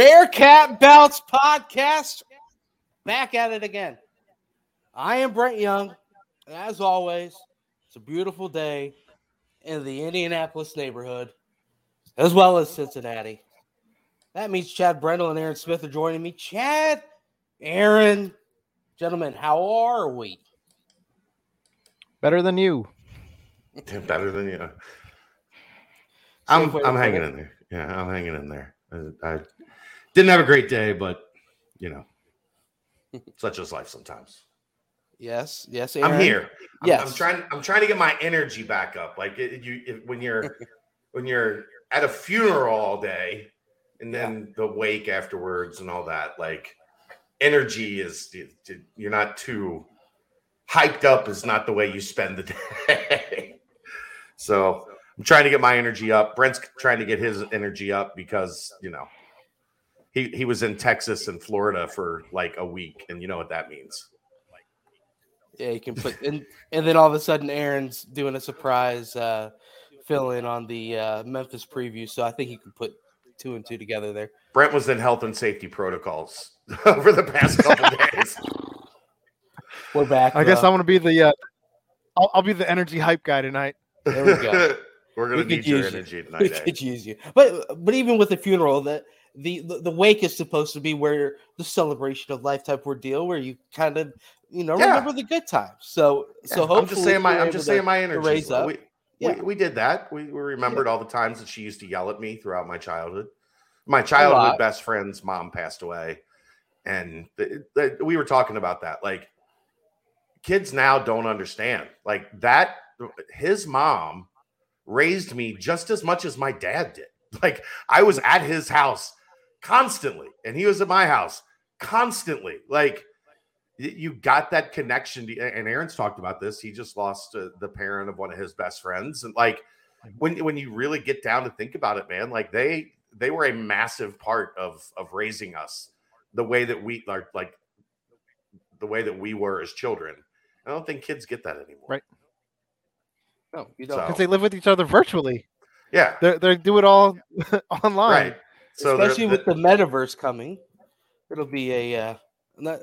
Bearcat Bounce podcast. Back at it again. I am Brent Young. And as always, it's a beautiful day in the Indianapolis neighborhood, as well as Cincinnati. That means Chad Brendel and Aaron Smith are joining me. Chad, Aaron, gentlemen, how are we? Better than you. Better than you. I'm I'm hanging in there. Yeah, I'm hanging in there. I, I didn't have a great day, but you know, such is life sometimes. Yes, yes. Aaron. I'm here. I'm, yes, I'm trying. I'm trying to get my energy back up. Like it, you, if, when you're when you're at a funeral all day, and then yeah. the wake afterwards and all that. Like energy is you're not too hyped up. Is not the way you spend the day. so I'm trying to get my energy up. Brent's trying to get his energy up because you know he he was in Texas and Florida for like a week, and you know what that means. Yeah, you can put and and then all of a sudden Aaron's doing a surprise uh, fill in on the uh, Memphis preview, so I think you can put two and two together there. Brent was in health and safety protocols over the past couple days. We're back. I guess I'm going to be the uh, I'll, I'll be the energy hype guy tonight. There we go. We're gonna we need your energy you. tonight. We eh? could use you, but but even with the funeral, that the, the the wake is supposed to be where the celebration of life type ordeal, where you kind of you know yeah. remember the good times. So yeah. so I'm just saying my I'm just saying my energy. Raise up. We, yeah. we, we did that. We, we remembered all the times that she used to yell at me throughout my childhood. My childhood best friend's mom passed away, and we were talking about that. Like kids now don't understand. Like that, his mom raised me just as much as my dad did. Like I was at his house constantly, and he was at my house constantly. Like you got that connection. To, and Aaron's talked about this. He just lost uh, the parent of one of his best friends, and like when when you really get down to think about it, man, like they they were a massive part of of raising us the way that we are like the way that we were as children. I don't think kids get that anymore. Right. No, you don't. Because so. they live with each other virtually. Yeah. They they do it all online. Right. So especially with the metaverse coming, it'll be a uh,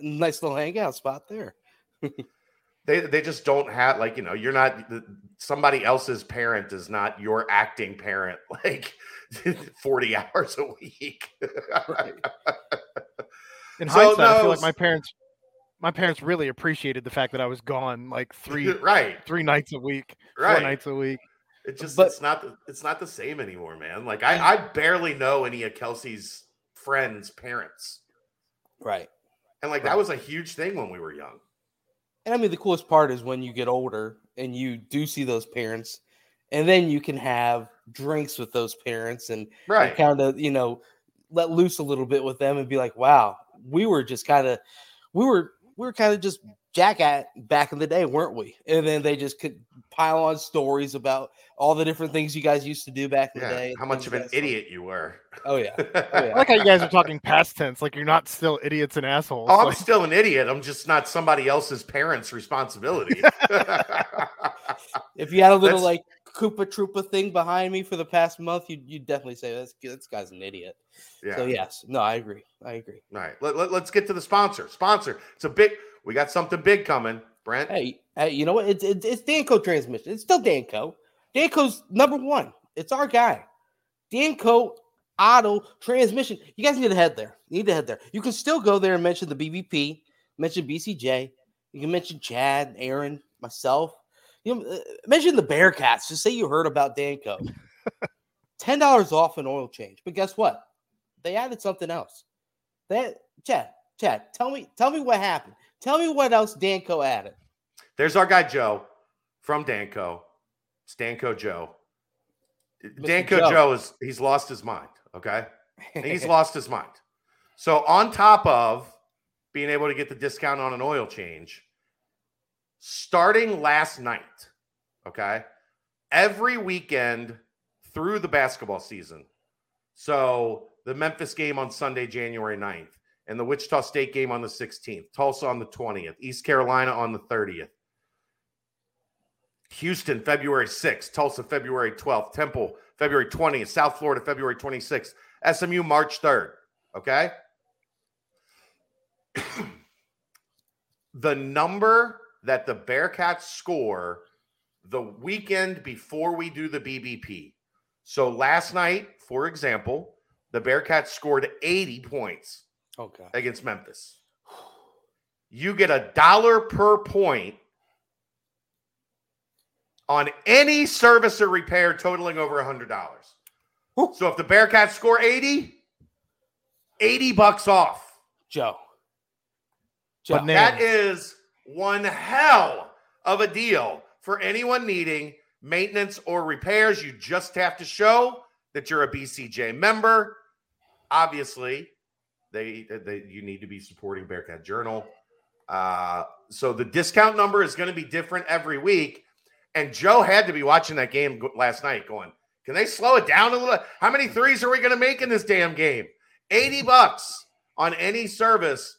nice little hangout spot there. they they just don't have like you know you're not somebody else's parent is not your acting parent like 40 hours a week. In so, hindsight, no, I feel like my parents my parents really appreciated the fact that I was gone like three right three nights a week, right. four nights a week. It just but, it's not the, it's not the same anymore, man. Like I, I barely know any of Kelsey's friends' parents. Right. And like right. that was a huge thing when we were young. And I mean the coolest part is when you get older and you do see those parents and then you can have drinks with those parents and, right. and kind of, you know, let loose a little bit with them and be like, wow, we were just kind of we were we were kind of just jack at back in the day, weren't we? And then they just could pile on stories about all the different things you guys used to do back in yeah, the day. How much of an idiot you were. Oh yeah. oh yeah. I like how you guys are talking past tense, like you're not still idiots and assholes. Oh, I'm like... still an idiot. I'm just not somebody else's parents' responsibility. if you had a little That's... like Koopa Troopa thing behind me for the past month, you you definitely say this this guy's an idiot. Yeah. So yes, no, I agree. I agree. All right, let, let, let's get to the sponsor. Sponsor. It's a big. We got something big coming, Brent. Hey, hey, you know what? It's it's, it's Danco transmission. It's still Danco. Danco's number one. It's our guy. Danco Auto Transmission. You guys need to head there. You need to head there. You can still go there and mention the BBP, mention BCJ. You can mention Chad, Aaron, myself. You know, uh, mention the Bearcats. Just say you heard about Danco. Ten dollars off an oil change. But guess what? They added something else. That Chad, Chad, tell me, tell me what happened. Tell me what else Danco added. There's our guy Joe from Danco. It's Danco Joe. Danco Joe. Joe is he's lost his mind. Okay. he's lost his mind. So on top of being able to get the discount on an oil change, starting last night, okay, every weekend through the basketball season. So the Memphis game on Sunday, January 9th, and the Wichita State game on the 16th, Tulsa on the 20th, East Carolina on the 30th, Houston, February 6th, Tulsa, February 12th, Temple, February 20th, South Florida, February 26th, SMU, March 3rd. Okay. the number that the Bearcats score the weekend before we do the BBP. So last night, for example, the Bearcats scored 80 points okay. against Memphis. You get a dollar per point on any service or repair totaling over a $100. So if the Bearcats score 80, 80 bucks off. Joe. Joe. That is one hell of a deal for anyone needing maintenance or repairs. You just have to show that you're a BCJ member. Obviously, they, they you need to be supporting Bearcat Journal. Uh, so the discount number is going to be different every week. And Joe had to be watching that game last night, going, "Can they slow it down a little? How many threes are we going to make in this damn game? Eighty bucks on any service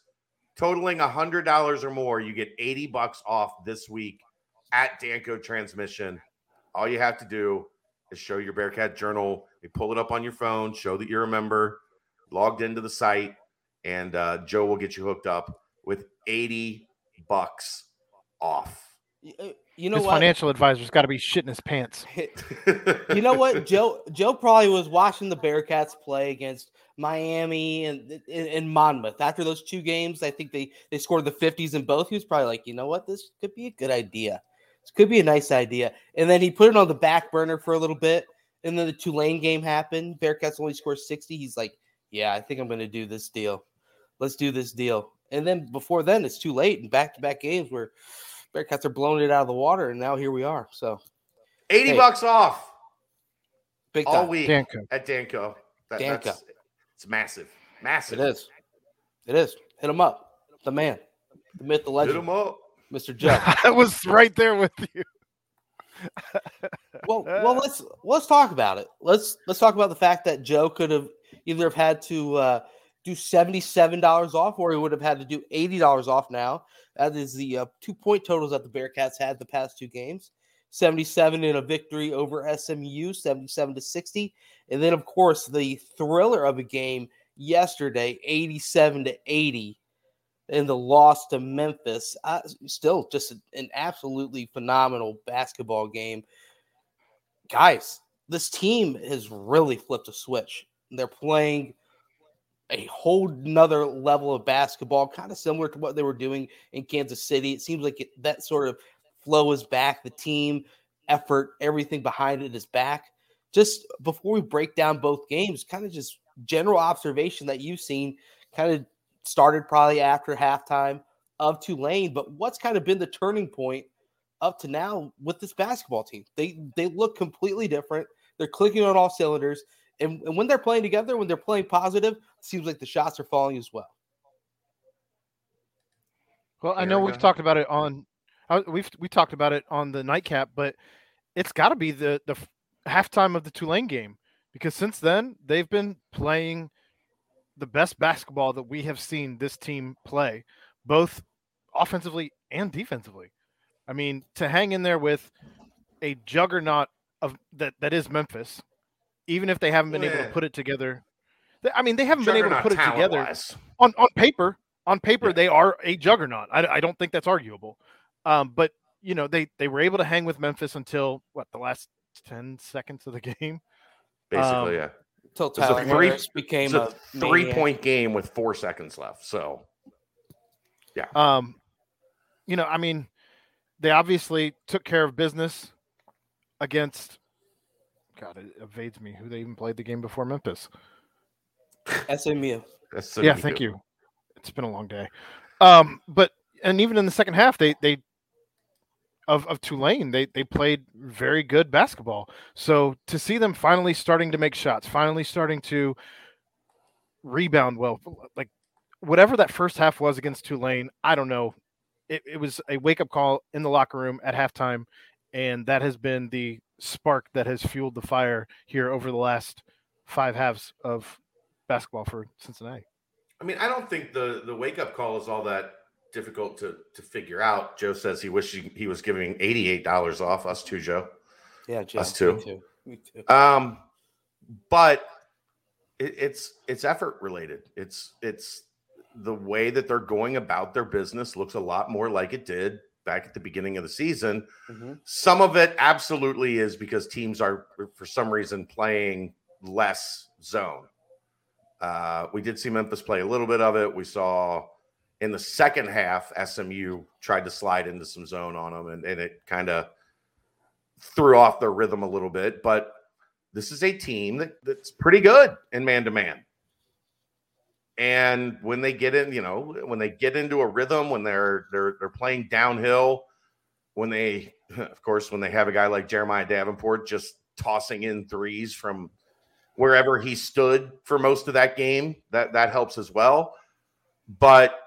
totaling a hundred dollars or more. You get eighty bucks off this week at Danco Transmission. All you have to do is show your Bearcat Journal. You pull it up on your phone, show that you're a member, logged into the site, and uh, Joe will get you hooked up with 80 bucks off. Uh, you know his what? financial advisor's got to be shitting his pants. you know what? Joe Joe probably was watching the Bearcats play against Miami and in Monmouth. After those two games, I think they they scored the 50s in both. He was probably like, you know what? This could be a good idea. This could be a nice idea. And then he put it on the back burner for a little bit. And then the Tulane game happened. Bearcats only scored 60. He's like, yeah, I think I'm going to do this deal. Let's do this deal. And then before then, it's too late. And back to back games where Bearcats are blowing it out of the water. And now here we are. So 80 hey, bucks off. Big all week Danco. at Danco. That, Danco. It's massive. Massive. It is. It is. Hit him up. The man. The myth, the legend. Hit him up. Mr. Joe. I was right there with you. well, well, let's let's talk about it. Let's let's talk about the fact that Joe could have either have had to uh, do seventy seven dollars off, or he would have had to do eighty dollars off. Now that is the uh, two point totals that the Bearcats had the past two games. 77 in a victory over SMU, 77 to 60. And then, of course, the thriller of a game yesterday, 87 to 80 in the loss to Memphis. Uh, still just an absolutely phenomenal basketball game. Guys, this team has really flipped a switch. They're playing a whole nother level of basketball, kind of similar to what they were doing in Kansas City. It seems like it, that sort of flow is back. The team effort, everything behind it is back. Just before we break down both games, kind of just general observation that you've seen kind of started probably after halftime of Tulane, but what's kind of been the turning point up to now with this basketball team? They they look completely different. They're clicking on all cylinders. And, and when they're playing together, when they're playing positive, seems like the shots are falling as well. Well, I know we've talked about it on we've we talked about it on the nightcap, but it's got to be the the halftime of the Tulane game because since then they've been playing the best basketball that we have seen this team play, both offensively and defensively. I mean, to hang in there with a juggernaut of that that is Memphis, even if they haven't been yeah. able to put it together. I mean, they haven't been able to put it together on on paper. On paper, yeah. they are a juggernaut. I, I don't think that's arguable. Um, but you know, they they were able to hang with Memphis until what the last ten seconds of the game. Basically, um, yeah. Until Tyler three, became a, a three point game with four seconds left. So, yeah. Um, you know, I mean, they obviously took care of business against. God, it evades me. Who they even played the game before Memphis? SMU. SMU. Yeah, thank you. It's been a long day. Um, but and even in the second half, they they of, of Tulane, they they played very good basketball. So to see them finally starting to make shots, finally starting to rebound well, like whatever that first half was against Tulane, I don't know. It, it was a wake up call in the locker room at halftime, and that has been the spark that has fueled the fire here over the last five halves of basketball for Cincinnati. I mean, I don't think the the wake up call is all that difficult to to figure out. Joe says he wished he, he was giving eighty eight dollars off. Us too, Joe. Yeah, Joe, us too. Me too. Me too. Um, but it, it's it's effort related. It's it's the way that they're going about their business looks a lot more like it did back at the beginning of the season. Mm-hmm. Some of it absolutely is because teams are, for some reason, playing less zone. Uh, we did see Memphis play a little bit of it. We saw in the second half, SMU tried to slide into some zone on them, and, and it kind of threw off their rhythm a little bit. But this is a team that, that's pretty good in man to man. And when they get in, you know, when they get into a rhythm, when they're they're they're playing downhill, when they, of course, when they have a guy like Jeremiah Davenport just tossing in threes from wherever he stood for most of that game, that that helps as well. But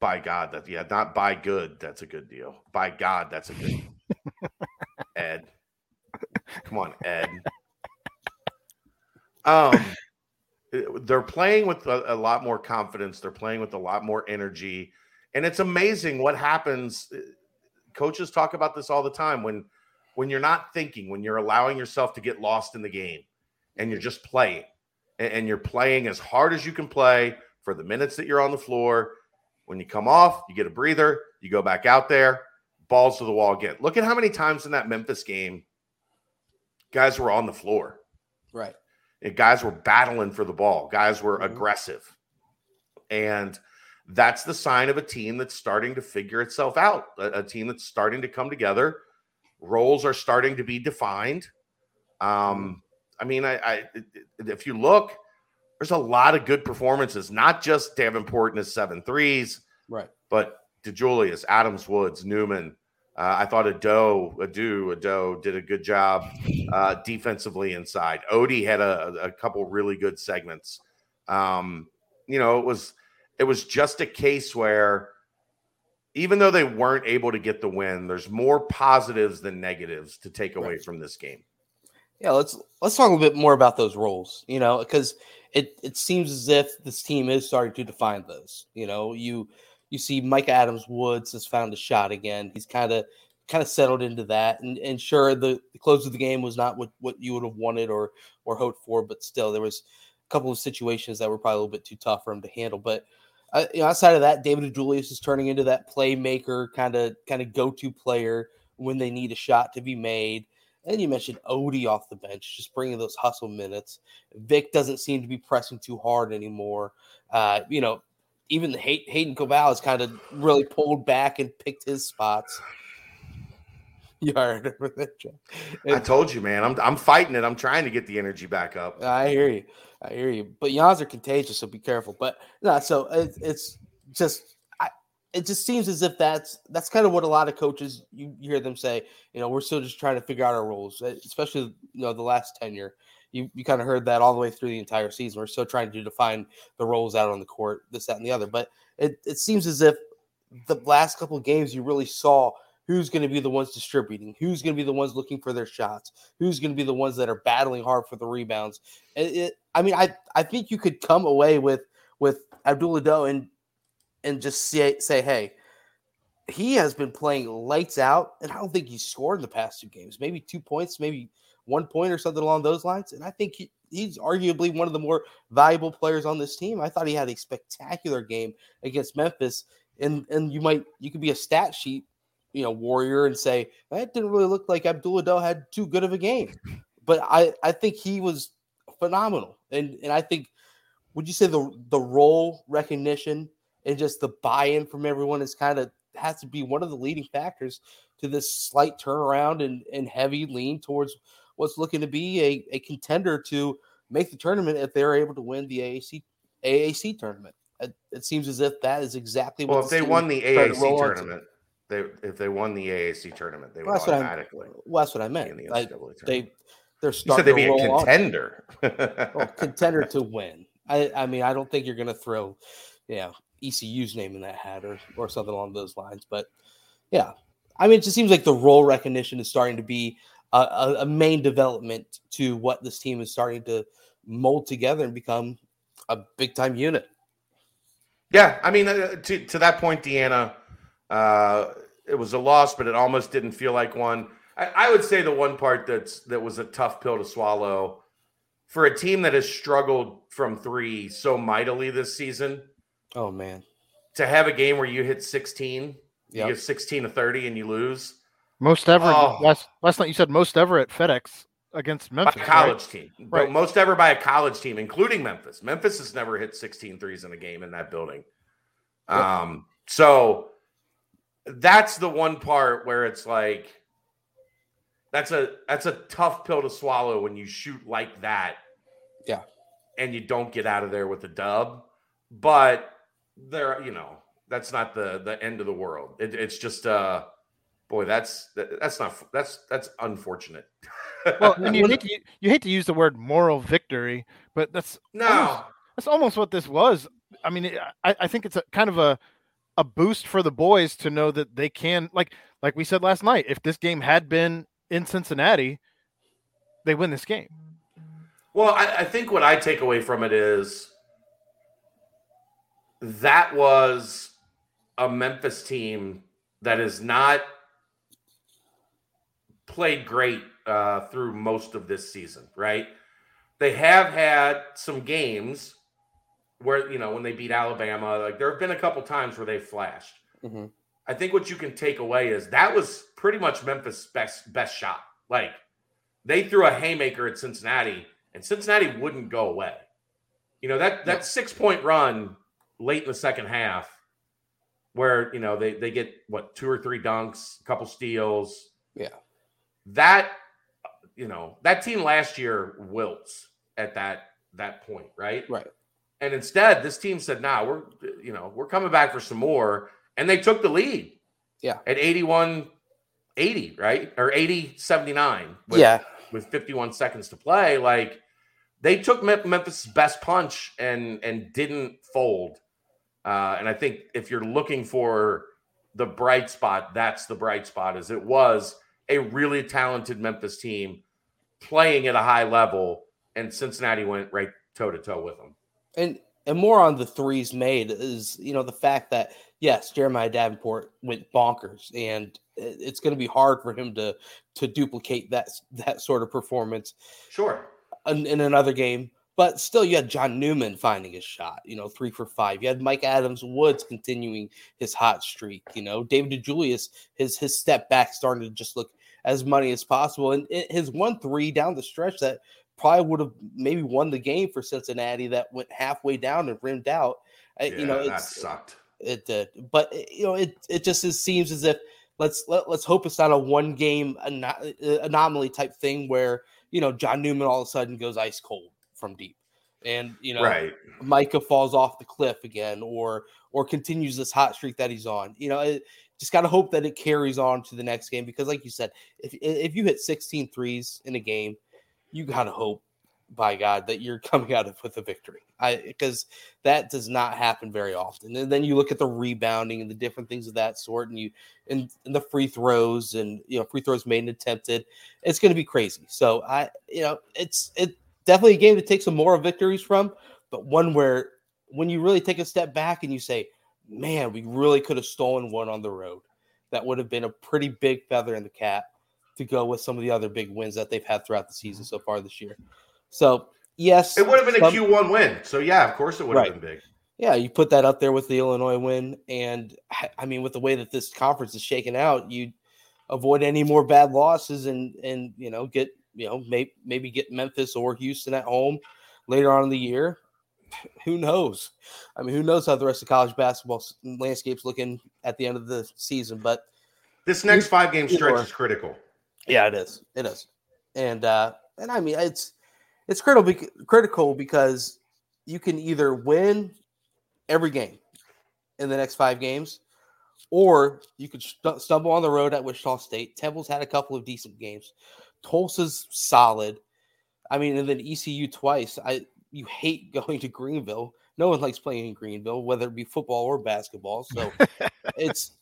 by God, that yeah, not by good, that's a good deal. By God, that's a good Ed. Come on, Ed. Um, they're playing with a, a, lot more confidence. They're playing with a lot more energy, and it's amazing what happens. Uh, coaches talk about this all the time when when you're not thinking, when you're allowing yourself to get lost in the game, and you're just playing, and, and you're playing as hard as you can play for the minutes that you're on the floor. When you come off, you get a breather. You go back out there, balls to the wall again. Look at how many times in that Memphis game guys were on the floor. Right guys were battling for the ball. Guys were mm-hmm. aggressive. And that's the sign of a team that's starting to figure itself out, a, a, team that's starting to come together. Roles are starting to be defined. Um, mm-hmm. I mean, I, I if you look, there's a lot of good performances, not just Davenport and his seven threes, right? But DeJulius, Adams Woods, Newman, uh, I thought Ado, Ado, Ado did a good job uh, defensively inside. Ody had a, a couple really good segments. Um, you know, it was it was just a case where even though they weren't able to get the win, there's more positives than negatives to take away right. from this game. Yeah, let's let's talk a little bit more about those roles. You know, because it it seems as if this team is starting to define those. You know, you you see Mika Adams Woods has found a shot again. He's kind of kind of settled into that. And and sure, the, the, close of the game was not what, what you would have wanted or or hoped for, but still there was a couple of situations that were probably a little bit too tough for him to handle. But uh, you know, outside of that, David DeJulius is turning into that playmaker kind of kind of go to player when they need a shot to be made. And you mentioned Ody off the bench, just bringing those hustle minutes. Vic doesn't seem to be pressing too hard anymore. Uh, you know, even Hay- Hayden Koval has kind of really pulled back and picked his spots. You heard I told you, man. I'm I'm fighting it. I'm trying to get the energy back up. I hear you. I hear you. But yawns are contagious, so be careful. But no, so it, it's just I, it just seems as if that's that's kind of what a lot of coaches you, you hear them say. You know, we're still just trying to figure out our roles, especially you know the last tenure you, you kind of heard that all the way through the entire season. We're still trying to define the roles out on the court, this, that, and the other. But it, it seems as if the last couple games you really saw who's going to be the ones distributing, who's going to be the ones looking for their shots, who's going to be the ones that are battling hard for the rebounds. It, it, I mean, I I think you could come away with with Abdul Ado and and just say say, hey, he has been playing lights out, and I don't think he's scored in the past two games. Maybe two points, maybe one point or something along those lines. And I think he, he's arguably one of the more valuable players on this team. I thought he had a spectacular game against Memphis. And and you might you could be a stat sheet, you know, warrior and say that didn't really look like Abdul Ado had too good of a game. But I I think he was phenomenal. And and I think would you say the the role recognition and just the buy-in from everyone is kind of has to be one of the leading factors to this slight turnaround and, and heavy lean towards what's looking to be a, a contender to make the tournament if they're able to win the AAC AAC tournament. It, it seems as if that is exactly well. If they won the AAC tournament, they if they won the AAC tournament, they would well, automatically. Well, that's what I meant. The like, they they're starting. You said they'd be a contender. well, contender to win. I I mean I don't think you're going to throw, yeah, ECU's name in that hat or or something along those lines. But yeah, I mean it just seems like the role recognition is starting to be a, a main development to what this team is starting to mold together and become a big time unit. Yeah, I mean, uh, to to that point, Deanna, uh, it was a loss, but it almost didn't feel like one. I, I would say the one part that's that was a tough pill to swallow for a team that has struggled from three so mightily this season. Oh man. To have a game where you hit 16, yep. you get 16 to 30 and you lose. Most ever oh. last last night you said most ever at FedEx against Memphis. college right? team. Right. Most ever by a college team, including Memphis. Memphis has never hit 16 threes in a game in that building. Um, so that's the one part where it's like that's a that's a tough pill to swallow when you shoot like that. Yeah. And you don't get out of there with a dub. But there, you know, that's not the the end of the world. It, it's just uh boy, that's that's not that's that's unfortunate. well, and you hate to, you hate to use the word moral victory, but that's no, almost, that's almost what this was. I mean, I, I think it's a kind of a a boost for the boys to know that they can like like we said last night. If this game had been in Cincinnati, they win this game. Well, I, I think what I take away from it is that was a Memphis team that is not played great uh, through most of this season, right? They have had some games where, you know, when they beat Alabama, like there have been a couple times where they flashed. Mm-hmm. I think what you can take away is that was pretty much Memphis' best best shot. Like they threw a haymaker at Cincinnati, and Cincinnati wouldn't go away. You know that that six point run late in the second half, where you know they they get what two or three dunks, a couple steals. Yeah, that you know that team last year wilts at that that point, right? Right. And instead, this team said, "Nah, we're you know we're coming back for some more." and they took the lead. Yeah. At 81 80, right? Or 80 79. With, yeah. With 51 seconds to play. Like they took Memphis' best punch and and didn't fold. Uh, and I think if you're looking for the bright spot, that's the bright spot, as it was a really talented Memphis team playing at a high level, and Cincinnati went right toe to toe with them. And and more on the threes made is you know the fact that yes, Jeremiah Davenport went bonkers, and it's going to be hard for him to to duplicate that that sort of performance. Sure. In, in another game, but still, you had John Newman finding his shot. You know, three for five. You had Mika Adams Woods continuing his hot streak. You know, David DeJulius his his step back starting to just look as money as possible, and his one three down the stretch that probably would have maybe won the game for Cincinnati that went halfway down and rimmed out. Yeah, you know, that sucked. It did, but eh, you know, it it just seems as if let's let, let's hope it's not a one game uh, anomaly type thing where you know John Newman all of a sudden goes ice cold from deep, and you know right. Mika falls off the cliff again, or or continues this hot streak that he's on. You know, it, just got to hope that it carries on to the next game because, like you said, if if you hit 16 threes in a game, you got to hope by God that you're coming out with a victory. I because that does not happen very often. And then you look at the rebounding and the different things of that sort, and you and, and the free throws and you know free throws made and attempted. It's going to be crazy. So I you know it's it definitely a game to take some more victories from, but one where when you really take a step back and you say, man, we really could have stolen one on the road. That would have been a pretty big feather in the cap to go with some of the other big wins that they've had throughout the season so far this year. So yes, it would have been some, a Q1 win. So yeah, of course it would right. have been big. Yeah, you put that up there with the Illinois win, and I mean, with the way that this conference is shaken out, you avoid any more bad losses, and and you know get you know maybe maybe get Memphis or Houston at home later on in the year. Who knows? I mean, who knows how the rest of college basketball landscape's looking at the end of the season? But this next five game stretch is critical. Yeah, it is. It is, and uh, and I mean, it's it's critical critical because you can either win every game in the next five games, or you could st- stumble on the road at Wichita State. Temple's had a couple of decent games. Tulsa's solid. I mean, and then ECU twice. I you hate going to Greenville. No one likes playing in Greenville, whether it be football or basketball. So it's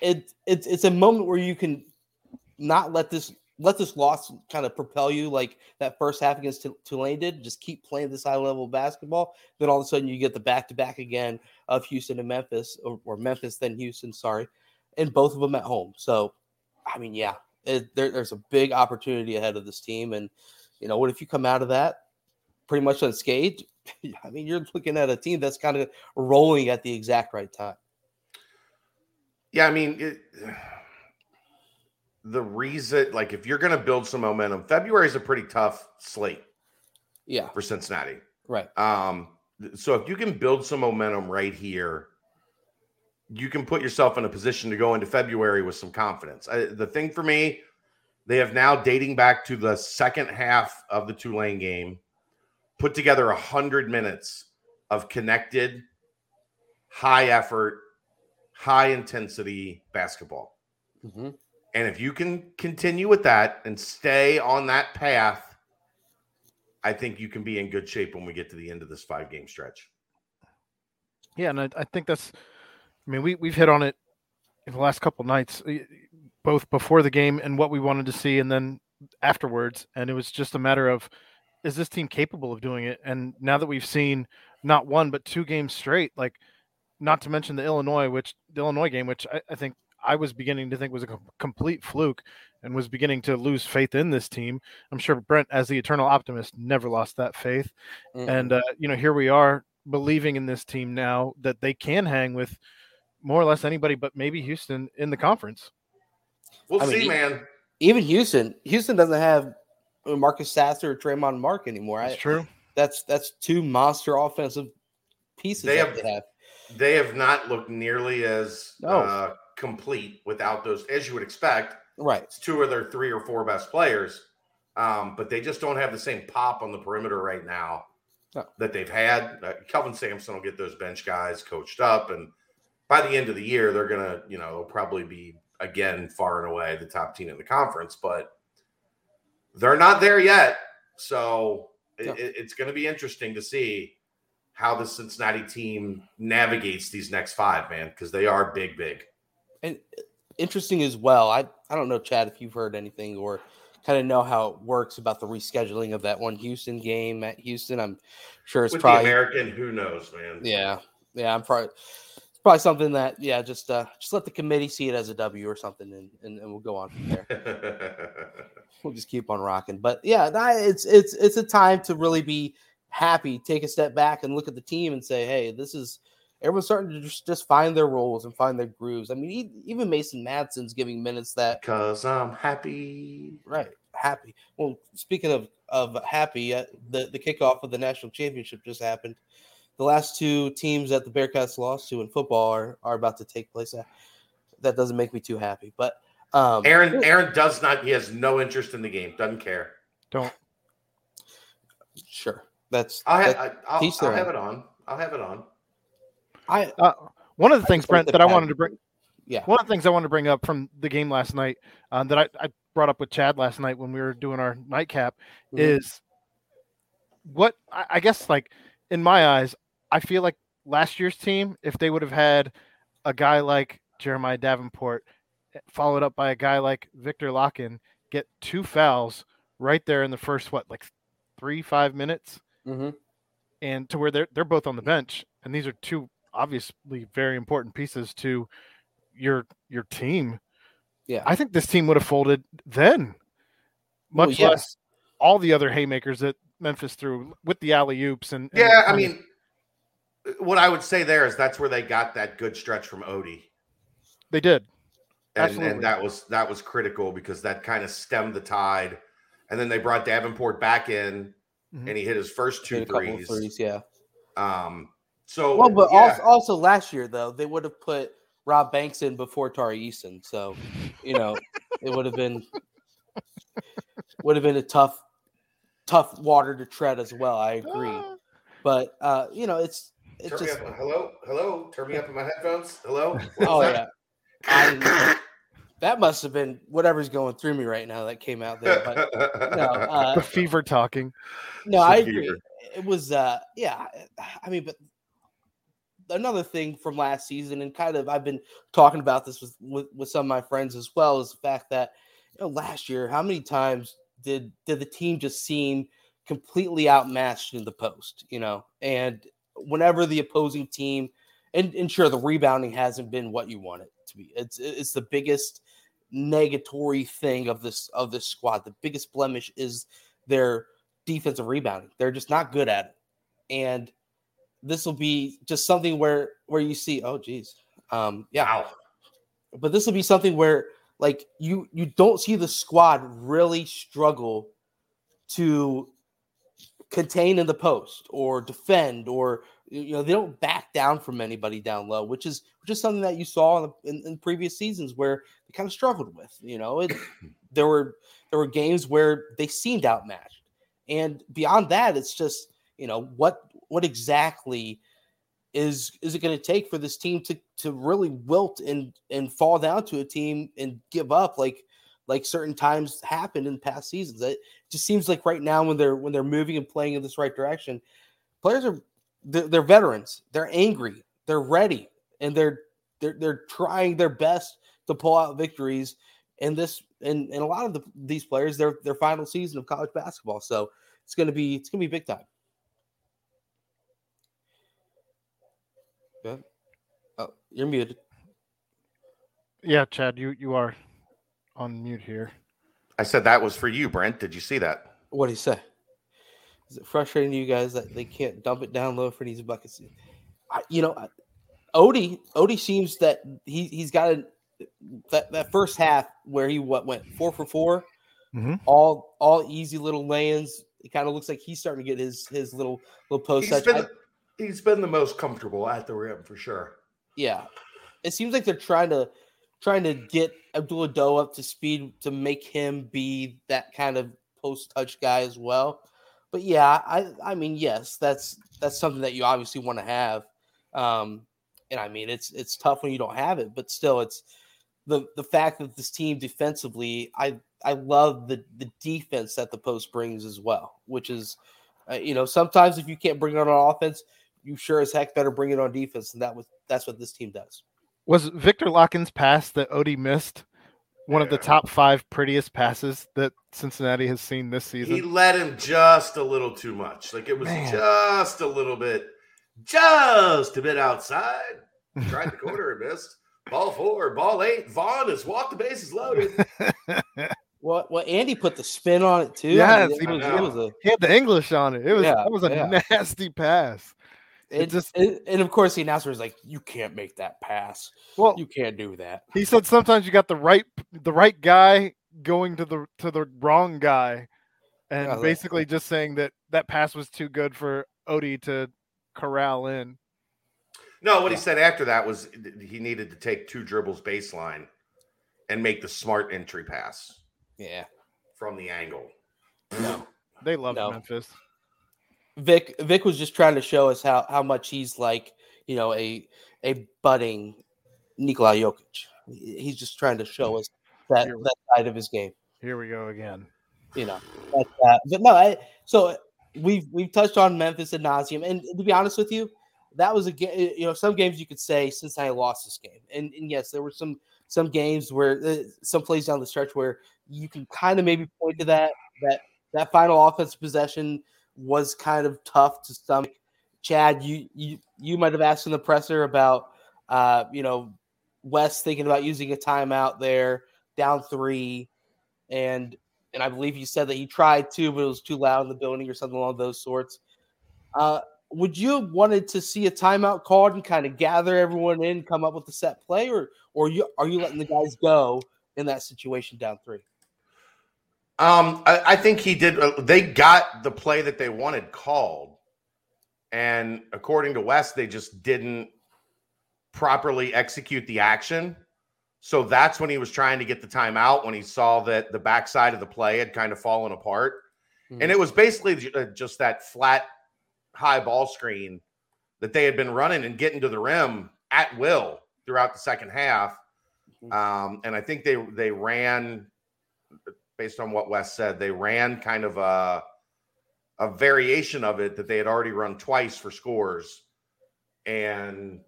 it, it's it's a moment where you can not let this let this loss kind of propel you like that first half against Tulane did. Just keep playing this high level basketball. Then all of a sudden you get the back to back again of Houston and Memphis, or, or, Memphis then Houston. Sorry, and both of them at home. So, I mean, yeah, It, there, there's a big opportunity ahead of this team, and you know what if you come out of that pretty much unscathed? I mean, you're looking at a team that's kind of rolling at the exact right time. Yeah, I mean, it, the reason, like, if you're going to build some momentum, February is a pretty tough slate. Yeah, for Cincinnati, right? Um, so if you can build some momentum right here, you can put yourself in a position to go into February with some confidence. I, the thing for me, they have now dating back to the second half of the Tulane game, put together a hundred minutes of connected, high effort, high intensity basketball. Mm-hmm. And if you can continue with that and stay on that path, I think you can be in good shape when we get to the end of this five game stretch. Yeah, and I, I think that's. I mean, we we've hit on it in the last couple nights, both before the game and what we wanted to see, and then afterwards. And it was just a matter of, is this team capable of doing it? And now that we've seen not one but two games straight, like not to mention the Illinois, which the Illinois game, which I, I think I was beginning to think was a complete fluke and was beginning to lose faith in this team. I'm sure Brent, as the eternal optimist, never lost that faith. Mm-hmm. And, uh, you know, here we are believing in this team now that they can hang with more or less anybody but maybe Houston in the conference. We'll I see, mean, man. Even Houston, Houston doesn't have Marcus Sasser or Tramon Mark anymore. That's I, true. That's that's two monster offensive pieces they have, they have. They have not looked nearly as no. uh, complete without those, as you would expect. Right. It's two of their three or four best players. Um, but they just don't have the same pop on the perimeter right now no. that they've had. Uh, Kelvin Sampson will get those bench guys coached up, and by the end of the year, they're gonna, you know, they'll probably be again far and away the top team in the conference. But they're not there yet, so no. it, it's going to be interesting to see how the Cincinnati team navigates these next five, man, because they are big, big. And uh, interesting as well. I I don't know, Chad, if you've heard anything or kind of know how it works about the rescheduling of that one Houston game at Houston. I'm sure it's With probably American. Who knows, man? Yeah, yeah. I'm probably probably something that yeah, just uh, just let the committee see it as a W or something, and and, and we'll go on from there. we'll just keep on rocking. But yeah, it's it's it's a time to really be happy, take a step back, and look at the team and say, hey, this is everyone's starting to just, just find their roles and find their grooves. I mean, even Mason Madsen's giving minutes that because I'm happy, right? Happy. Well, speaking of of happy, uh, the the kickoff of the national championship just happened. The last two teams that the Bearcats lost to in football are, are about to take place. That doesn't make me too happy, but um, Aaron Aaron does not. He has no interest in the game. Doesn't care. Don't. Sure. That's. I'll, have, I'll, I'll have it on. I'll have it on. I uh, one of the things, Brent, that I wanted to bring. Yeah. One of the things I wanted to bring up from the game last night uh, that I, I, brought up with Chad last night when we were doing our nightcap mm-hmm. is what I, I guess like in my eyes, I feel like last year's team, if they would have had a guy like Jeremiah Davenport, eh, followed up by a guy like Viktor Lakhin, get two fouls right there in the first what like three five minutes, mm-hmm. and to where they're they're both on the bench, and these are two obviously very important pieces to your your team. Yeah, I think this team would have folded then, much well, less all the other haymakers that Memphis threw with the alley oops and, and yeah. I mean, what I would say there is that's where they got that good stretch from Ody. They did, and, and that was that was critical because that kind of stemmed the tide. And then they brought Davenport back in, mm-hmm. and he hit his first two threes. threes. Yeah. Um, so well, but yeah. also, also last year though they would have put Rob Banks in before Tari Eason, so you know it would have been would have been a tough tough water to tread as well. I agree, but uh, you know it's it's Turn just hello hello. Turn me up in my headphones. Hello. oh yeah. I, that must have been whatever's going through me right now that came out there. But no, uh, the fever talking. No, I agree. It was uh yeah. I mean, but another thing from last season, and kind of I've been talking about this with, with, with some of my friends as well, is the fact that you know, last year, how many times did did the team just seem completely outmatched in the post? You know, and whenever the opposing team, and, and sure, the rebounding hasn't been what you want it to be. It's it's the biggest negatory thing of this of this squad. The biggest blemish is their defensive rebounding. They're just not good at it. And this will be just something where where you see, oh geez. Um yeah. Wow. But this will be something where like you you don't see the squad really struggle to contain in the post or defend or you know they don't back down from anybody down low which is which is something that you saw in, in, in previous seasons where they kind of struggled with you know it, there were there were games where they seemed outmatched and beyond that it's just you know what what exactly is is it going to take for this team to to really wilt and and fall down to a team and give up like like certain times happened in past seasons. It just seems like right now when they're when they're moving and playing in this right direction, players are they're, they're veterans. They're angry. They're ready, and they're they're they're trying their best to pull out victories. And this and and a lot of the, these players, their their final season of college basketball. So it's gonna be it's gonna be big time. Good. Oh, you're muted. Yeah, Chad, you you are on mute here. I said that was for you, Brent. Did you see that? What did he say? Is it frustrating to you guys that they can't dump it down low for these buckets? I, you know, Ody Ody seems that he he's got a that, that first half where he what went four for 4 mm-hmm. all all easy little lands. It kind of looks like he's starting to get his his little little post. He's been, I, he's been the most comfortable at the rim for sure. Yeah, it seems like they're trying to trying to get Abdullah Ado up to speed to make him be that kind of post touch guy as well. But yeah, I I mean yes, that's that's something that you obviously want to have. Um, and I mean it's it's tough when you don't have it, but still it's the the fact that this team defensively, I I love the the defense that the post brings as well, which is uh, you know sometimes if you can't bring it on offense, you sure as heck better bring it on defense, and that was that's what this team does. Was Viktor Lakhin's pass that Ody missed one of the top five prettiest passes that Cincinnati has seen this season? He let him just a little too much. Like it was Man. just a little bit, just a bit outside. Tried the corner and missed. Ball four, ball eight. Vaughn has walked the bases loaded. Well, well, Andy put the spin on it too. Yes, I mean, he, was, it was a, he had the English on it. It was yeah, that was a yeah. nasty pass. It, just it, and of course the announcer was like, "You can't make that pass. Well, you can't do that." He said sometimes you got the right the right guy going to the to the wrong guy, and yeah, basically just saying that that pass was too good for Ody to corral in. No, what he said after that was he needed to take two dribbles baseline and make the smart entry pass. Yeah, from the angle. No, they love no. Memphis. Vic Vic was just trying to show us how how much he's like, you know, a a budding Nikola Jokic. He's just trying to show us that that side of his game. Here we go again. You know, but, uh, but no, I, so we've we've touched on Memphis and nauseum, and to be honest with you, that was a game. You know, some games you could say Cincinnati lost this game, and, and yes, there were some some games where uh, some plays down the stretch where you can kind of maybe point to that that that final offensive possession was kind of tough to some. Chad, you you you might have asked in the presser about uh, you know Wes thinking about using a timeout there, down three, and and I believe you said that you tried to, but it was too loud in the building or something along those sorts. Uh, would you have wanted to see a timeout called and kind of gather everyone in, come up with a set play, or or you are you letting the guys go in that situation down three? Um, I, I, think he did. Uh, they got the play that they wanted called, and according to Wes, they just didn't properly execute the action. So that's when he was trying to get the timeout when he saw that the backside of the play had kind of fallen apart, mm-hmm. and it was basically uh, just that flat, high ball screen that they had been running and getting to the rim at will throughout the second half. Mm-hmm. Um, and I think they they ran based on what Wes said. They ran kind of a a variation of it that they had already run twice for scores, and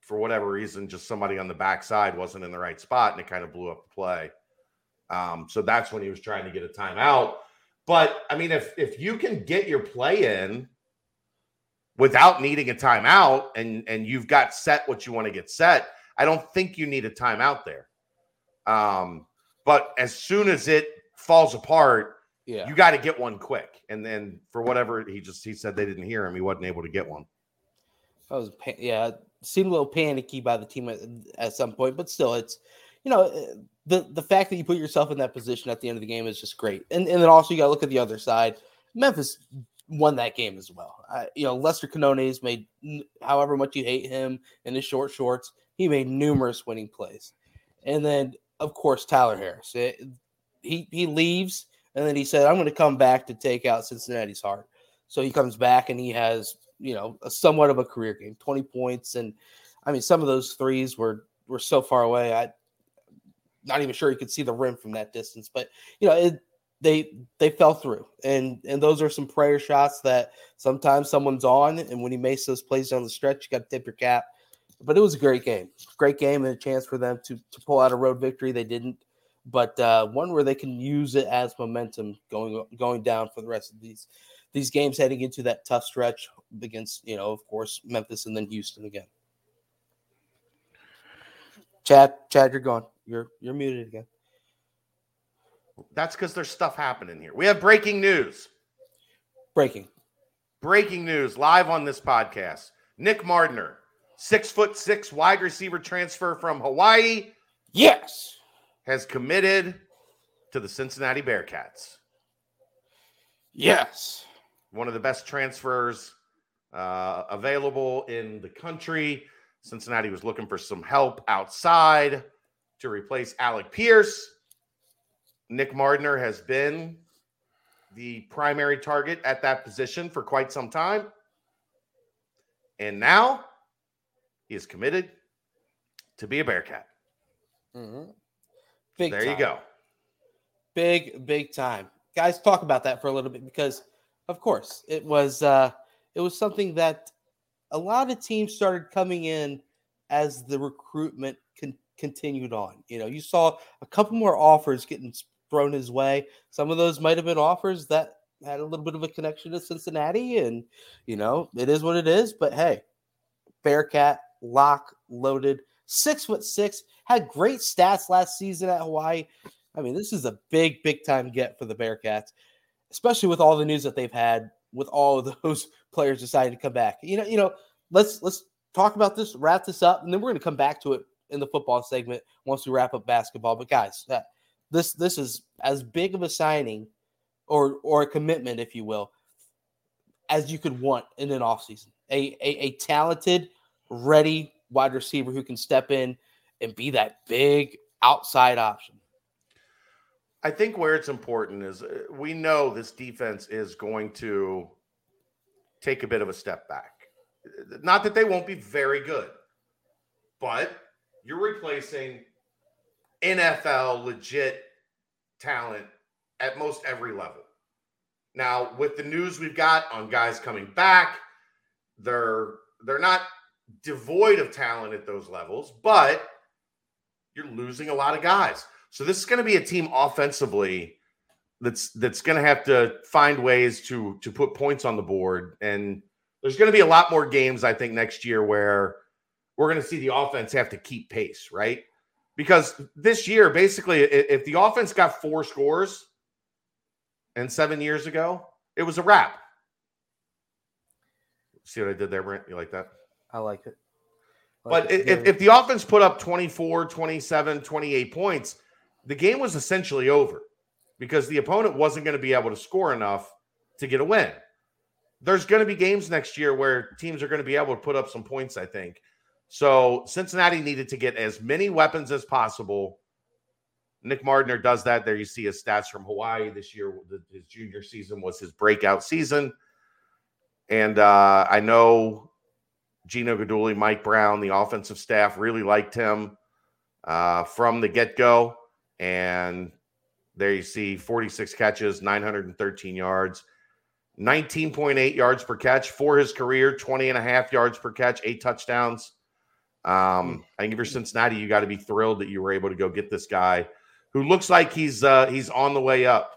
for whatever reason, just somebody on the backside wasn't in the right spot, and it kind of blew up the play. Um, so that's when he was trying to get a timeout. But I mean, if if you can get your play in without needing a timeout, and and you've got set what you want to get set, I don't think you need a timeout there. Um, But as soon as it falls apart, yeah, you got to get one quick. And then for whatever he just he said they didn't hear him, he wasn't able to get one. I was yeah, seemed a little panicky by the team at, at some point, but still, it's you know the the fact that you put yourself in that position at the end of the game is just great. And and then also you got to look at the other side. Memphis won that game as well. you know, Lester Quinones made, however much you hate him in his short shorts, he made numerous winning plays. And then, of course, Tyler Harris. It, he he leaves, and then he said, "I'm going to come back to take out Cincinnati's heart." So he comes back, and he has you know a somewhat of a career game, 20 points, and I mean some of those threes were were so far away. I not even sure you could see the rim from that distance, but you know it, they they fell through, and and those are some prayer shots that sometimes someone's on, and when he makes those plays down the stretch, you got to tip your cap. But it was a great game, great game, and a chance for them to to pull out a road victory. They didn't, but uh, one where they can use it as momentum going going down for the rest of these these games heading into that tough stretch against you know of course Memphis and then Houston again. Chad, Chad, you're gone. You're you're muted again. That's because there's stuff happening here. We have breaking news. Breaking. Breaking news live on this podcast. Nick Mardner, six foot six wide receiver transfer from Hawaii. Yes. Has committed to the Cincinnati Bearcats. Yes. One of the best transfers uh, available in the country. Cincinnati was looking for some help outside to replace Alec Pierce. Nick Mardner has been the primary target at that position for quite some time. And now he is committed to be a Bearcat. Mm-hmm. Big there time. you go. Big, big time. Guys, talk about that for a little bit because, of course, it was uh, it was something that a lot of teams started coming in as the recruitment con- continued on. You know, you saw a couple more offers getting thrown his way. Some of those might have been offers that had a little bit of a connection to Cincinnati, and you know it is what it is. But hey, Bearcat lock loaded, six foot six, had great stats last season at Hawaii. I mean, this is a big, big time get for the Bearcats, especially with all the news that they've had with all of those players deciding to come back. You know, you know, let's let's talk about this, wrap this up, and then we're going to come back to it in the football segment once we wrap up basketball. But guys, uh, this this is as big of a signing or or a commitment, if you will, as you could want in an offseason. A, a a talented, ready wide receiver who can step in and be that big outside option. I think where it's important is uh, we know this defense is going to take a bit of a step back. Not that they won't be very good, but you're replacing NFL legit talent at most every level. Now, with the news we've got on guys coming back, they're they're not devoid of talent at those levels, but you're losing a lot of guys. So this is going to be a team offensively that's that's going to have to find ways to to put points on the board and there's going to be a lot more games I think next year where we're going to see the offense have to keep pace, right? because this year, basically, if the offense got four scores and seven years ago, it was a wrap. See what I did there, Brent? You like that? I like it. But if, if the offense put up 24, 27, 28 points, the game was essentially over because the opponent wasn't going to be able to score enough to get a win. There's going to be games next year where teams are going to be able to put up some points, I think. So Cincinnati needed to get as many weapons as possible. Nick Mardner does that. There you see his stats from Hawaii this year. His junior season was his breakout season. And uh, I know Gino Guidugli, Mike Brown, the offensive staff really liked him uh, from the get go. And there you see 46 catches, 913 yards, 19.8 yards per catch for his career, 20 and a half yards per catch, eight touchdowns. Um, I think if you're Cincinnati, you got to be thrilled that you were able to go get this guy who looks like he's uh, he's on the way up.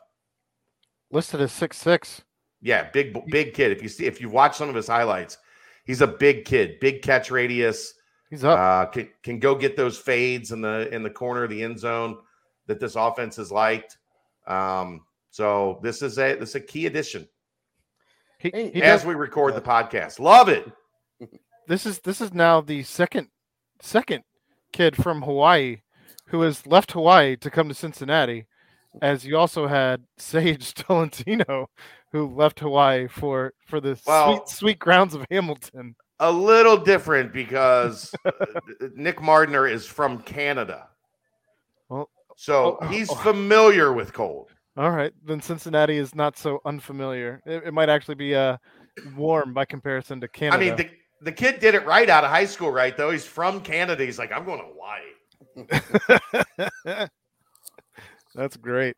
Listed as six six. Yeah, big big kid. If you see if you watch some of his highlights, he's a big kid, big catch radius. He's up. Uh, can, can go get those fades in the in the corner of the end zone that this offense is liked. Um, so this is a this is a key addition. He, he as does, we record the podcast, love it. This is this is now the second second kid from Hawaii who has left Hawaii to come to Cincinnati, as you also had Sage Tolentino, who left Hawaii for for the well, sweet sweet grounds of Hamilton. A little different because uh, Nick Mardner is from Canada. Well, so oh, he's oh. familiar with cold. All right, then Cincinnati is not so unfamiliar. It, it might actually be uh, warm by comparison to Canada. I mean, the, the kid did it right out of high school, right? Though he's from Canada, he's like, I'm going to Hawaii. That's great.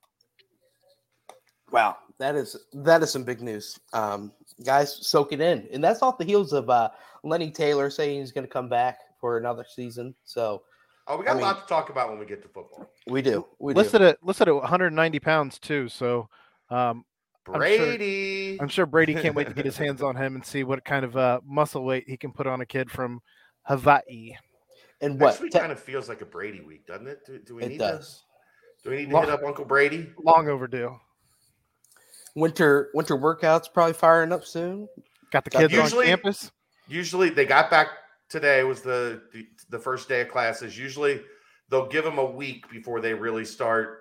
Wow, that is that is some big news, um, guys. Soak it in, and that's off the heels of uh, Lenny Taylor saying he's going to come back for another season. So Oh, we got I a mean, lot to talk about when we get to football. We do. We listed do. at listed at 190 pounds too. So um, Brady, I'm sure, I'm sure, Brady can't wait to get his hands on him and see what kind of uh, muscle weight he can put on a kid from Hawaii. And what? Next kind of feels like a Brady week, doesn't it? Do, do we it need does. to? Do we need to long, hit up Uncle Brady? Long overdue. Winter winter workouts probably firing up soon. Got the kids usually, on campus. Usually they got back today was the, the, the first day of classes. Usually they'll give them a week before they really start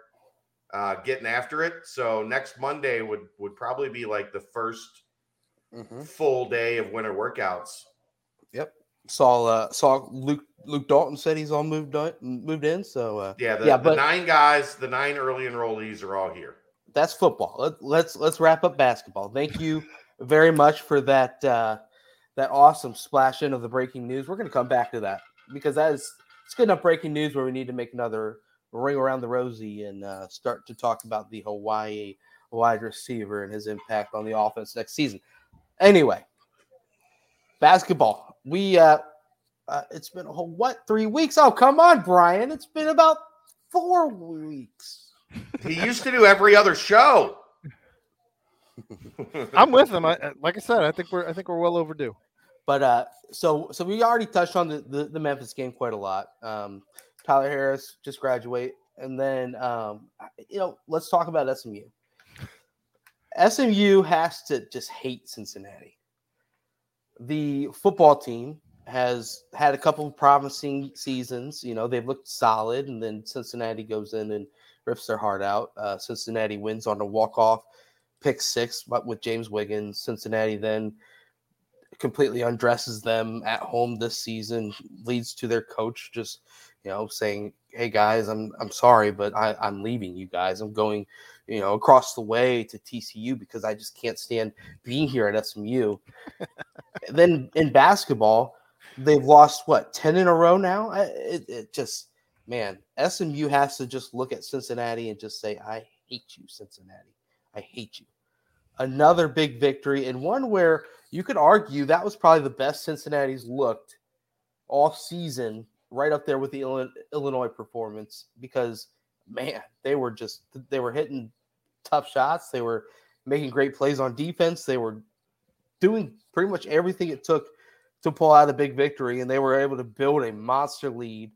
uh, getting after it. So next Monday would would probably be like the 1st mm-hmm. full day of winter workouts. Yep. Saw uh, saw Luke Luke Dalton said he's all moved on, moved in. So uh, yeah, the, yeah, the but, nine guys, the nine early enrollees are all here. That's football. Let, let's let's wrap up basketball. Thank you very much for that. Uh, that awesome splash in of the breaking news. We're going to come back to that because that is it's good enough breaking news where we need to make another ring around the rosy and uh, start to talk about the Hawaii wide receiver and his impact on the offense next season. Anyway, basketball. We uh, uh it's been a whole what three weeks? Oh, come on, Brian. It's been about four weeks. He used to do every other show. I'm with him. I, like I said, I think we're I think we're well overdue. But uh, so so we already touched on the, the, the Memphis game quite a lot. Um, Tyler Harris just graduate, and then um, you know let's talk about SMU. SMU has to just hate Cincinnati. The football team has had a couple of promising seasons. You know they've looked solid, and then Cincinnati goes in and rips their heart out. Uh, Cincinnati wins on a walk off pick six with James Wiggins. Cincinnati then completely undresses them at home this season, leads to their coach just, you know, saying, Hey guys, I'm I'm sorry, but I, I'm leaving you guys. I'm going, you know, across the way to TCU because I just can't stand being here at SMU. then in basketball, they've lost what 10 in a row now. It, it just man, SMU has to just look at Cincinnati and just say, I hate you, Cincinnati. I hate you. Another big victory, and one where you could argue that was probably the best Cincinnati's looked all season, right up there with the Illinois performance. Because man, they were just they were hitting tough shots. They were making great plays on defense. They were doing pretty much everything it took to pull out a big victory, and they were able to build a monster lead.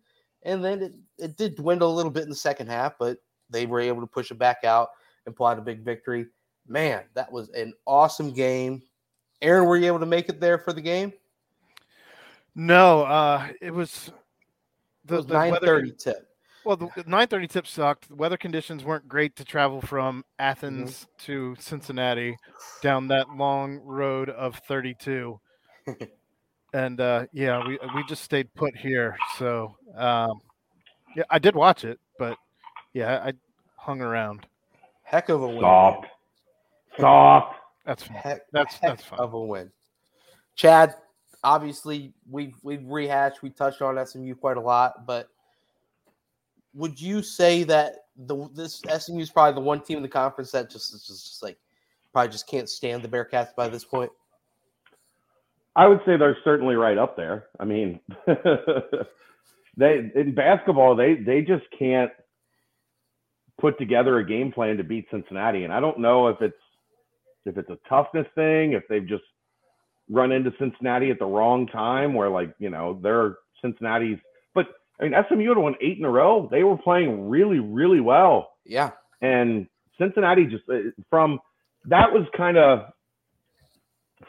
And then it, it did dwindle a little bit in the second half, but they were able to push it back out and pull out a big victory. Man, that was an awesome game. Aaron, were you able to make it there for the game? No, uh, it was the, nine thirty tip. Well, the nine thirty tip sucked. The weather conditions weren't great to travel from Athens mm-hmm. to Cincinnati down that long road of thirty two. and uh, yeah, we we just stayed put here. So um, yeah, I did watch it, but yeah, I hung around. Heck of a win. Stop. Stop. That's heck, that's heck that's fine. of a win. Chad, obviously we've we've rehashed, we touched on SMU quite a lot, but would you say that the this SMU is probably the one team in the conference that just just, just like probably just can't stand the Bearcats by this point? I would say they're certainly right up there. I mean, they in basketball they they just can't put together a game plan to beat Cincinnati. And I don't know if it's if it's a toughness thing, if they've just run into Cincinnati at the wrong time, where like you know they're Cincinnati's. But I mean, SMU had won eight in a row. They were playing really, really well. Yeah. And Cincinnati just uh, from that was kind of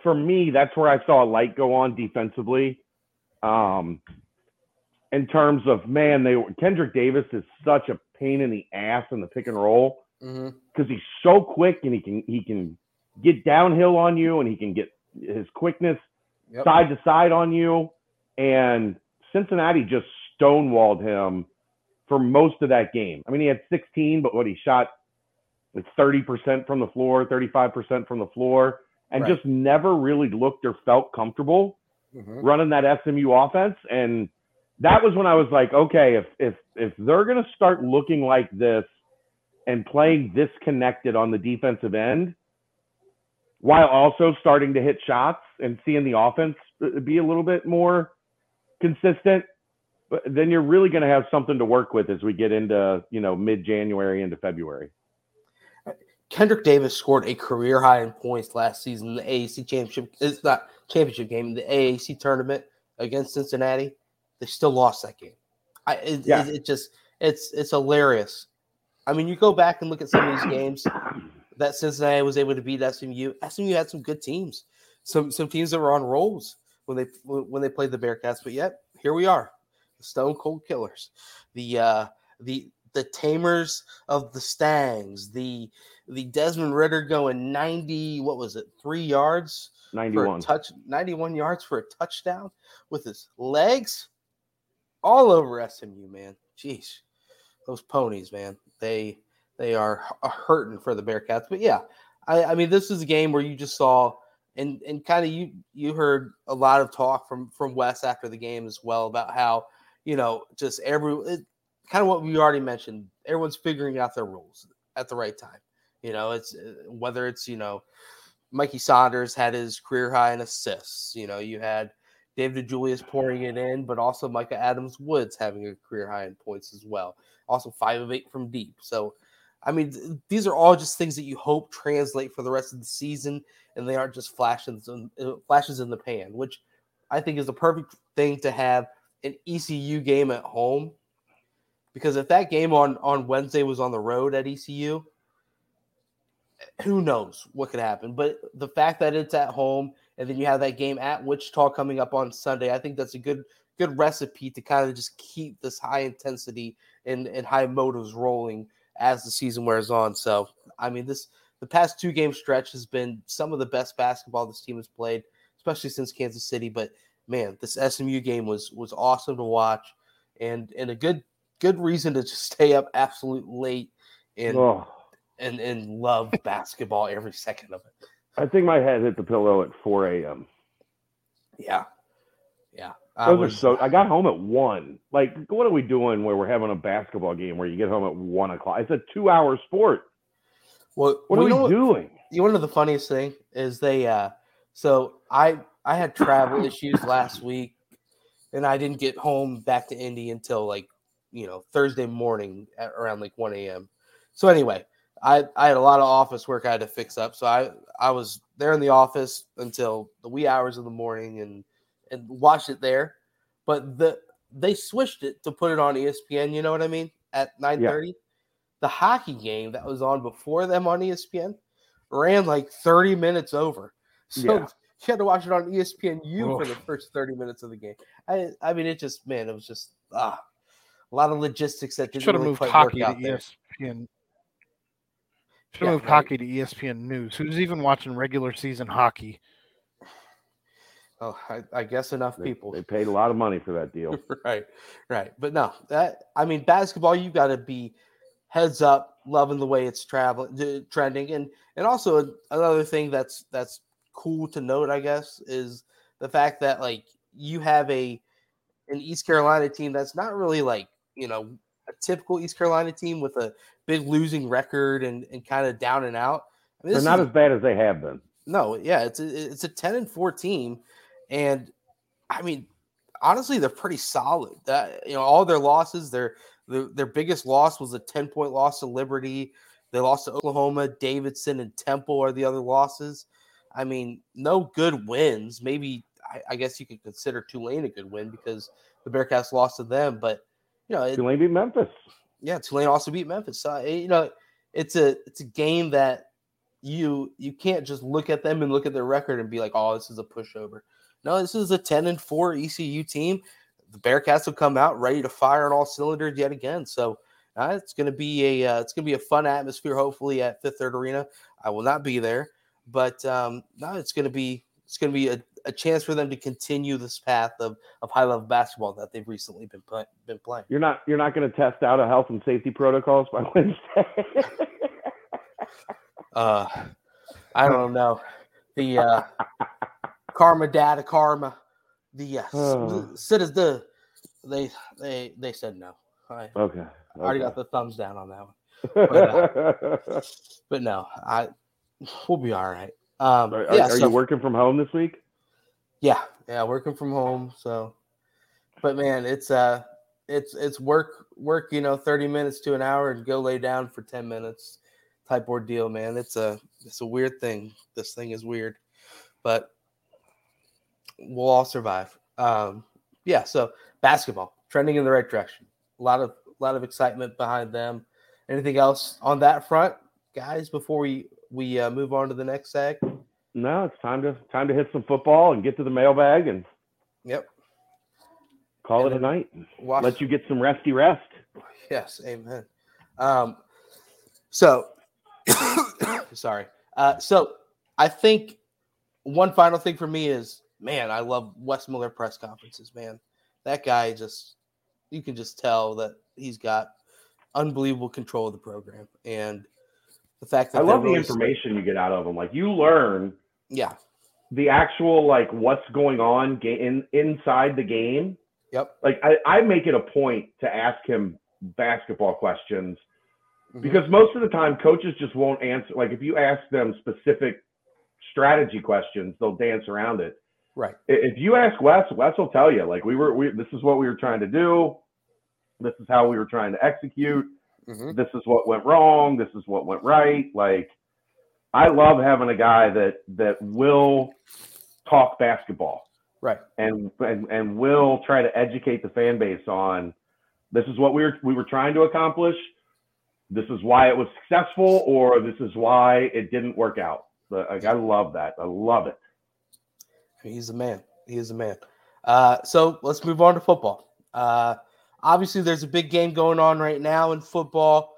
for me. That's where I saw a light go on defensively. Um, in terms of man, they Kendrick Davis is such a pain in the ass in the pick and roll because mm-hmm. he's so quick and he can he can get downhill on you and he can get his quickness yep. side to side on you. And Cincinnati just stonewalled him for most of that game. I mean, he had 16, but what he shot like 30% from the floor, 35% from the floor, and right. just never really looked or felt comfortable mm-hmm. running that SMU offense. And that was when I was like, okay, if if if they're gonna start looking like this and playing disconnected on the defensive end, while also starting to hit shots and seeing the offense be a little bit more consistent, but then you're really going to have something to work with as we get into you know mid January into February. Kendrick Davis scored a career high in points last season in the AAC championship. It's not championship game, the AAC tournament against Cincinnati. They still lost that game. I it, yeah. it, it just it's it's hilarious. I mean, you go back and look at some of these games that Cincinnati was able to beat SMU. SMU had some good teams, some some teams that were on rolls when they when they played the Bearcats. But yet here we are, the Stone Cold Killers, the uh, the the tamers of the Stangs, the the Desmond Ridder going ninety. What was it? Three yards. 91 touch 91 yards for a touchdown with his legs all over SMU man jeez those ponies man they they are hurting for the Bearcats. But yeah, I, I mean, this is a game where you just saw and and kind of you you heard a lot of talk from from Wes after the game as well about how you know just every it, kind of what we already mentioned. Everyone's figuring out their rules at the right time. You know, it's uh, whether it's you know Mikey Saunders had his career high in assists. You know, you had David DeJulius pouring it in, but also Mika Adams Woods having a career high in points as well. Also five of eight from deep. So I mean, these are all just things that you hope translate for the rest of the season, and they aren't just flashes in, uh, flashes in the pan, which I think is the perfect thing to have an ECU game at home. Because if that game on on Wednesday was on the road at ECU, who knows what could happen? But the fact that it's at home and then you have that game at Wichita coming up on Sunday, I think that's a good good recipe to kind of just keep this high intensity and, and high motives rolling as the season wears on. So, I mean, this the past two game stretch has been some of the best basketball this team has played, especially since Kansas City. But man, this SMU game was was awesome to watch, and and a good good reason to just stay up absolute late and oh. and and love basketball every second of it. I think my head hit the pillow at 4 a.m. Yeah, yeah. I Those was, are so. I got home at one. Like, what are we doing where we're having a basketball game where you get home at one o'clock? It's a two-hour sport. Well, what are we doing? You know, one of the funniest thing is they. uh So I I had travel issues last week, and I didn't get home back to Indy until like you know Thursday morning at around like one a.m. So anyway, I I had a lot of office work I had to fix up, so I I was there in the office until the wee hours of the morning and and watched it there. But the they switched it to put it on ESPN. You know what I mean? At nine thirty, yeah. the hockey game that was on before them on ESPN ran like thirty minutes over. So yeah. you had to watch it on ESPNU for the first thirty minutes of the game. I I mean, it just man, it was just ah, a lot of logistics that didn't should have really moved hockey to ESPN. Should have yeah, moved right. hockey to ESPN News. Who's even watching regular season hockey? Oh, I, I guess enough they, people. They paid a lot of money for that deal. right, right. But no, that I mean, basketball, you got to be heads up, loving the way it's traveling, trending, and and also another thing that's that's cool to note, I guess, is the fact that like you have a an East Carolina team that's not really like you know a typical East Carolina team with a big losing record and and kind of down and out. I mean, They're not is, as bad as they have been. No, yeah, it's a, it's a ten and four team and I mean, honestly, they're pretty solid. That you know, all their losses, their their, their biggest loss was a 10 point loss to Liberty. They lost to Oklahoma, Davidson, and Temple are the other losses. I mean, no good wins. Maybe I, I guess you could consider Tulane a good win because the Bearcats lost to them, but you know, it, Tulane beat Memphis. Yeah, Tulane also beat Memphis. So you know, it's a it's a game that you you can't just look at them and look at their record and be like, oh, this is a pushover. No, this is a 10 and 4 ECU team. The Bearcats will come out ready to fire on all cylinders yet again. So uh, it's going to be a uh, it's going to be a fun atmosphere. Hopefully at Fifth Third Arena, I will not be there, but um, no, it's going to be it's going to be a, a chance for them to continue this path of, of high level basketball that they've recently been play, been playing. You're not you're not going to test out a health and safety protocols by Wednesday. uh, I don't know the uh, karma data karma the uh, the they they they said no. I, okay. I already got the thumbs down on that one. But, uh, but no, I we'll be all right. Um, are, yeah, are so, you working from home this week? Yeah, yeah, working from home. So, but man, it's uh, it's it's work work. You know, thirty minutes to an hour, and go lay down for ten minutes type ordeal. Man, it's a it's a weird thing. This thing is weird, but we'll all survive. Um, yeah. So basketball trending in the right direction. A lot of a lot of excitement behind them. Anything else on that front, guys? Before we we uh, move on to the next seg. No, it's time to time to hit some football and get to the mailbag and yep, call and it a night. Watch. Let you get some resty rest. Yes, amen. Um, so sorry. Uh, so I think one final thing for me is, man, I love Wes Miller press conferences. Man, that guy just you can just tell that he's got unbelievable control of the program and the fact that I love the information you get out of them. Like you learn, yeah, the actual like what's going on in inside the game. Yep. Like I, I make it a point to ask him basketball questions mm-hmm. because most of the time coaches just won't answer. Like if you ask them specific strategy questions, they'll dance around it. Right. If you ask Wes, Wes will tell you like we were. We this is what we were trying to do. This is how we were trying to execute. Mm-hmm. This is what went wrong. This is what went right. Like, I love having a guy that that will talk basketball, right? And and and will try to educate the fan base on this is what we were we were trying to accomplish. This is why it was successful, or this is why it didn't work out. But like, I love that. I love it. He's a man. He is a man. Uh, so let's move on to football. Uh, Obviously, there's a big game going on right now in football.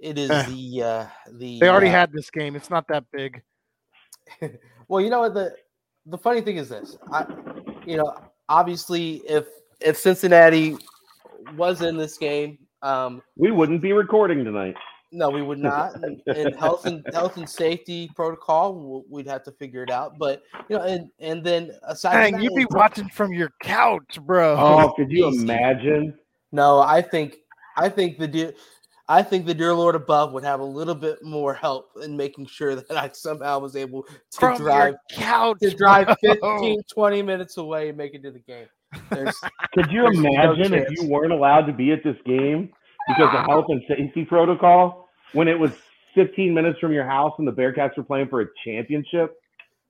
It is eh. the uh, the. They already uh, had this game. It's not that big. well, you know what the the funny thing is this. I, you know, obviously, if if Cincinnati was in this game, um, we wouldn't be recording tonight. No, we would not. And, and, health and health and safety protocol, we'd have to figure it out. But you know, and and then aside, Dang, that, you'd be watching from your couch, bro. Oh, could you imagine? No, I think I think the dear I think the dear Lord above would have a little bit more help in making sure that I somehow was able to From drive couch, to drive 15, 20 minutes away and make it to the game. Could you imagine no if you weren't allowed to be at this game because of health and safety protocol when it was 15 minutes from your house and the Bearcats were playing for a championship?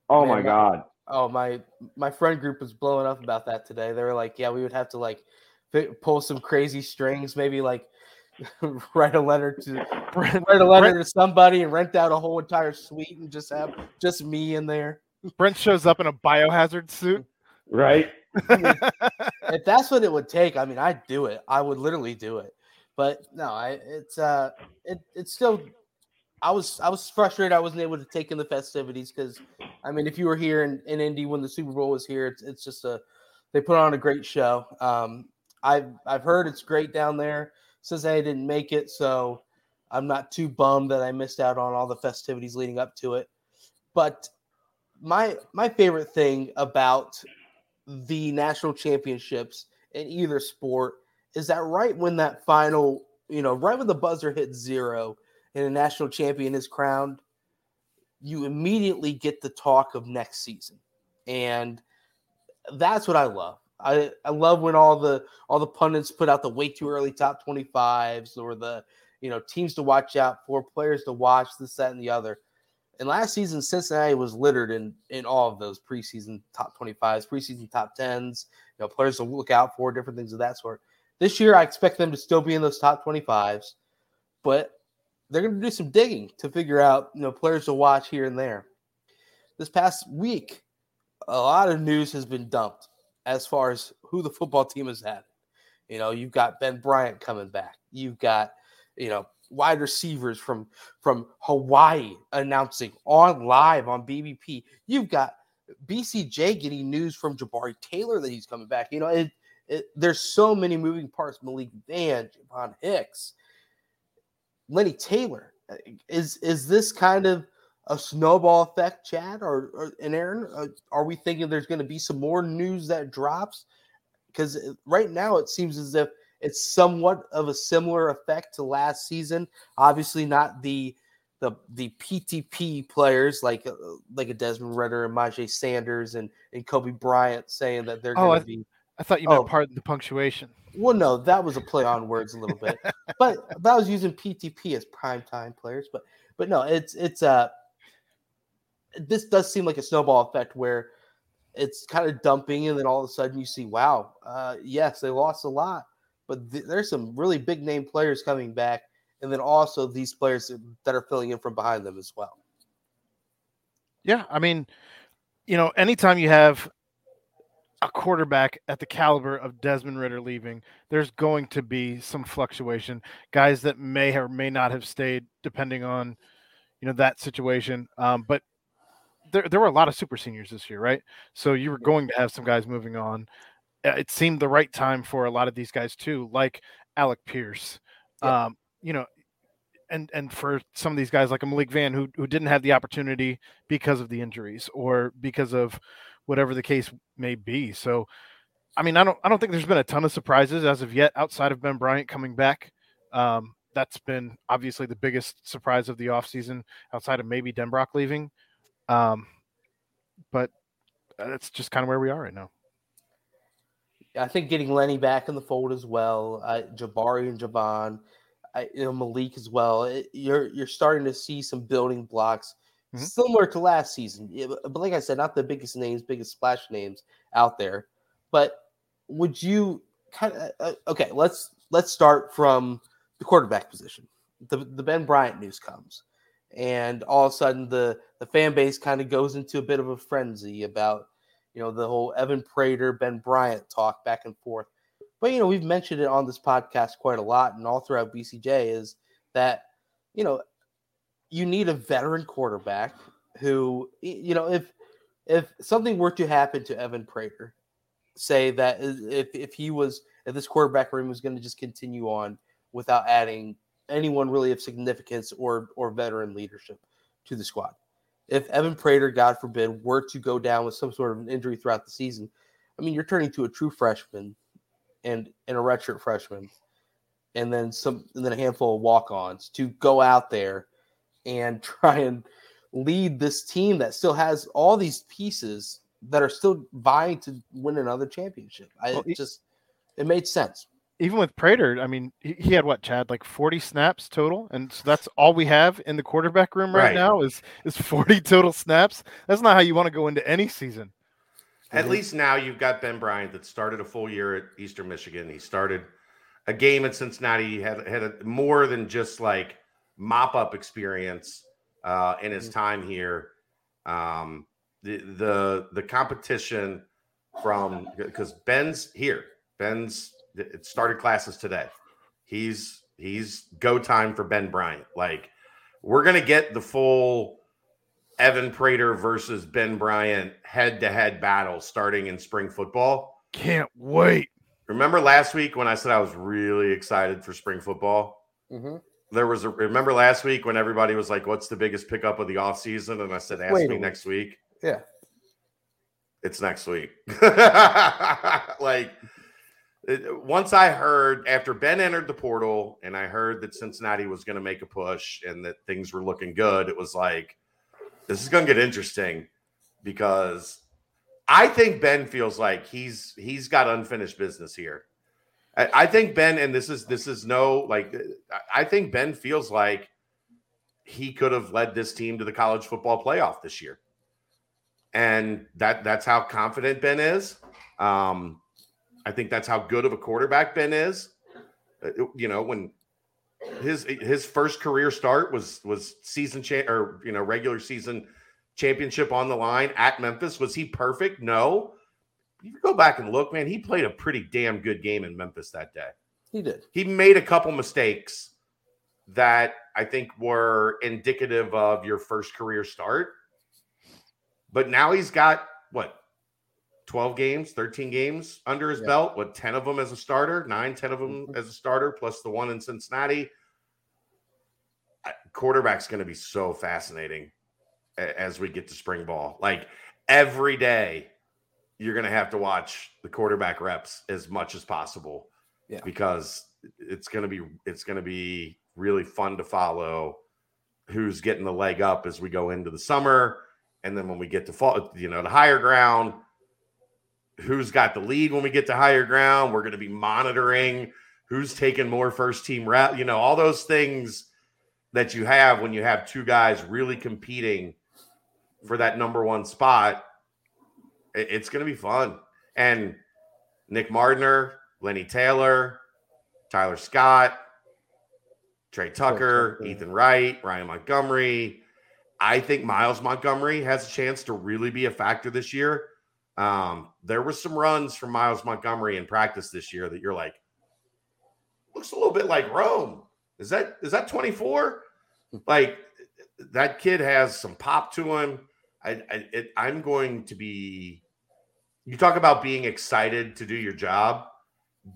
Oh Man, my god. Oh my my friend group was blowing up about that today. They were like, "Yeah, we would have to like pull some crazy strings, maybe like write a letter to write a letter Brent, to somebody and rent out a whole entire suite and just have just me in there. Brent shows up in a biohazard suit. Right. If that's what it would take, I mean, I'd do it. I would literally do it. But no, I it's uh it it's still I was I was frustrated I wasn't able to take in the festivities because I mean if you were here in, in Indy when the Super Bowl was here, it's it's just a they put on a great show. Um, I've I've heard it's great down there. Since I didn't make it, so I'm not too bummed that I missed out on all the festivities leading up to it. But my my favorite thing about the national championships in either sport is that right when that final, you know, right when the buzzer hits zero and a national champion is crowned, you immediately get the talk of next season. And that's what I love. I, I love when all the all the pundits put out the way too early top 25s or the you know teams to watch out for, players to watch, this, that, and the other. And last season, Cincinnati was littered in in all of those preseason top 25s, preseason top 10s, you know, players to look out for, different things of that sort. This year, I expect them to still be in those top 25s, but they're going to do some digging to figure out, you know, players to watch here and there. This past week, a lot of news has been dumped as far as who the football team has had. You know, you've got Ben Bryant coming back. You've got, you know, wide receivers from from Hawaii announcing on live on BBP. You've got BCJ getting news from Jabari Taylor that he's coming back. You know, it, it, there's so many moving parts. Malik Vann, Javon Hicks, Lenny Taylor. Uh, is is this kind of a snowball effect, Chad, or, or and Aaron? Uh, are we thinking there's going to be some more news that drops? Because uh, right now it seems as if it's somewhat of a similar effect to last season. Obviously, not the the the PTP players like uh, like a Desmond Ridder and Myjai Sanders and and Coby Bryant saying that they're oh, going to be. I thought you meant oh, part of the punctuation. Well, no, that was a play on words a little bit, but, but I was using PTP as prime time players. But but no, it's it's uh this does seem like a snowball effect where it's kind of dumping, and then all of a sudden you see, wow, uh, yes, they lost a lot, but th- there's some really big name players coming back and then also these players that are filling in from behind them as well. Yeah, I mean, you know, anytime you have a quarterback at the caliber of Desmond Ridder leaving, there's going to be some fluctuation. Guys that may or may not have stayed, depending on you know that situation. Um, but there there were a lot of super seniors this year, right? So you were going to have some guys moving on. Uh, it seemed the right time for a lot of these guys too, like Alec Pierce. Yeah. Um, you know, and and for some of these guys like a Malik Vann who who didn't have the opportunity because of the injuries or because of whatever the case may be. So I mean, I don't I don't think there's been a ton of surprises as of yet outside of Ben Bryant coming back. Um, that's been obviously the biggest surprise of the offseason outside of maybe Denbrock leaving. Um, but that's just kind of where we are right now. I think getting Lenny back in the fold as well, uh, Jabari and Javon, I, you know Malik as well. It, you're you're starting to see some building blocks mm-hmm. similar to last season. But like I said, not the biggest names, biggest splash names out there. But would you kind of uh, okay? Let's let's start from the quarterback position. The the Ben Bryant news comes, and all of a sudden the the fan base kind of goes into a bit of a frenzy about you know the whole Evan Prater Ben Bryant talk back and forth. But you know, we've mentioned it on this podcast quite a lot and all throughout BCJ is that you know you need a veteran quarterback who you know if if something were to happen to Evan Prater, say that if if he was if this quarterback room was going to just continue on without adding anyone really of significance or or veteran leadership to the squad. If Evan Prater, God forbid, were to go down with some sort of an injury throughout the season, I mean, you're turning to a true freshman and and a redshirt freshman, and then some and then a handful of walk-ons to go out there and try and lead this team that still has all these pieces that are still vying to win another championship. I well, just it made sense. Even with Prater, I mean, he, he, had what, Chad, like 40 snaps total, and so that's all we have in the quarterback room right, right. now is is 40 total snaps. That's not how you want to go into any season. At mm-hmm. least now you've got Ben Bryant that started a full year at Eastern Michigan. He started a game at Cincinnati. He had had a, more than just like mop up experience uh, in his mm-hmm. time here. Um, the the the competition from because Ben's here. Ben's it started classes today. He's he's go time for Ben Bryant. Like we're gonna get the full Evan Prater versus Ben Bryant head to head battle starting in spring football. Can't wait. Remember last week when I said I was really excited for spring football? Mm-hmm. There was a remember last week when everybody was like, What's the biggest pickup of the offseason? And I said, Ask wait me next week. Yeah. It's next week. like, it, once I heard after Ben entered the portal and I heard that Cincinnati was going to make a push and that things were looking good, it was like, this is going to get interesting because I think Ben feels like he's he's got unfinished business here. I, I think Ben, and this is this is no like I think Ben feels like he could have led this team to the college football playoff this year, and that that's how confident Ben is. Um, I think that's how good of a quarterback Ben is. Uh, you know, when his his first career start was was season cha- or you know regular season championship on the line at Memphis. Was he perfect? No. You go back and look, man. He played a pretty damn good game in Memphis that day. He did. He made a couple mistakes that I think were indicative of your first career start. But now he's got what 12 games, 13 games under his yeah. belt, what 10 of them as a starter, nine, 10 of them mm-hmm. as a starter, plus the one in Cincinnati. Quarterback's going to be so fascinating as we get to spring ball. Like every day, you're going to have to watch the quarterback reps as much as possible. Yeah. Because it's going to be it's going to be really fun to follow who's getting the leg up as we go into the summer and then when we get to fall you know the higher ground who's got the lead when we get to higher ground we're going to be monitoring who's taking more first team rep you know all those things that you have when you have two guys really competing for that number one spot it's going to be fun and nick mardner lenny taylor tyler scott Tre Tucker, Ethan Wright, Ryan Montgomery. I think Miles Montgomery has a chance to really be a factor this year. Um, there were some runs from Miles Montgomery in practice this year that you're like, looks a little bit like Rome. Is that is that 24? like that kid has some pop to him. I, I it, I'm going to be. You talk about being excited to do your job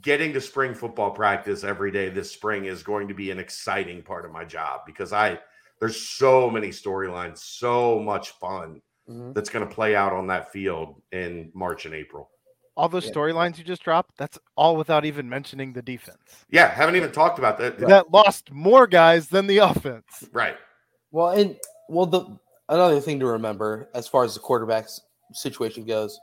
getting to spring football practice every day this spring is going to be an exciting part of my job because I there's so many storylines, so much fun mm-hmm. that's going to play out on that field in March and April. All those yeah. storylines you just dropped, that's all without even mentioning the defense. Yeah, haven't even talked about that. That lost more guys than the offense. Right. Well, and well the another thing to remember as far as the quarterbacks situation goes,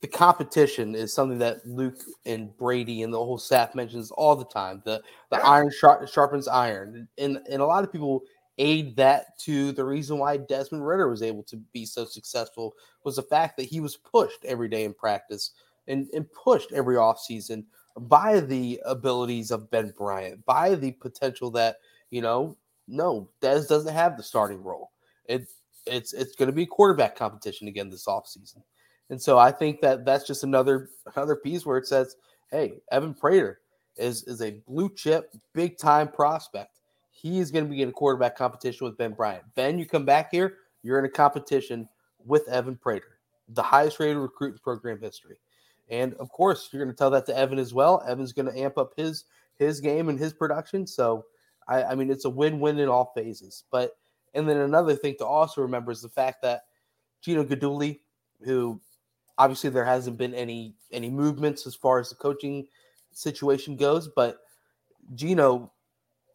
the competition is something that Luke and Brady and the whole staff mentions all the time. The the iron sharp, sharpens iron, and and a lot of people aid that to the reason why Desmond Ridder was able to be so successful was the fact that he was pushed every day in practice and, and pushed every offseason by the abilities of Ben Bryant, by the potential that, you know, no, Des doesn't have the starting role. It, it's it's going to be quarterback competition again this offseason. And so I think that that's just another another piece where it says, "Hey, Evan Prater is is a blue chip, big time prospect. He is going to be in a quarterback competition with Ben Bryant. Ben, you come back here, you're in a competition with Evan Prater, the highest rated recruit in program history. And of course, you're going to tell that to Evan as well. Evan's going to amp up his his game and his production. So, I, I mean, it's a win win in all phases. But and then another thing to also remember is the fact that Gino Guidugli, who obviously there hasn't been any any movements as far as the coaching situation goes, but Gino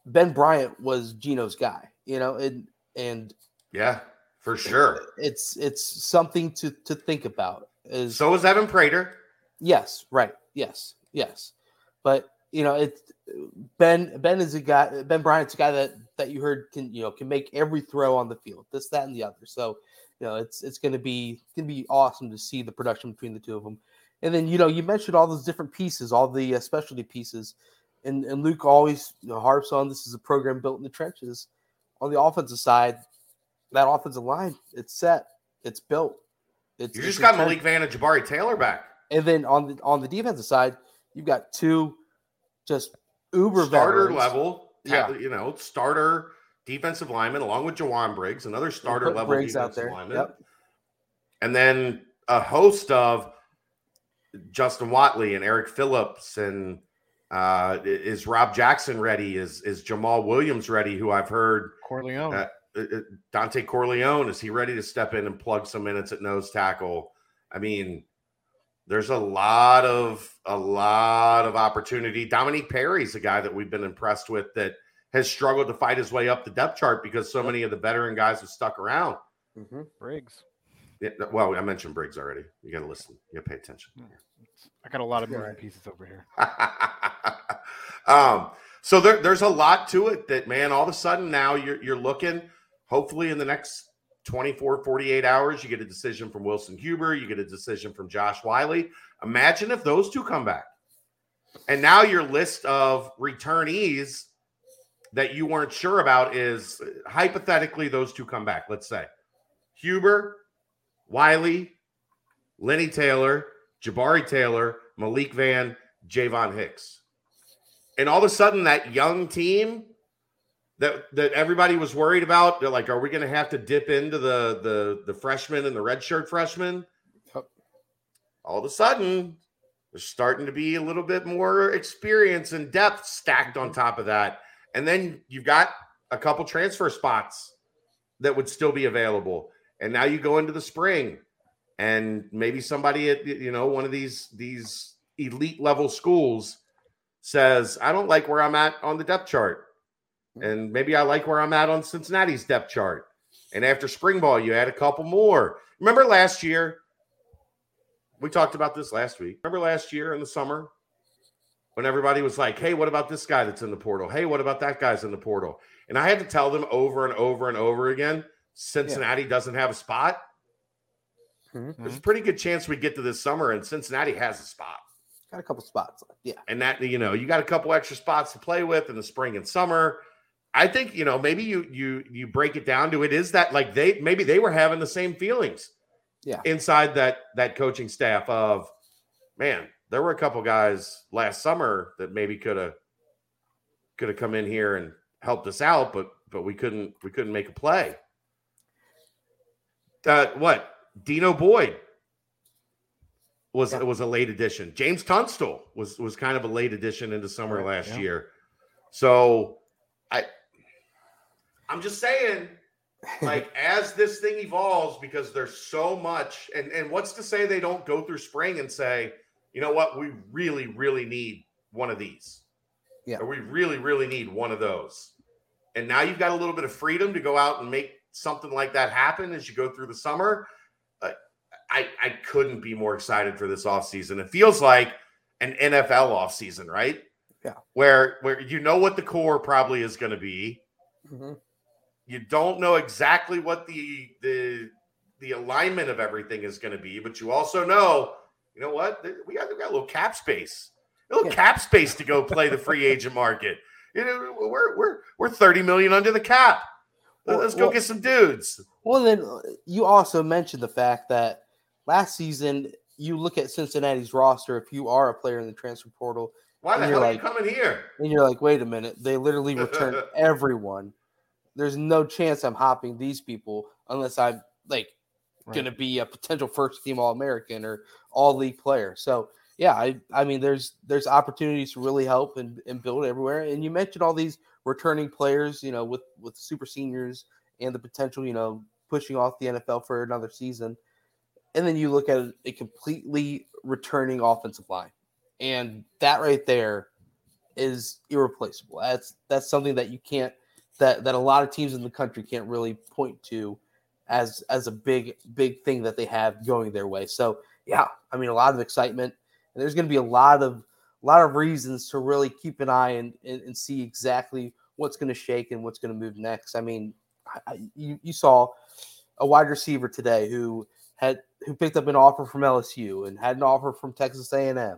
Ben Bryant was Gino's guy, you know, and and yeah, for sure. It's it's something to to think about. Is so is Evan Prater. Yes, right. Yes, yes. But you know, it's Ben Ben is a guy Ben Bryant's a guy that that you heard can you know can make every throw on the field, this, that, and the other. So you know, it's it's going to be going to be awesome to see the production between the two of them. And then you know, you mentioned all those different pieces, all the uh, specialty pieces, and and Luke always you know, harps on this is a program built in the trenches. On the offensive side, that offensive line, it's set, it's built. It's, you just got Malik Vann and Jabari Taylor back. And then on the on the defensive side, you've got two just uber starter veterans. level, yeah. you know, starter defensive lineman, along with Jowon Briggs, another starter level Briggs defensive out there. lineman. Yep. And then a host of Justin Watley and Eric Phillips and uh, is Rob Jackson ready? Is is Jamaal Williams ready? Who I've heard Corleone. Uh, uh, uh, Corleone is he ready to step in and plug some minutes at nose tackle? I mean, there's a lot of a lot of opportunity. Dominique Perry's a guy that we've been impressed with that has struggled to fight his way up the depth chart because so many of the veteran guys have stuck around. Mm-hmm. Briggs. Yeah, well, I mentioned Briggs already. You got to listen. You got to pay attention. I got a lot of moving pieces over here. um, so there, there's a lot to it that, man, all of a sudden now you're, you're looking, hopefully in the next 24, 48 hours, you get a decision from Wilson Huber, you get a decision from Josh Whyle. Imagine if those two come back. And now your list of returnees that you weren't sure about is hypothetically those two come back. Let's say Huber, Whyle, Lenny Taylor, Jabari Taylor, Malik Vann, Javon Hicks. And all of a sudden, that young team that that everybody was worried about, they're like, are we going to have to dip into the the the freshmen and the redshirt freshmen? All of a sudden, there's starting to be a little bit more experience and depth stacked on top of that. And then you've got a couple transfer spots that would still be available. And now you go into the spring and maybe somebody at you know one of these these elite level schools says, "I don't like where I'm at on the depth chart." Hmm. And maybe I like where I'm at on Cincinnati's depth chart. And after spring ball, you add a couple more. Remember last year we talked about this last week. Remember last year in the summer when everybody was like, hey, what about this guy that's in the portal? Hey, what about that guy's in the portal? And I had to tell them over and over and over again Cincinnati yeah. doesn't have a spot. Mm-hmm. There's a pretty good chance we get to this summer and Cincinnati has a spot. Got a couple spots. Yeah. And that, you know, you got a couple extra spots to play with in the spring and summer. I think, you know, maybe you you you break it down to it is that like they maybe they were having the same feelings yeah inside that that coaching staff of man there were a couple guys last summer that maybe could have could have come in here and helped us out but but we couldn't we couldn't make a play uh what dino boyd was yeah. was a late addition. James tunstall was was kind of a late addition into summer right, last yeah. year. So i i'm just saying like as this thing evolves because there's so much and and what's to say they don't go through spring and say you know what? We really really need one of these. Yeah. Or we really really need one of those. And now you've got a little bit of freedom to go out and make something like that happen as you go through the summer i i couldn't be more excited for this offseason it feels like an nfl offseason right yeah where where you know what the core probably is going to be mm-hmm you don't know exactly what the the the alignment of everything is going to be, but you also know, you know what? We got we got a little cap space, a little yeah. cap space to go play the free agent market. You know, we're we're we're thirty million under the cap. Let's go well, get some dudes. Well, then uh, you also mentioned the fact that last season you look at Cincinnati's roster. If you are a player in the transfer portal, why the hell like, are you coming here? And you're like, wait a minute, they literally returned everyone there's no chance I'm hopping these people unless I'm like right. going to be a potential first team All American or All League player. So yeah, I I mean there's there's opportunities to really help and, and build everywhere. And you mentioned all these returning players, you know, with with super seniors and the potential, you know, pushing off the NFL for another season. And then you look at a completely returning offensive line. And that right there is irreplaceable. That's that's something that you can't that that a lot of teams in the country can't really point to as as a big big thing that they have going their way. So yeah, I mean a lot of excitement, and there's going to be a lot of a lot of reasons to really keep an eye and and, and see exactly what's going to shake and what's going to move next. I mean, I, you you saw a wide receiver today who had who picked up an offer from LSU and had an offer from Texas A&M.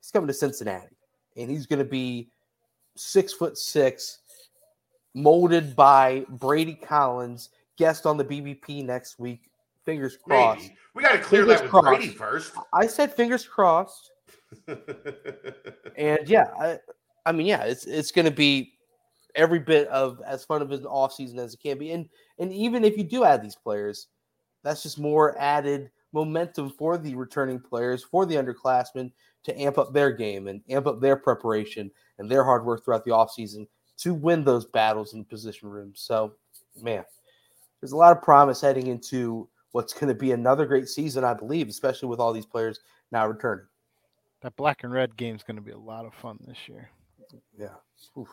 He's coming to Cincinnati, and he's going to be six foot six molded by Brady Collins, guest on the BBP next week. Fingers crossed. Maybe. We got to clear fingers that with crossed. Brady first. I said fingers crossed. and yeah, I, I mean, yeah, it's it's going to be every bit of as fun of an off season as it can be. And and even if you do add these players, that's just more added momentum for the returning players, for the underclassmen to amp up their game and amp up their preparation and their hard work throughout the offseason to win those battles in position rooms. So, man, there's a lot of promise heading into what's going to be another great season, I believe, especially with all these players now returning. That black and red game is going to be a lot of fun this year. Yeah. Oof.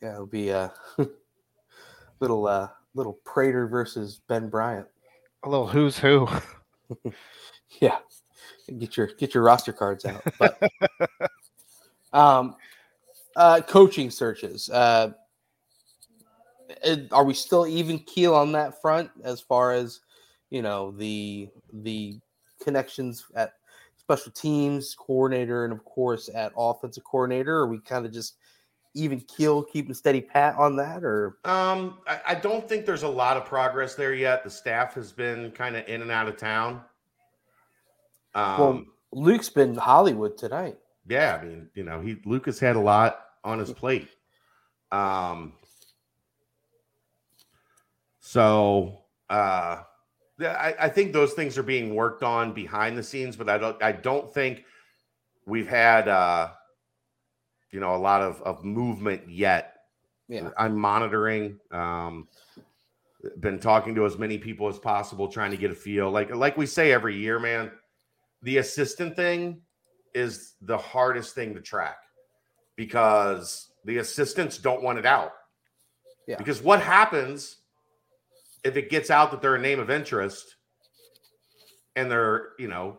Yeah, it'll be a little uh little Prater versus Ben Bryant. A little who's who. yeah. Get your get your roster cards out. But um uh, coaching searches. Uh, are we still even keel on that front as far as you know the the connections at special teams coordinator and of course at offensive coordinator? Are we kind of just even keel, keeping steady pat on that, or? Um, I, I, don't think there's a lot of progress there yet. The staff has been kind of in and out of town. Um, well, Luke's been Hollywood tonight. Yeah, I mean, you know, he Lucas had a lot on his plate. Um, so uh, I, I think those things are being worked on behind the scenes, but I don't I don't think we've had uh, you know a lot of, of movement yet. Yeah. I'm monitoring. Um, been talking to as many people as possible, trying to get a feel. Like like we say every year, man, the assistant thing is the hardest thing to track because the assistants don't want it out. Yeah. Because what happens if it gets out that they're a name of interest and they're, you know,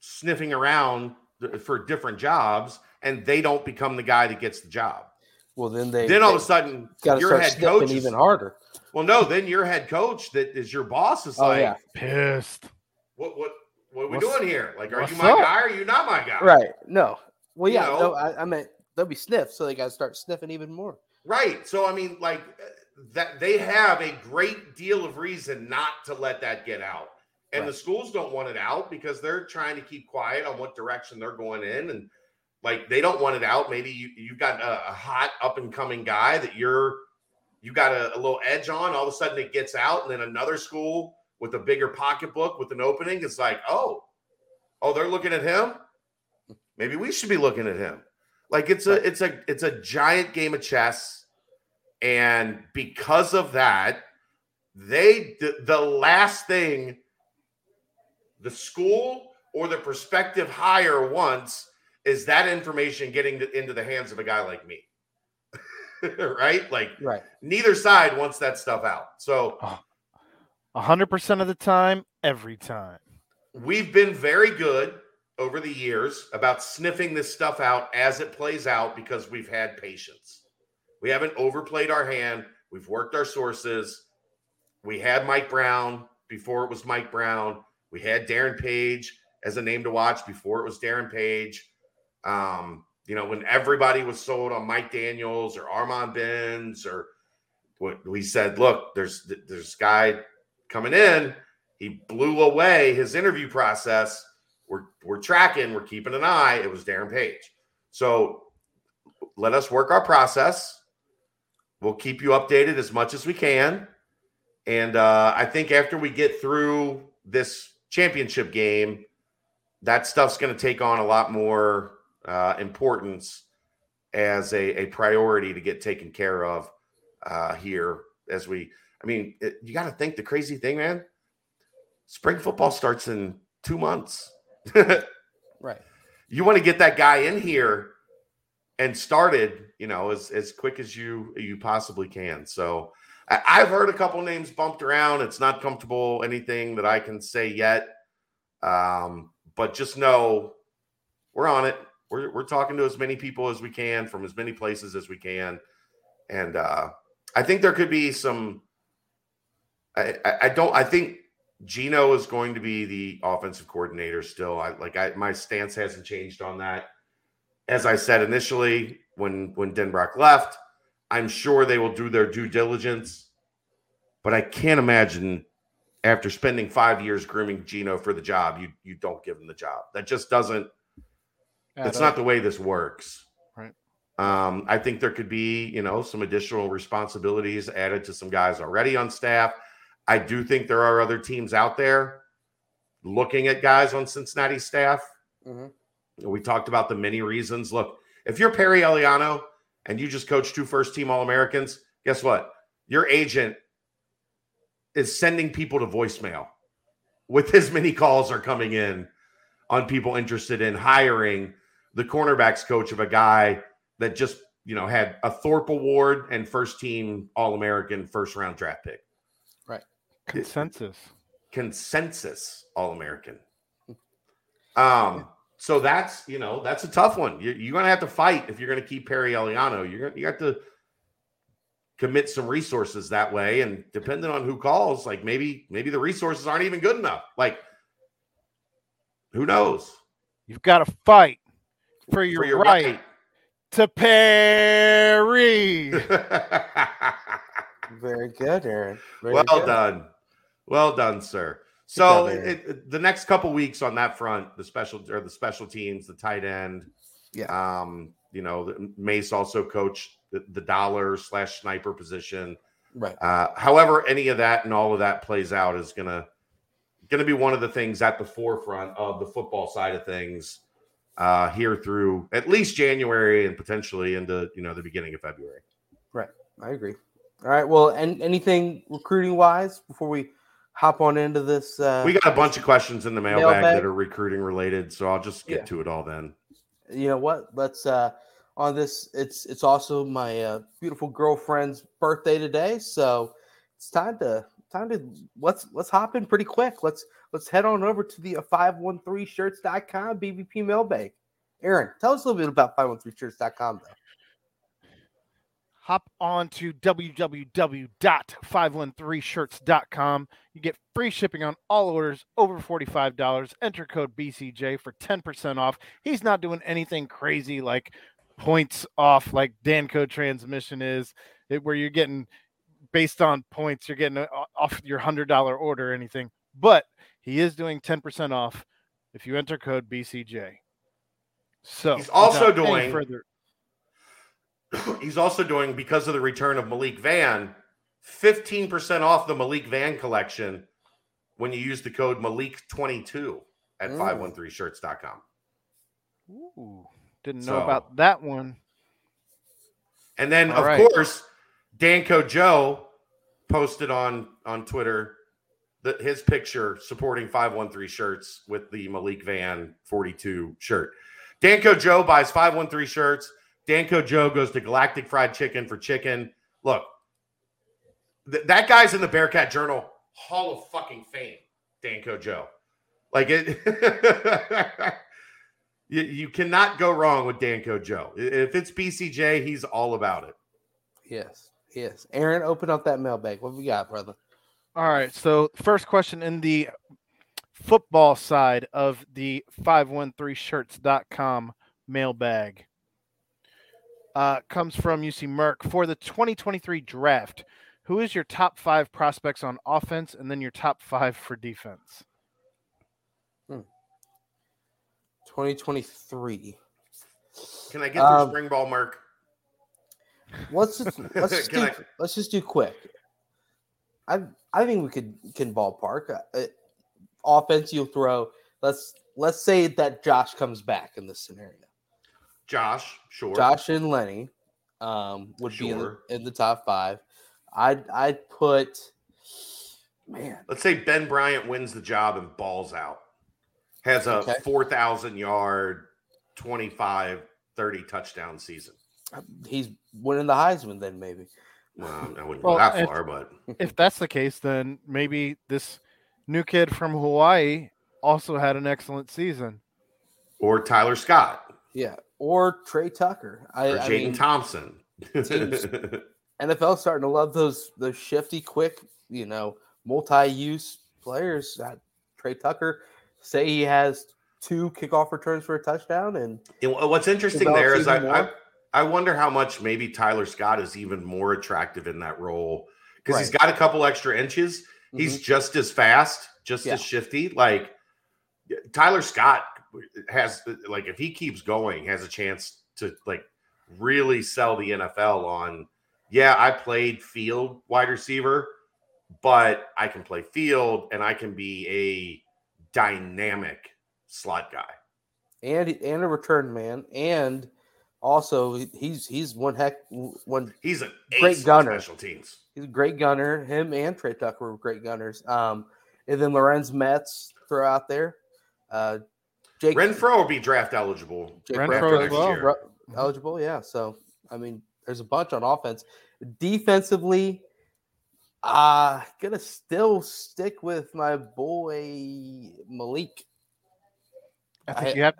sniffing around for different jobs and they don't become the guy that gets the job? Well, then they then all of a sudden your head coach is, even harder. Well, no, then your head coach that is your boss is oh, like yeah. pissed. What what what are we What's, doing here? Like, are you my up? guy? Or are you not my guy? Right. No. Well, yeah. You know? No, I, I meant they'll be sniffed, so they got to start sniffing even more. Right. So I mean, like uh, that they have a great deal of reason not to let that get out. And right. the schools don't want it out because they're trying to keep quiet on what direction they're going in. And like they don't want it out. Maybe you, you've got a, a hot up and coming guy that you're you got a, a, little edge on. All of a sudden it gets out, and then another school with a bigger pocketbook with an opening is like, oh, oh, they're looking at him. Maybe we should be looking at him. Like it's a it's a it's a giant game of chess and because of that, they the, the last thing the school or the prospective hire wants is that information getting to, into the hands of a guy like me. right? Like right. neither side wants that stuff out. So a hundred percent of the time, every time. We've been very good over the years about sniffing this stuff out as it plays out because we've had patience. We haven't overplayed our hand. We've worked our sources. We had Mike Brown before it was Mike Brown. We had Darren Page as a name to watch before it was Darren Page. Um, you know, when everybody was sold on Mike Daniels or Armand Benz or what we said, look, there's there's guy coming in. He blew away his interview process. We're we're tracking, we're keeping an eye. It was Darren Page. So let us work our process. We'll keep you updated as much as we can. And uh, I think after we get through this championship game, that stuff's going to take on a lot more uh, importance as a, a priority to get taken care of uh, here as we. I mean, it, you got to think the crazy thing, man. Spring football starts in two months. right. You want to get that guy in here and started, you know, as as quick as you you possibly can. So I, I've heard a couple names bumped around. It's not comfortable anything that I can say yet, um, but just know we're on it. We're we're talking to as many people as we can from as many places as we can, and uh, I think there could be some. I, I, I don't. I think Gino is going to be the offensive coordinator still. I like I my stance hasn't changed on that as I said initially when when Denbrock left, I'm sure they will do their due diligence, but I can't imagine after spending five years grooming Gino for the job, you you don't give him the job. That just doesn't. That's not the way this works. Right. Um, I think there could be, you know, some additional responsibilities added to some guys already on staff. I do think there are other teams out there looking at guys on Cincinnati staff. Mm-hmm. We talked about the many reasons. Look, if you're Perry Eliano and you just coach two first team All Americans, guess what? Your agent is sending people to voicemail with as many calls are coming in on people interested in hiring the cornerbacks coach of a guy that just, you know, had a Thorpe Award and first team All American first round draft pick. Right. Consensus. Consensus All American. Um, so that's you know that's a tough one. You're, you're going to have to fight if you're going to keep Perry Eliano. You're you got to commit some resources that way. And depending on who calls, like maybe maybe the resources aren't even good enough. Like who knows? You've got to fight for your, for your right, right, to Perry. Very good, Aaron. Very well good. done. Well done, sir. So it, it, the next couple weeks on that front, the special or the special teams, the tight end, yeah. Um, you know, Mace also coached the, the dollar slash sniper position. Right. Uh, however, any of that and all of that plays out is gonna gonna be one of the things at the forefront of the football side of things uh, here through at least January and potentially into you know the beginning of February. Right. I agree. All right. Well, and anything recruiting wise before we hop on into this? Uh, we got a bunch of questions in the mailbag, mailbag. that are recruiting related, so I'll just get yeah. to it all then. You know what? Let's uh on this. It's it's also my uh, beautiful girlfriend's birthday today, so it's time to time to let's let's hop in pretty quick. Let's let's head on over to the uh, 513shirts.com BBP mailbag. Aaron, tell us a little bit about 513shirts.com though hop on to www.513shirts.com. You get free shipping on all orders over $45. Enter code BCJ for 10% off. He's not doing anything crazy like points off like Danco transmission is, it, where you're getting based on points, you're getting off your $100 order or anything. But he is doing 10% off if you enter code BCJ. So he's also doing further he's also doing because of the return of Malik Vann, 15% off the Malik Vann collection when you use the code Malik22 at mm. 513shirts.com. Ooh, didn't know so, about that one. And then, All of right. course, Danco Joe posted on on Twitter that his picture supporting 513 shirts with the Malik Vann 42 shirt. Danco Joe buys 513 shirts Danco Joe goes to Galactic Fried Chicken for chicken. Look, th- that guy's in the Bearcat Journal Hall of fucking Fame. Danco Joe, like it. you, you cannot go wrong with Danco Joe. If it's BCJ, he's all about it. Yes, yes. Aaron, open up that mailbag. What we got, brother? All right. So, first question in the football side of the 513shirts.com mailbag uh, comes from UC Merck for the 2023 draft. Who is your top five prospects on offense, and then your top five for defense? Hmm. 2023. Can I get um, the spring ball, Mark? Let's just let's just do, I... let's just do quick. I I think we could can ballpark uh, offense. You'll throw. Let's let's say that Josh comes back in this scenario. Josh, sure. Josh and Lenny um, would sure. be in the, in the, top five. I'd I'd put man. Let's say Ben Bryant wins the job and balls out. Has a okay. 4,000 yard, 25, 30 touchdown season. Uh, he's winning the Heisman then maybe. Well, I wouldn't well, go that far, but if that's the case, then maybe this new kid from Hawaii also had an excellent season. Or Tyler Scott. Yeah, or Tre Tucker. I, or Jaden Thompson. NFL starting to love those those shifty, quick, you know, multi-use players. Uh, Tre Tucker say he has two kickoff returns for a touchdown, and, and what's interesting there is I, I, I wonder how much maybe Tyler Scott is even more attractive in that role because right. he's got a couple extra inches. Mm-hmm. He's just as fast, just yeah. as shifty. Like Tyler Scott has like if he keeps going, has a chance to like really sell the NFL on. Yeah, I played field wide receiver, but I can play field and I can be a dynamic slot guy. And and a return man, and also he's he's one heck one. He's a great gunner. Special teams. He's a great gunner. Him and Tre Tucker were great gunners. Um, and then Lorenz Metz throw out there. Uh, Jake Renfro will be draft eligible. Jake Renfro as well. Eligible, yeah. So I mean, there's a bunch on offense. Defensively, uh gonna still stick with my boy Malik. I think I, you have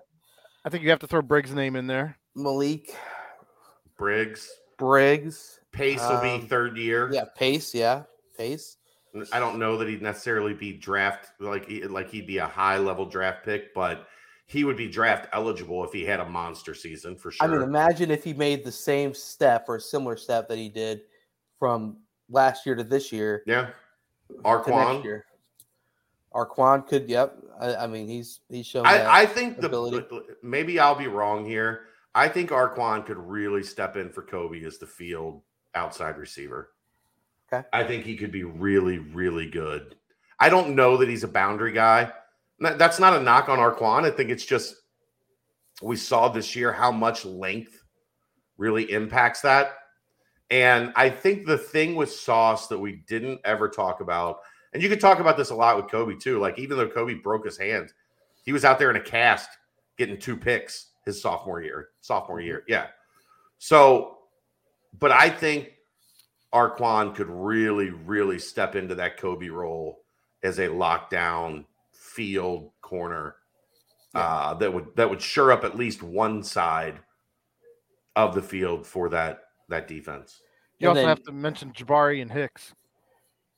I think you have to throw Briggs' name in there. Malik. Briggs. Briggs. Pace will be um, third year. Yeah, Pace. Yeah, Pace. I don't know that he'd necessarily be draft like like he'd be a high level draft pick, but he would be draft eligible if he had a monster season for sure. I mean, imagine if he made the same step or a similar step that he did from last year to this year. Yeah, Arquon. Year. Arquon could. Yep. I, I, mean, he's he's shown. I, I think ability. the maybe I'll be wrong here. I think Arquon could really step in for Coby as the field outside receiver. Okay. I think he could be really, really good. I don't know that he's a boundary guy. That's not a knock on Arquon. I think it's just we saw this year how much length really impacts that. And I think the thing with Sauce that we didn't ever talk about, and you could talk about this a lot with Coby too. Like even though Coby broke his hand, he was out there in a cast getting two picks his sophomore year. Sophomore year, yeah. So, but I think Arquon could really, really step into that Coby role as a lockdown field corner yeah. uh, that would that would sure up at least one side of the field for that that defense. You and also then, have to mention Jabari and Hicks.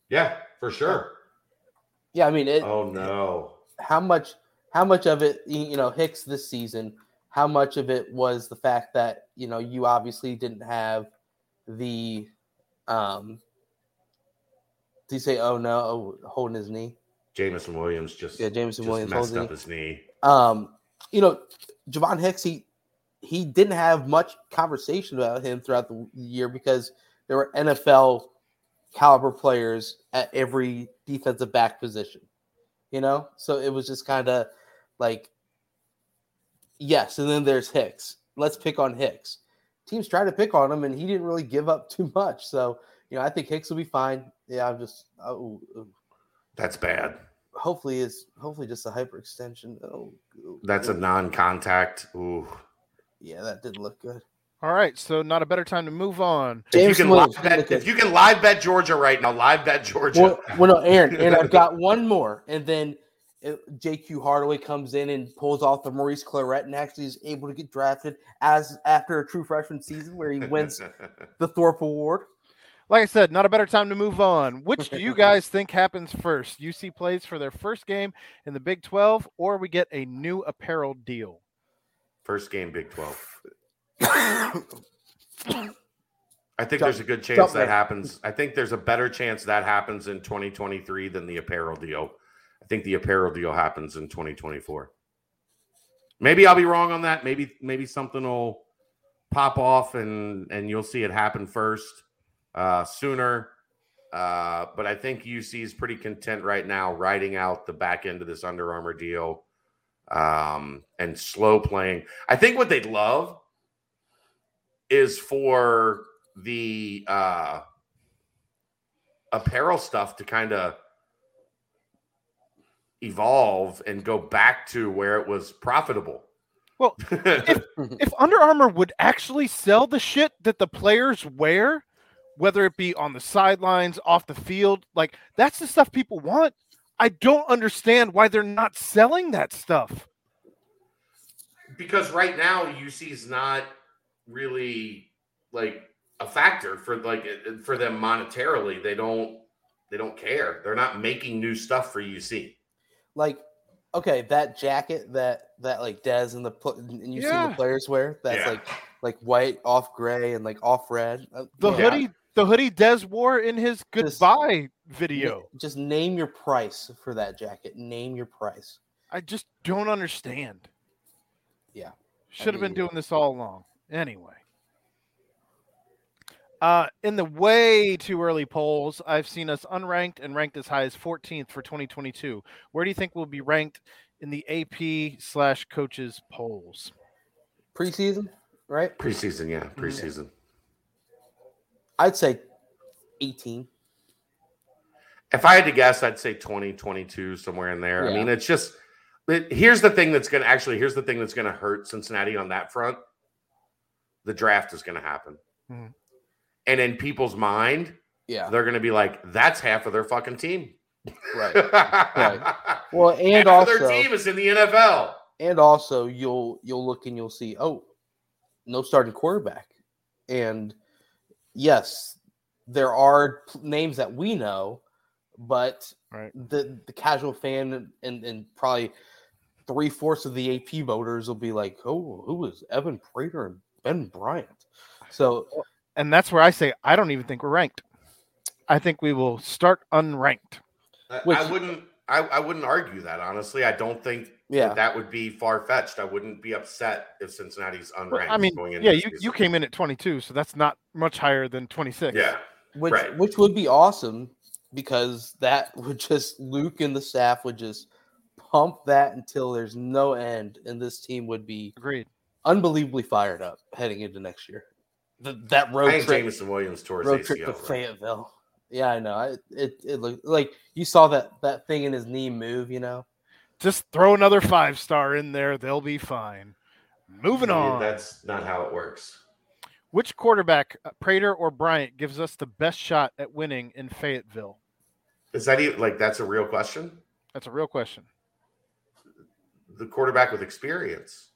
Yeah, for sure. Yeah, I mean, it, oh no, how much how much of it you know Hicks this season? How much of it was the fact that you know you obviously didn't have the um, did he say, "Oh no," oh, holding his knee? Jameson Williams just yeah, Jameson just Williams messed up his knee. Um, you know, Javon Hicks, he he didn't have much conversation about him throughout the year because there were NFL caliber players at every defensive back position. You know, so it was just kind of like, yes, and then there's Hicks. Let's pick on Hicks teams tried to pick on him, and he didn't really give up too much. So, you know, I think Hicks will be fine. Yeah, I'm just. Oh, oh. That's bad. Hopefully, is hopefully just a hyperextension. Oh, oh, that's a non-contact. Ooh. Yeah, that didn't look good. All right, so not a better time to move on. James if you can, live bet, if you can live bet Georgia right now, live bet Georgia. Well, well no, Aaron, and I've got one more, and then JQ Hardaway comes in and pulls off the Maurice Clarett and actually is able to get drafted as after a true freshman season where he wins the Thorpe Award. Like I said, not a better time to move on. Which do you guys think happens first? UC plays for their first game in the Big 12, or we get a new apparel deal? First game, Big 12. I think there's a good chance that happens. I think there's a better chance that happens in 2023 than the apparel deal. Think the apparel deal happens in 2024. Maybe I'll be wrong on that. Maybe maybe something will pop off and and you'll see it happen first uh, sooner. Uh, but I think UC is pretty content right now, riding out the back end of this Under Armour deal um, and slow playing. I think what they'd love is for the uh, apparel stuff to kind of evolve and go back to where it was profitable. Well, if, if Under Armour would actually sell the shit that the players wear, whether it be on the sidelines, off the field, like that's the stuff people want. I don't understand why they're not selling that stuff. Because right now UC is not really like a factor for like for them monetarily. They don't they don't care. They're not making new stuff for UC like okay, that jacket that that like Dez and the and you yeah. see the players wear that's yeah. like like white off gray and like off red. Uh, the yeah. hoodie, the hoodie Dez wore in his goodbye just, video. Just name your price for that jacket. Name your price. I just don't understand. Yeah, should have been doing this all along. Anyway. Uh, in the way too early polls, I've seen us unranked and ranked as high as 14th for 2022. Where do you think we'll be ranked in the AP slash coaches polls? Preseason, right? Preseason, yeah, mm-hmm. preseason. I'd say 18. If I had to guess, I'd say 20, 22, somewhere in there. Yeah. I mean, it's just it, here's the thing that's going to actually here's the thing that's going to hurt Cincinnati on that front. The draft is going to happen. Mm-hmm. And in people's mind, yeah, they're going to be like, that's half of their fucking team. Right. right. Well, and half also their team is in the NFL. And also, you'll you'll look and you'll see, oh, no starting quarterback, and yes, there are names that we know, but right. the the casual fan and and probably three fourths of the AP voters will be like, "Oh, who is Evan Prater and Ben Bryant?" So, and that's where I say I don't even think we're ranked. I think we will start unranked. Which, I wouldn't. I, I wouldn't argue that honestly. I don't think yeah. that, that would be far fetched. I wouldn't be upset if Cincinnati's unranked. Well, I mean, yeah, you, you came in at 22, so that's not much higher than 26. Yeah, which right. which would be awesome because that would just Luke and the staff would just pump that until there's no end, and this team would be agreed unbelievably fired up heading into next year. The, that road I trip, Jameson Williams towards road trip to Fayetteville. Yeah, I know. I, it it looked like you saw that that thing in his knee move. You know, just throw another five star in there; they'll be fine. Moving on. That's not how it works. Which quarterback, uh, Prater or Bryant, gives us the best shot at winning in Fayetteville? Is that even, like that's a real question? That's a real question. The quarterback with experience,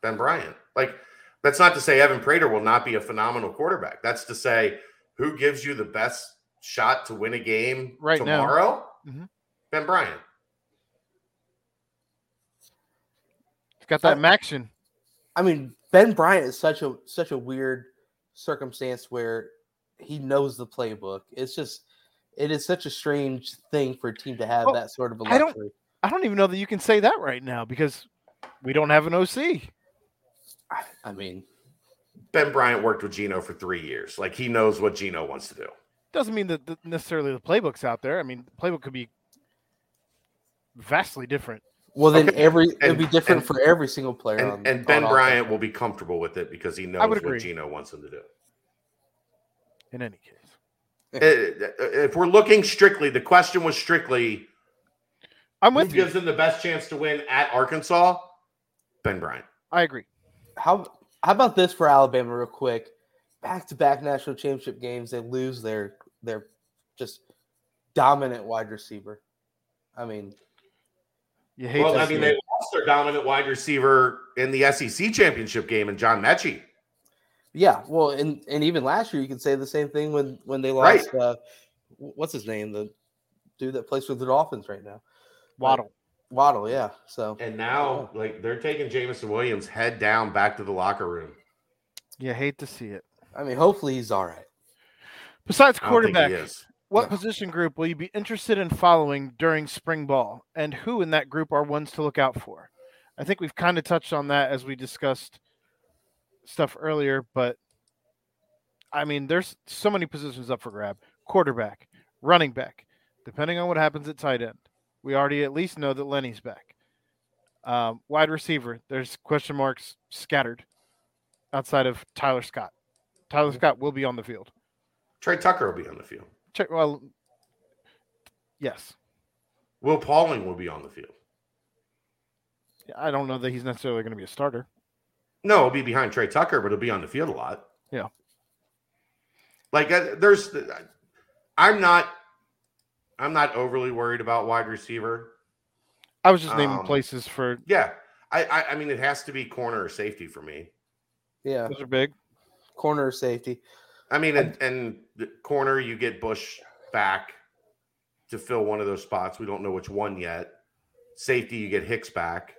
Ben Bryant. Like that's not to say Evan Prater will not be a phenomenal quarterback. That's to say who gives you the best shot to win a game right tomorrow? Mm-hmm. Ben Bryant. He's got that action. I mean, Ben Bryant is such a such a weird circumstance where he knows the playbook. It's just it is such a strange thing for a team to have well, that sort of a luxury. I don't I don't even know that you can say that right now because we don't have an OC. I, I mean, Ben Bryant worked with Gino for three years. Like he knows what Gino wants to do. Doesn't mean that the, necessarily the playbook's out there. I mean, the playbook could be vastly different. Well, then okay. every and, it'll be different and, for every single player. And, on, and Ben Bryant will be comfortable with it because he knows what Gino wants him to do. In any case, eh, eh, eh, if we're looking strictly, the question was strictly, I'm with who you. gives them the best chance to win at Arkansas? Ben Bryant. I agree. How how about this for Alabama, real quick? Back to back national championship games, they lose their their just dominant wide receiver. I mean, you hate. Well, I mean, they lost their dominant wide receiver in the SEC championship game, and John Metchie. Yeah, well, and and even last year, you could say the same thing when when they lost. Right. Uh, what's his name? The dude that plays with the Dolphins right now, Waddle. Waddle, yeah. So and now, yeah. like they're taking Jameson Williams head down back to the locker room. You hate to see it. I mean, hopefully he's all right. Besides quarterback, what yeah. position group will you be interested in following during spring ball, and who in that group are ones to look out for? I think we've kind of touched on that as we discussed stuff earlier, but I mean, there's so many positions up for grab: quarterback, running back, depending on what happens at tight end. We already at least know that Lenny's back. Um, wide receiver, there's question marks scattered outside of Tyler Scott. Tyler Scott will be on the field. Tre Tucker will be on the field. Check well, yes. Will Pauling will be on the field. I don't know that he's necessarily going to be a starter. No, he'll be behind Tre Tucker, but he'll be on the field a lot. Yeah. Like uh, there's, I'm not, I'm not overly worried about wide receiver. I was just naming um, places for. Yeah, I, I, I mean it has to be corner or safety for me. Yeah, those are big. Corner or safety. I mean, and, and the corner you get Bush back to fill one of those spots. We don't know which one yet. Safety you get Hicks back,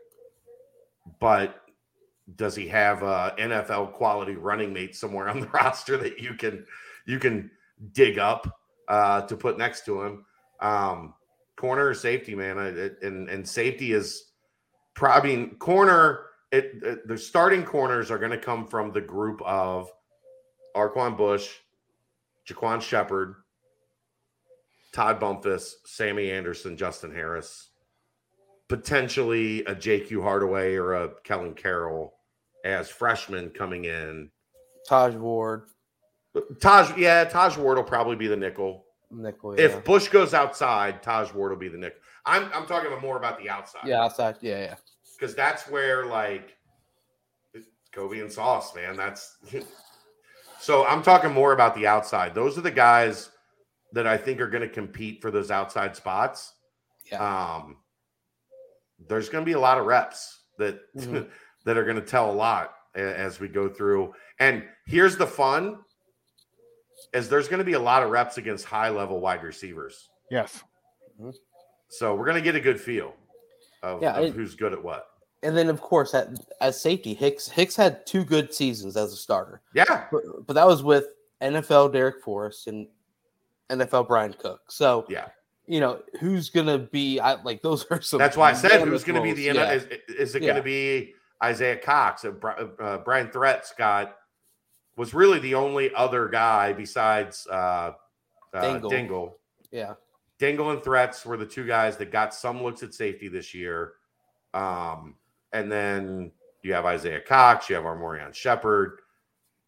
but does he have a NFL quality running mate somewhere on the roster that you can you can dig up uh, to put next to him? Um, corner or safety, man, it, and and safety is probably corner. It, it the starting corners are going to come from the group of Arquon Bush, Jaquan Shepard, Todd Bumpus, Sammy Anderson, Justin Harris, potentially a JQ Hardaway or a Kellen Carroll as freshmen coming in. Taj Ward. Taj, yeah, Taj Ward will probably be the nickel. Nickel. Yeah. If Bush goes outside, Taj Ward will be the nickel. I'm I'm talking about more about the outside. Yeah, outside. Yeah, yeah. Because that's where like Coby and Sauce, man. That's so I'm talking more about the outside. Those are the guys that I think are going to compete for those outside spots. Yeah. Um, there's going to be a lot of reps that mm-hmm. that are going to tell a lot as we go through. And here's the fun: is there's going to be a lot of reps against high level wide receivers. Yes. Mm-hmm. So we're going to get a good feel of, yeah, of it, who's good at what. And then, of course, at, as safety, Hicks Hicks had two good seasons as a starter. Yeah, but, but that was with NFL Darrick Forrest and NFL Bryan Cook. So yeah, you know who's gonna be I, like those are some. That's why I said who's gonna be the yeah. is, is, it yeah. gonna be Isaiah Cox? Uh, uh, Brian Threats got was really the only other guy besides uh, uh, Dingle. Dingle. Yeah, Dingle and Threats were the two guys that got some looks at safety this year. Um, and then you have Isaiah Cox, you have Armorian Shepherd,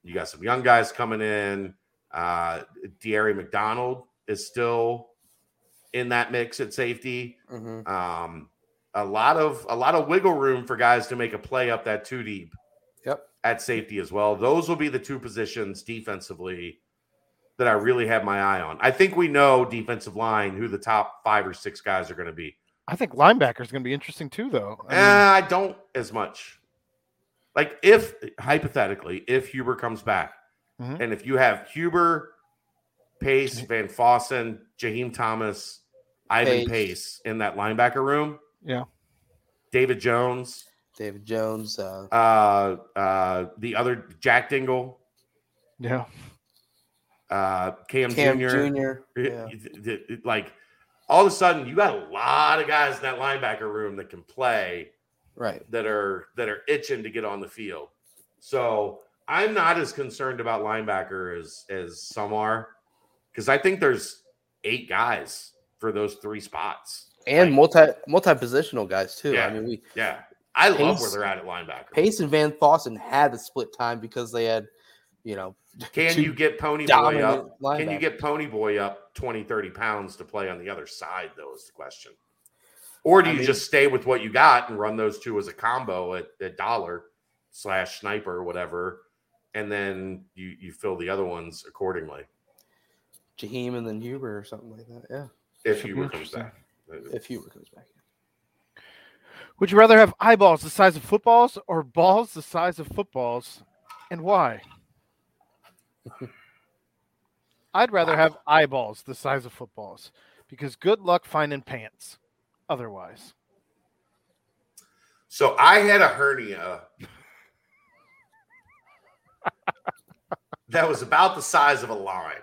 you got some young guys coming in. Uh, Deary McDonald is still in that mix at safety. Mm-hmm. Um, a lot of a lot of wiggle room for guys to make a play up that two deep. Yep. At safety as well. Those will be the two positions defensively that I really have my eye on. I think we know defensive line who the top five or six guys are going to be. I think linebacker is going to be interesting too, though. I, mean, uh, I don't as much. Like if hypothetically, if Huber comes back, mm-hmm. and if you have Huber, Pace, Van Fossen, Jaheim Thomas, Ivan Pace. Pace in that linebacker room, yeah, David Jones, David Jones, uh, uh, uh the other Jack Dingle, yeah, uh, Cam, Cam Jr. Jr. Yeah. Like all of a sudden, you got a lot of guys in that linebacker room that can play, right? That are that are itching to get on the field. So I'm not as concerned about linebacker as as some are, because I think there's eight guys for those three spots and like, multi multi positional guys too. Yeah, I mean, we yeah, I Pace, love where they're at at linebacker. Pace and Van Fossen had the split time because they had, you know, can you get Pony Boy up? Can you get Pony Boy up 20, 30 pounds to play on the other side, though, is the question. Or do I you mean, just stay with what you got and run those two as a combo at, at dollar slash sniper or whatever, and then you, you fill the other ones accordingly? Jaheim and then Huber or something like that. Yeah. If Huber comes back. If Huber comes back. Would you rather have eyeballs the size of footballs or balls the size of footballs, and why? I'd rather have eyeballs the size of footballs because good luck finding pants otherwise. So I had a hernia that was about the size of a lime.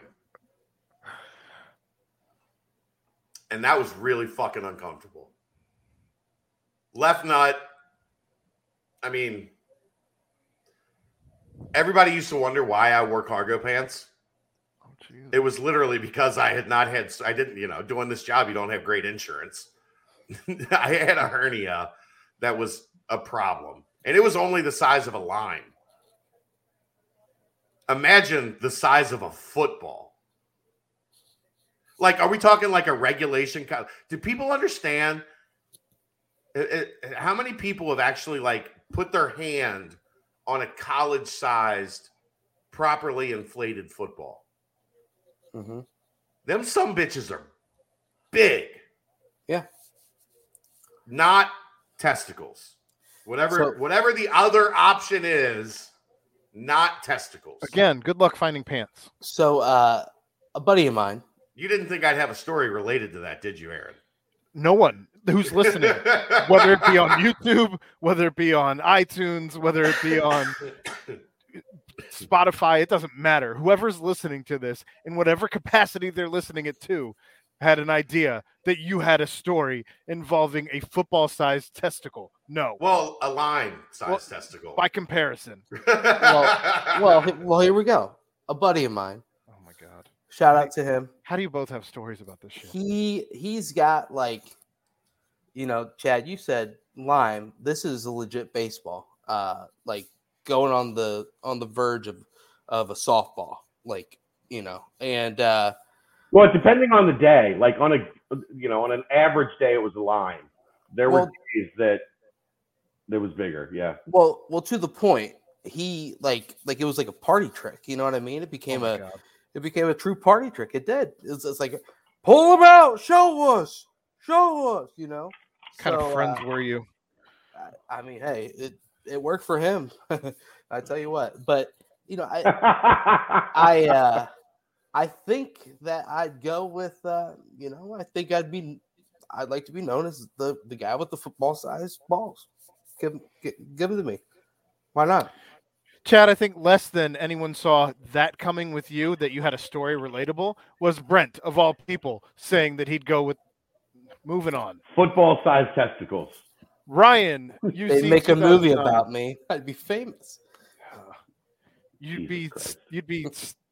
And that was really fucking uncomfortable. Left nut. I mean, everybody used to wonder why I wore cargo pants. Oh, it was literally because I had not had, I didn't, you know, doing this job, you don't have great insurance. I had a hernia that was a problem, and it was only the size of a line. Imagine the size of a football. Like, are we talking like a regulation? Do people understand? It, it, how many people have actually like put their hand on a college sized, properly inflated football. Mm-hmm. Them some bitches are big. Yeah. Not testicles. Whatever so, whatever the other option is, not testicles. Again, good luck finding pants. So uh a buddy of mine. You didn't think I'd have a story related to that, did you, Aaron? No one who's listening, whether it be on YouTube, whether it be on iTunes, whether it be on Spotify, it doesn't matter. Whoever's listening to this, in whatever capacity they're listening it to, had an idea that you had a story involving a football sized testicle. No. Well, a line sized well, testicle. By comparison. well, well, well, here we go. A buddy of mine Shout out to him. How do you both have stories about this shit? He he's got like, you know, Chad. You said lime. This is a legit baseball. Uh, like going on the on the verge of of a softball. Like you know, and uh, well, depending on the day. Like on a you know on an average day, it was a lime. There well, were days that that was bigger. Yeah. Well, well, to the point. He like like it was like a party trick. You know what I mean? It became oh a. God it became a true party trick. It did. It's, it's like pull them out, show us, show us. You know. What kind so, of friends uh, were you? I, I, mean, hey, it it worked for him. I tell you what, but you know, I I uh, I think that I'd go with, uh, you know, I think I'd be, I'd like to be known as the the guy with the football size balls. Give, give, give them to me. Why not? Chad, I think less than anyone saw that coming with you that you had a story relatable was Brent of all people saying that he'd go with moving on. Football size testicles. Ryan, you they make a movie about me. I'd be famous. You'd Jesus be Christ. you'd be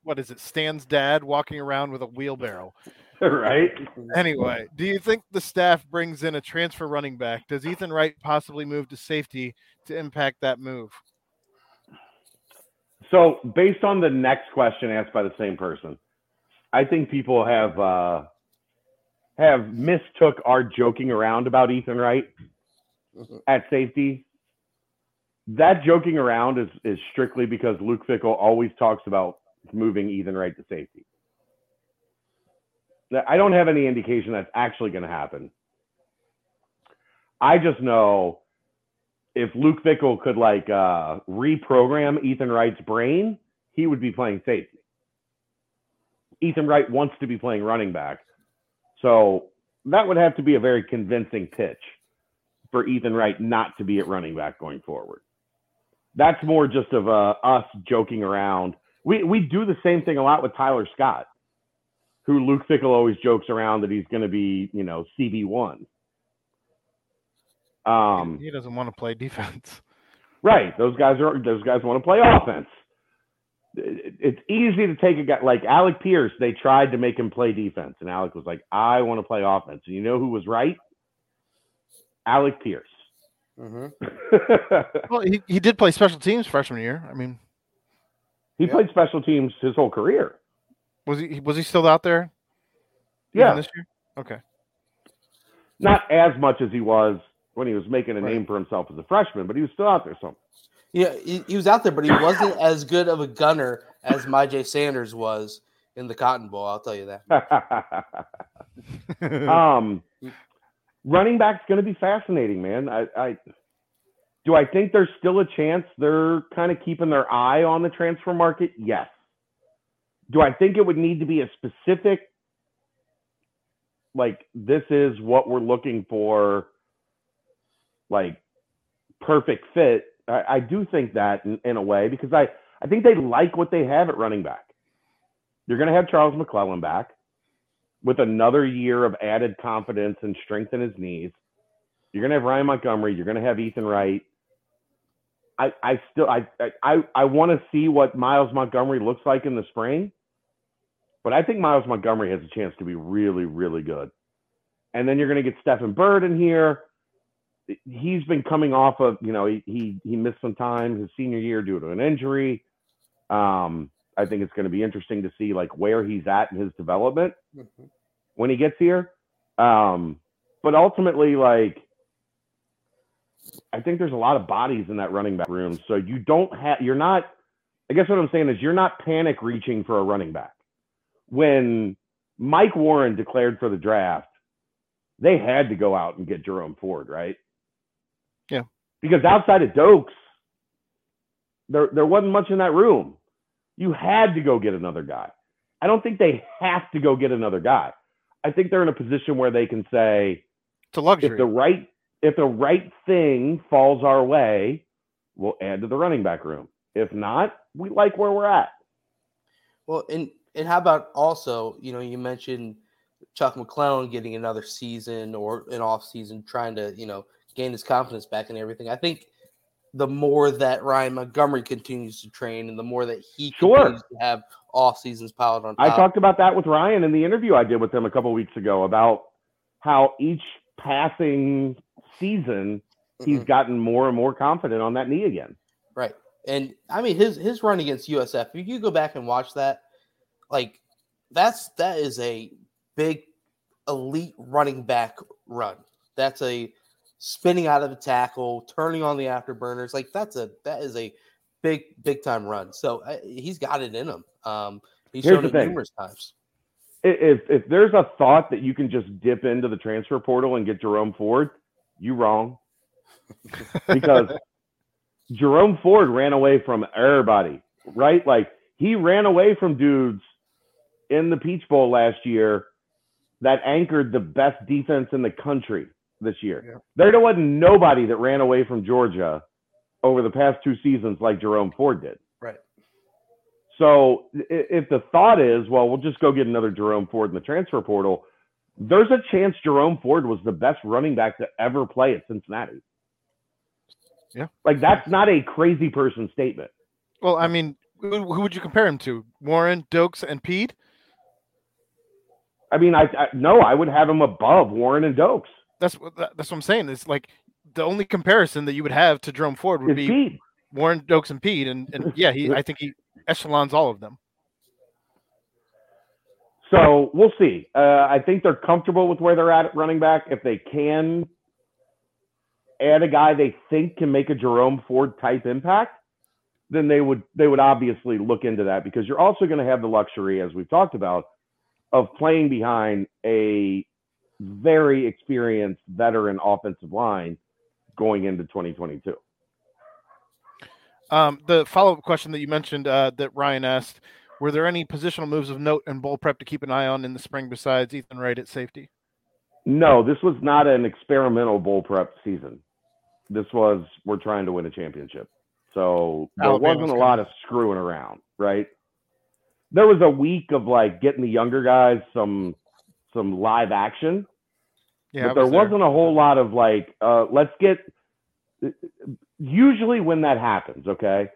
what is it? Stan's dad walking around with a wheelbarrow. right. Anyway, do you think the staff brings in a transfer running back? Does Ethan Wright possibly move to safety to impact that move? So, based on the next question asked by the same person, I think people have uh, have mistook our joking around about Ethan Wright at safety. That joking around is is strictly because Luke Fickell always talks about moving Ethan Wright to safety. I don't have any indication that's actually going to happen. I just know if Luke Fickell could like uh, reprogram Ethan Wright's brain, he would be playing safety. Ethan Wright wants to be playing running back. So that would have to be a very convincing pitch for Ethan Wright not to be at running back going forward. That's more just of uh, us joking around. We we do the same thing a lot with Tyler Scott, who Luke Fickell always jokes around that he's going to be, you know, CB one. Um, he doesn't want to play defense. Right. Those guys are those guys want to play offense. It's easy to take a guy like Alec Pierce. They tried to make him play defense, and Alec was like, "I want to play offense." And you know who was right? Alec Pierce. Mm-hmm. well, he, he did play special teams freshman year. I mean, he yeah. played special teams his whole career. Was he was he still out there? Yeah. This year? Okay. Not as much as he was when he was making a right. name for himself as a freshman, but he was still out there some. Yeah, he, he was out there, but he wasn't as good of a gunner as Myjai Sanders was in the Cotton Bowl. I'll tell you that. um, running back's going to be fascinating, man. I, I do I think there's still a chance they're kind of keeping their eye on the transfer market? Yes. Do I think it would need to be a specific, like this is what we're looking for, like perfect fit? I, I do think that in, in a way because I, I think they like what they have at running back. You're going to have Charles McClellan back with another year of added confidence and strength in his knees. You're going to have Ryan Montgomery. You're going to have Ethan Wright. I, I still I I I want to see what Miles Montgomery looks like in the spring, but I think Miles Montgomery has a chance to be really really good. And then you're going to get Stephen Bird in here he's been coming off of you know he he, he missed some time his senior year due to an injury. Um, I think it's going to be interesting to see like where he's at in his development mm-hmm. when he gets here. Um, but ultimately, like I think there's a lot of bodies in that running back room, so you don't have you're not. I guess what I'm saying is you're not panic reaching for a running back. When Mike Warren declared for the draft, they had to go out and get Jerome Ford, right? Yeah. Because outside of Doaks, there there wasn't much in that room. You had to go get another guy. I don't think they have to go get another guy. I think they're in a position where they can say it's a luxury. If the right if the right thing falls our way, we'll add to the running back room. If not, we like where we're at. Well, and and how about also, you know, you mentioned Chuck McClellan getting another season or an off season, trying to, you know, gain his confidence back and everything. I think the more that Ryan Montgomery continues to train and the more that he sure. continues to have off seasons piled on top. I talked about that with Ryan in the interview I did with him a couple weeks ago about how each passing season mm-hmm. he's gotten more and more confident on that knee again. Right. And I mean his his run against USF, if you go back and watch that, like that's that is a big elite running back run. That's a spinning out of the tackle, turning on the afterburners. Like that's a that is a big big time run. So uh, he's got it in him. Um, he's Here's shown it thing. numerous times. If if there's a thought that you can just dip into the transfer portal and get Jerome Ford, you wrong. because Jerome Ford ran away from everybody, right? Like he ran away from dudes in the Peach Bowl last year that anchored the best defense in the country this year. Yeah. There wasn't nobody that ran away from Georgia over the past two seasons like Jerome Ford did. Right. So if the thought is, well, we'll just go get another Jerome Ford in the transfer portal, there's a chance Jerome Ford was the best running back to ever play at Cincinnati. Yeah. Like that's not a crazy person statement. Well, I mean, who, would you compare him to? Warren, Doaks, and Pead? I mean, I, I no, I would have him above Warren and Doaks. That's what that's what I'm saying. It's like the only comparison that you would have to Jerome Ford would it's be Pead. Warren Doaks and Pead, and and yeah, he I think he echelons all of them. So we'll see. Uh, I think they're comfortable with where they're at at running back. If they can add a guy they think can make a Jerome Ford type impact, then they would they would obviously look into that because you're also going to have the luxury, as we've talked about, of playing behind a very experienced veteran offensive line going into 2022. Um, the follow up question that you mentioned uh, that Ryan asked were there any positional moves of note in bowl prep to keep an eye on in the spring besides Ethan Wright at safety? No, this was not an experimental bowl prep season. This was we're trying to win a championship. So there Alabama's wasn't a lot of screwing around, right? There was a week of like getting the younger guys some some live action. Yeah, but there was not a whole lot of like, uh, let's get. Usually, when that happens, okay,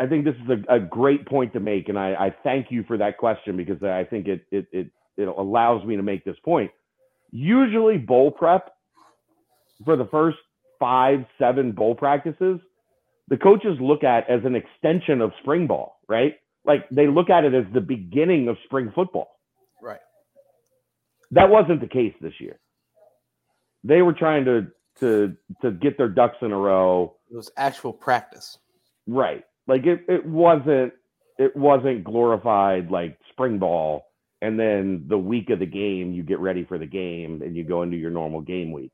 I think this is a, a great point to make, and I, I, thank you for that question because I think it, it it it allows me to make this point. Usually, bowl prep for the first five, seven bowl practices, the coaches look at as an extension of spring ball, right? Like they look at it as the beginning of spring football. Right. That wasn't the case this year. They were trying to to to get their ducks in a row. It was actual practice. Right. Like it, it wasn't it wasn't glorified like spring ball and then the week of the game you get ready for the game and you go into your normal game week.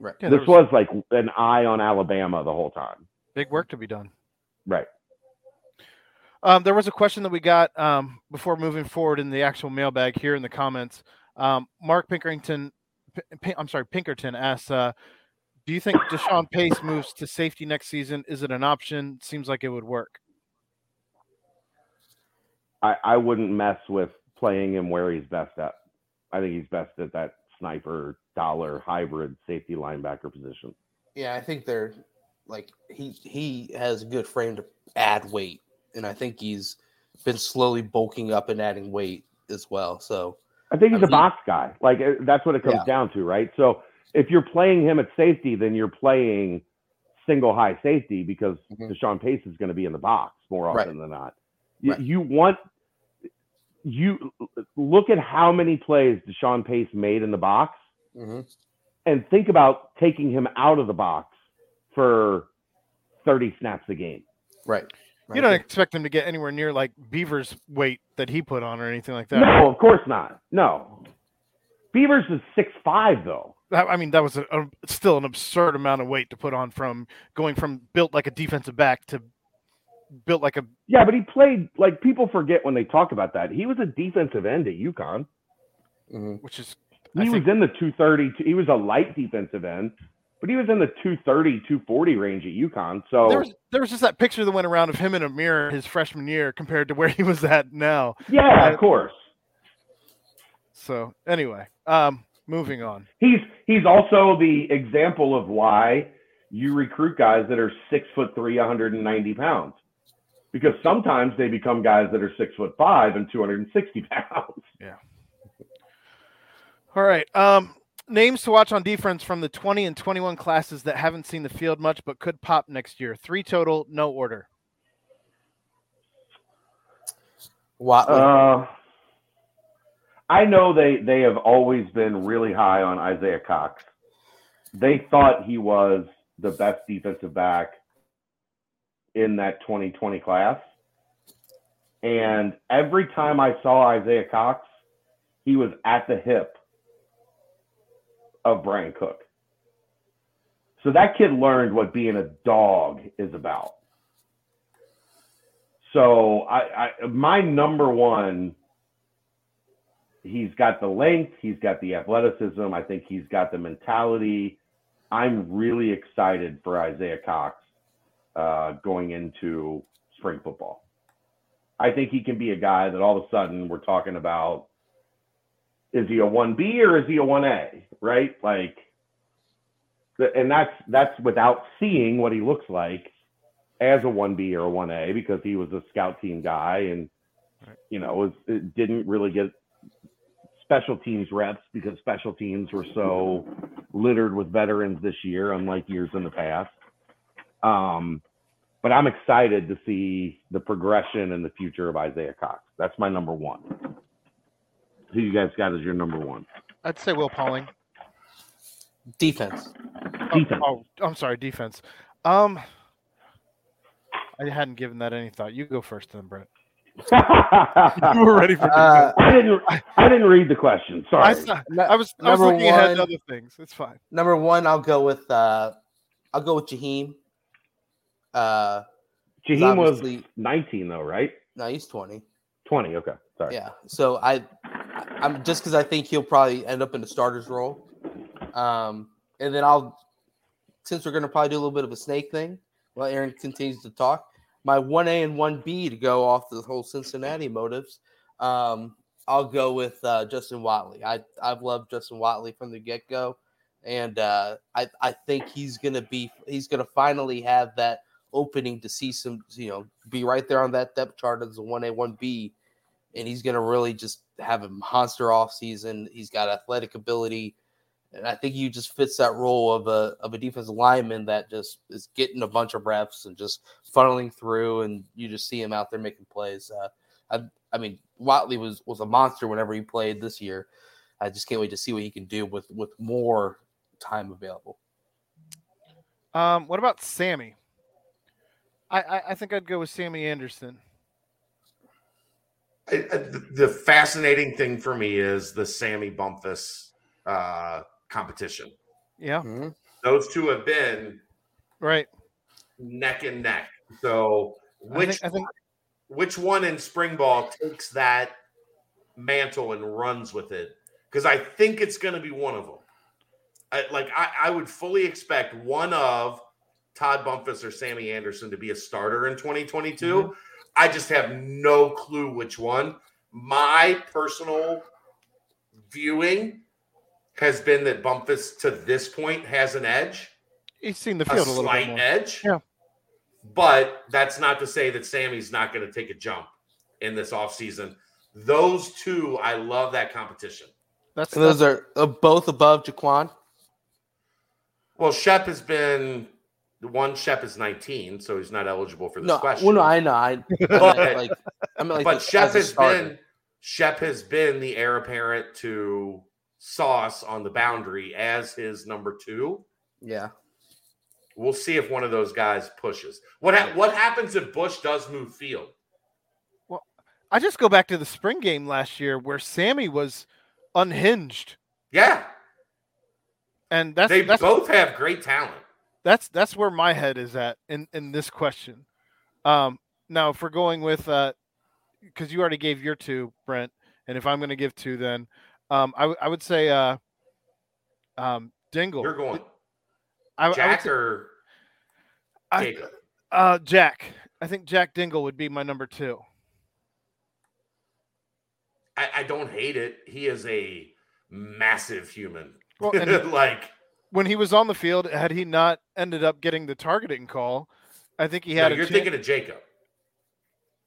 Right. Yeah, this was, was like an eye on Alabama the whole time. Big work to be done. Right. Um, there was a question that we got um, before moving forward in the actual mailbag here in the comments. Um, Mark Pinkerton, P- I'm sorry, Pinkerton asks, uh, "Do you think Deshawn Pace moves to safety next season? Is it an option? Seems like it would work." I, I wouldn't mess with playing him where he's best at. I think he's best at that sniper dollar hybrid safety linebacker position. Yeah, I think they're like he he has a good frame to add weight, and I think he's been slowly bulking up and adding weight as well. So I think he's a box guy. Like uh, that's what it comes yeah. down to, right? So if you're playing him at safety, then you're playing single high safety because mm-hmm. Deshawn Pace is going to be in the box more often right. than not. You, right. you want you look at how many plays Deshawn Pace made in the box mm-hmm. and think about taking him out of the box for 30 snaps a game. Right. Right. You don't expect him to get anywhere near like Beaver's weight that he put on or anything like that. No, of course not. No. Beavers is six five though. I mean, that was a, a, still an absurd amount of weight to put on from going from built like a defensive back to built like a yeah, but he played like people forget when they talk about that. He was a defensive end at UConn, mm-hmm. which is he I was think... in the 230. He was a light defensive end, but he was in the 230, 240 range at UConn. So there was there was just that picture that went around of him in a mirror his freshman year compared to where he was at now. Yeah, of course. So anyway, um, moving on. He's he's also the example of why you recruit guys that are six foot three, 190 pounds because sometimes they become guys that are six foot five and 260 pounds. Yeah. All right. Um, names to watch on defense from the 20 and 21 classes that haven't seen the field much but could pop next year. Three total, no order. Uh, I know they they have always been really high on Isaiah Cox. They thought he was the best defensive back in that 2020 class. And every time I saw Isaiah Cox, he was at the hip of Bryan Cook. So that kid learned what being a dog is about. So I, I my number one he's got the length, he's got the athleticism. I think he's got the mentality. I'm really excited for Isaiah Cox uh, going into spring football. I think he can be a guy that all of a sudden we're talking about is he a 1B or is he a 1A, right? Like, and that's that's without seeing what he looks like as a 1B or a 1A because he was a scout team guy and you know was didn't really get special teams reps because special teams were so littered with veterans this year unlike years in the past. Um, but I'm excited to see the progression and the future of Isaiah Cox. That's my number one. Who you guys got as your number one? I'd say Will Pauling. Defense. Defense. Oh, oh, I'm sorry, defense. Um, I hadn't given that any thought. You go first, then, Brett. you were ready for uh, I didn't. I didn't read the question. Sorry. I, I was. I was looking one, ahead to other things. It's fine. Number one, I'll go with. uh I'll go with Jaheim. Uh, Jaheim was 19 though, right? No, he's 20. 20. Okay. Sorry. Yeah. So I, I'm just because I think he'll probably end up in the starter's role. Um, and then I'll, since we're going to probably do a little bit of a snake thing while Aaron continues to talk, my 1A and 1B to go off the whole Cincinnati motives. Um, I'll go with uh, Justin Wodtly. I, I've loved Justin Wodtly from the get go. And uh, I, I think he's going to be, he's going to finally have that opening to see some, you know, be right there on that depth chart as a 1A, 1B. And he's going to really just have a monster off season. He's got athletic ability. And I think he just fits that role of a of a defensive lineman that just is getting a bunch of reps and just funneling through, and you just see him out there making plays. Uh, I, I mean, Wodtly was was a monster whenever he played this year. I just can't wait to see what he can do with with more time available. Um, what about Sammy? I, I, I think I'd go with Sammy Anderson. I, I, the fascinating thing for me is the Sammy Bumpus uh, competition. Yeah, mm-hmm. those two have been right neck and neck. So which think, think... which one in spring ball takes that mantle and runs with it? Because I think it's going to be one of them. I, like I, I would fully expect one of Todd Bumpus or Sammy Anderson to be a starter in 2022. Mm-hmm. I just have no clue which one. My personal viewing has been that Bumpus to this point has an edge. He's seen the field a, a slight more. edge. Yeah. But that's not to say that Sammy's not going to take a jump in this offseason. Those two, I love that competition. That's those are uh, both above Jaquan. Well, Shep has been the one Shep is 19, so he's not eligible for this no, question. Well, no, I know. I, but, like, I mean, like but Shep has been Shep has been the heir apparent to Sauce on the boundary as his number two. Yeah. We'll see if one of those guys pushes. What ha- what happens if Bush does move field? Well, I just go back to the spring game last year where Sammy was unhinged. Yeah. And that's they that's, both have great talent that's that's where my head is at in in this question. Um, now, if we're going with, because uh, you already gave your two, Brent, and if I'm going to give two, then um, I, w- I would say uh, um, Dingle. You're going I, Jack I or I, uh, Jack. I think Jack Dingle would be my number two. I, I don't hate it. He is a massive human. Well, and, like when he was on the field, had he not ended up getting the targeting call, I think he had. No, you're thinking of Jacob.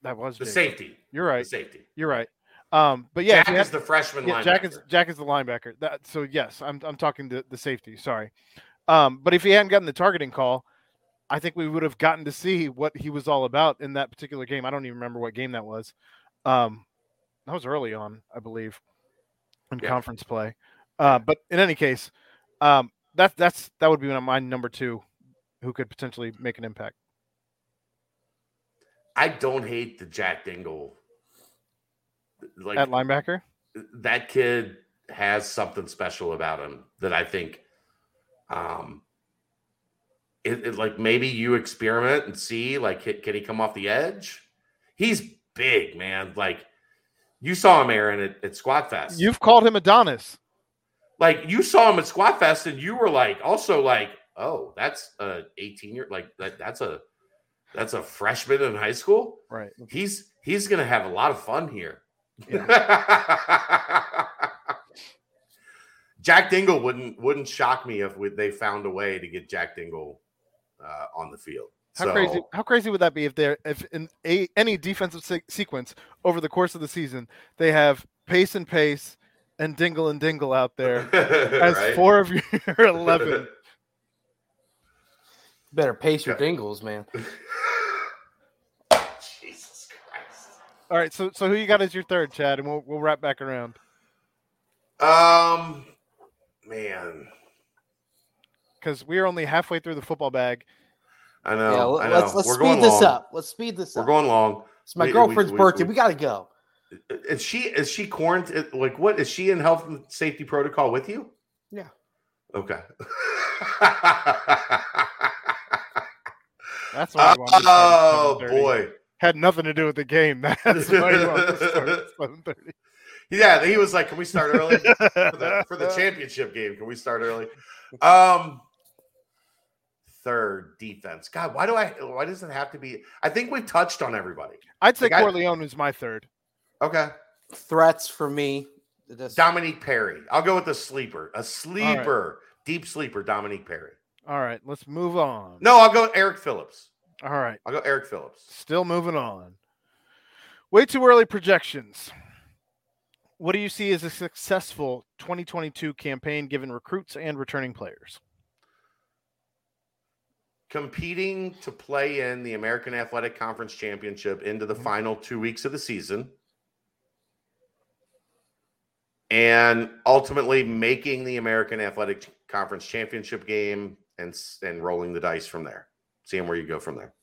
That was the Jacob. safety. You're right. The safety. You're right. Um, but yeah, Jack had, is the freshman yeah, linebacker. Jack is Jack is the linebacker. That, so yes, I'm I'm talking the the safety. Sorry, um, but if he hadn't gotten the targeting call, I think we would have gotten to see what he was all about in that particular game. I don't even remember what game that was. Um, that was early on, I believe, in yeah. conference play. Uh, but in any case, um, that that's that would be my number two, who could potentially make an impact. I don't hate the Jack Dingle. Like at linebacker, that kid has something special about him that I think, um, it, it, like maybe you experiment and see like can, can he come off the edge? He's big, man. Like You saw him, Aaron, at, at Squat Fest. You've called him Adonis. Like you saw him at Squat Fest, and you were like, also like, oh, that's a 18 year, like that. That's a that's a freshman in high school. Right. He's he's gonna have a lot of fun here. Yeah. Jack Dingle wouldn't wouldn't shock me if we, they found a way to get Jack Dingle uh, on the field. How so, crazy! How crazy would that be if there, if in a, any defensive se- sequence over the course of the season they have pace and pace and dingle and dingle out there as right? four of your eleven. Better pace your dingles, man. Jesus Christ! All right, so so who you got as your third, Chad, and we'll we'll wrap back around. Um, man, because we are only halfway through the football bag I know. Yeah, I know. Let's, let's speed this long. up. Let's speed this We're up. We're going long. It's my we, girlfriend's we, birthday. We, we got to go. Is she is she quarantined? Like what is she in health and safety protocol with you? Yeah. Okay. That's why. oh boy, had nothing to do with the game. That's why you want to start at seven thirty. Yeah, he was like, "Can we start early for, the, for the championship game? Can we start early?" Um, third defense. God, why do I? Why does it have to be? I think we've touched on everybody. I'd say like Corleone I, is my third. Okay. Threats for me. Just... Dominique Perry. I'll go with a sleeper. A sleeper, right. deep sleeper. Dominique Perry. All right, let's move on. No, I'll go Eric Phillips. All right, I'll go Eric Phillips. Still moving on. Way too early projections. What do you see as a successful 2022 campaign given recruits and returning players? competing to play in the American Athletic Conference Championship into the mm-hmm. final two weeks of the season. And ultimately making the American Athletic Conference Championship game and, and rolling the dice from there, seeing where you go from there.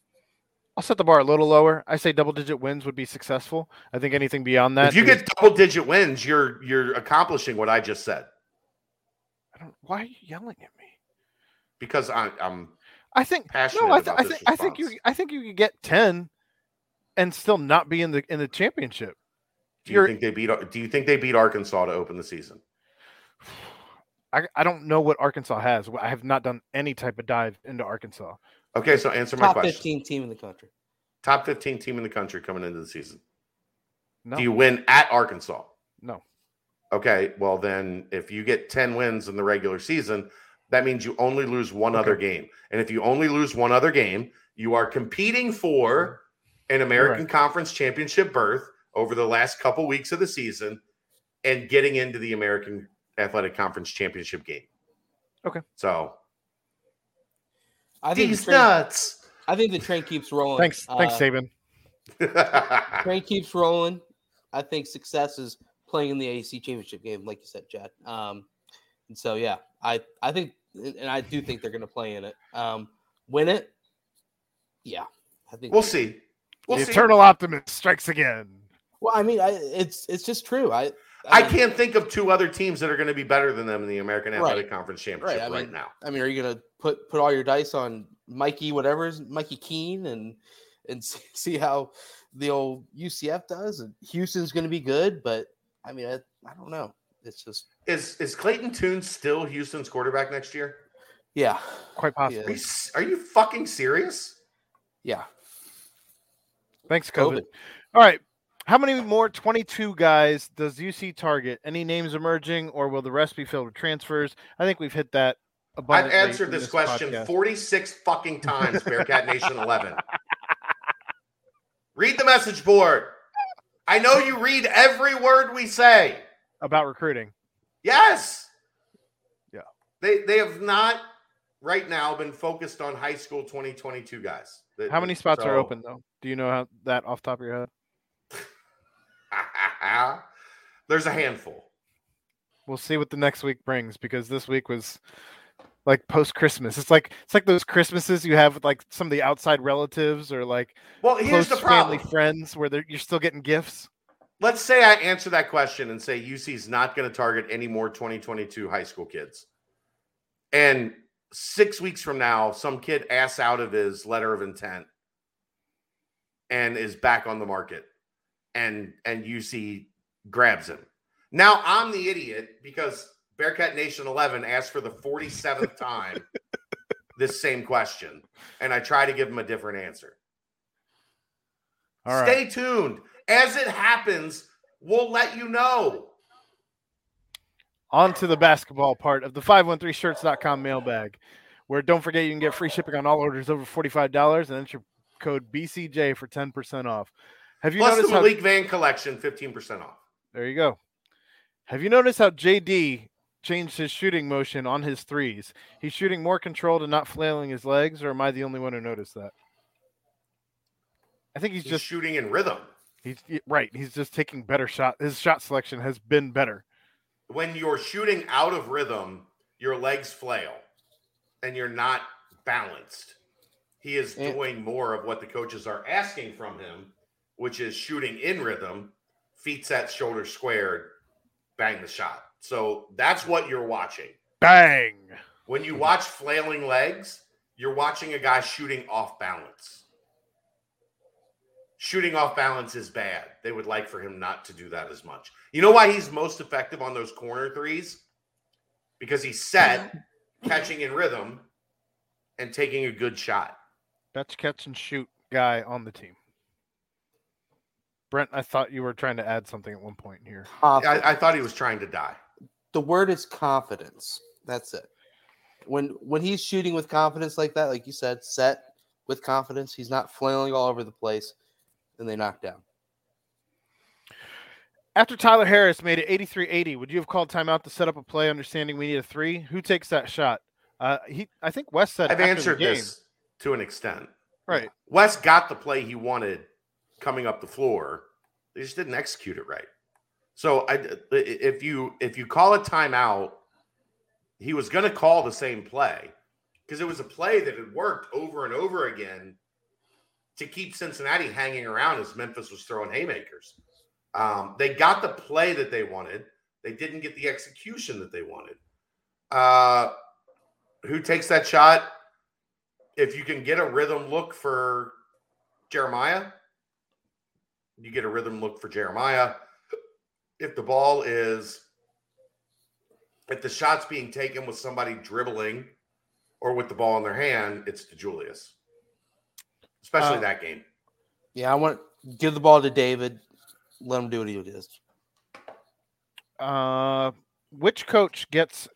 I'll set the bar a little lower. I say double digit wins would be successful. I think anything beyond that. If you is... get double digit wins, you're you're accomplishing what I just said. I don't. Why are you yelling at me? Because I, I'm I think Passionate no, I, th- I think I think you I think you could get ten and still not be in the in the championship. Do you You're, think they beat do you think they beat Arkansas to open the season? I, I don't know what Arkansas has. I have not done any type of dive into Arkansas. Okay, so answer my Top question. Top 15 team in the country. Top 15 team in the country coming into the season. No. Do you win at Arkansas? No. Okay, well then if you get 10 wins in the regular season, that means you only lose one okay. other game. And if you only lose one other game, you are competing for an American right. Conference championship berth over the last couple weeks of the season and getting into the American Athletic Conference championship game. Okay. So I think these train, nuts. I think the train keeps rolling. Thanks. Thanks, uh, Saban. train keeps rolling. I think success is playing in the AAC championship game, like you said, Chad. Um, and so yeah, I I think and I do think they're going to play in it. Um, win it, yeah, I think we'll see. We'll the see. eternal optimist strikes again. Well, I mean, I, it's it's just true. I I, I can't think of two other teams that are going to be better than them in the American Athletic right. Conference Championship right, I mean, now. I mean, are you going to put put all your dice on Mikey whatever's Mikey Keene and and see how the old UCF does? And Houston's going to be good, but I mean, I, I don't know. It's just is is Clayton Tune still Houston's quarterback next year? Yeah, quite possibly. Are you, are you fucking serious? Yeah. Thanks, COVID. COVID. All right. How many more 22 guys does UC target? Any names emerging, or will the rest be filled with transfers? I think we've hit that. I've answered this, this, question podcast. 46 fucking times, Bearcat Nation 11. Read the message board. I know you read every word we say about recruiting. Yes. Yeah. They they have not right now been focused on high school 2022 guys. How many spots so, are open though? Do you know how that off top of your head? There's a handful. We'll see what the next week brings because this week was like post Christmas. It's like it's like those Christmases you have with like some of the outside relatives or like well, here's the family friends where you're still getting gifts. Let's say I answer that question and say UC is not going to target any more 2022 high school kids, and six weeks from now, some kid asks out of his letter of intent and is back on the market, and and UC grabs him. Now I'm the idiot because Bearcat Nation 11 asked for the 47th time this same question, and I try to give him a different answer. All Stay right. tuned. As it happens, we'll let you know. On to the basketball part of the 513shirts.com mailbag, where don't forget you can get free shipping on all orders over $45 and enter code BCJ for 10% off. Have you Plus noticed the Malik how... Vann collection, 15% off. There you go. Have you noticed how JD changed his shooting motion on his threes? He's shooting more controlled and not flailing his legs, or am I the only one who noticed that? I think he's, he's just shooting in rhythm. He's right. He's just taking better shot. His shot selection has been better. When you're shooting out of rhythm, your legs flail and you're not balanced. He is doing more of what the coaches are asking from him, which is shooting in rhythm, feet set, shoulders squared, bang the shot. So that's what you're watching. Bang. When you watch flailing legs, you're watching a guy shooting off balance shooting off balance is bad. They would like for him not to do that as much. You know why he's most effective on those corner threes? Because he's set, catching in rhythm, and taking a good shot. Best catch and shoot guy on the team. Brent, I thought you were trying to add something at one point here. I, I thought he was trying to die. The word is confidence. That's it. When when he's shooting with confidence like that, like you said, set with confidence, he's not flailing all over the place and they knock down. After Tyler Harris made it 83-80, would you have called timeout to set up a play, understanding we need a three? Who takes that shot? Uh, he, I think Wes said. I've answered this to an extent. Right. Wes got the play he wanted coming up the floor. They just didn't execute it right. So I, if you if you call a timeout, he was going to call the same play because it was a play that had worked over and over again to keep Cincinnati hanging around as Memphis was throwing haymakers. Um, they got the play that they wanted. They didn't get the execution that they wanted. Uh, who takes that shot? If you can get a rhythm look for Jeremiah, you get a rhythm look for Jeremiah. If the ball is, if the shot's being taken with somebody dribbling or with the ball in their hand, it's to Julius especially uh, that game. Yeah, I want give the ball to David. Let him do what he does. Uh, which coach gets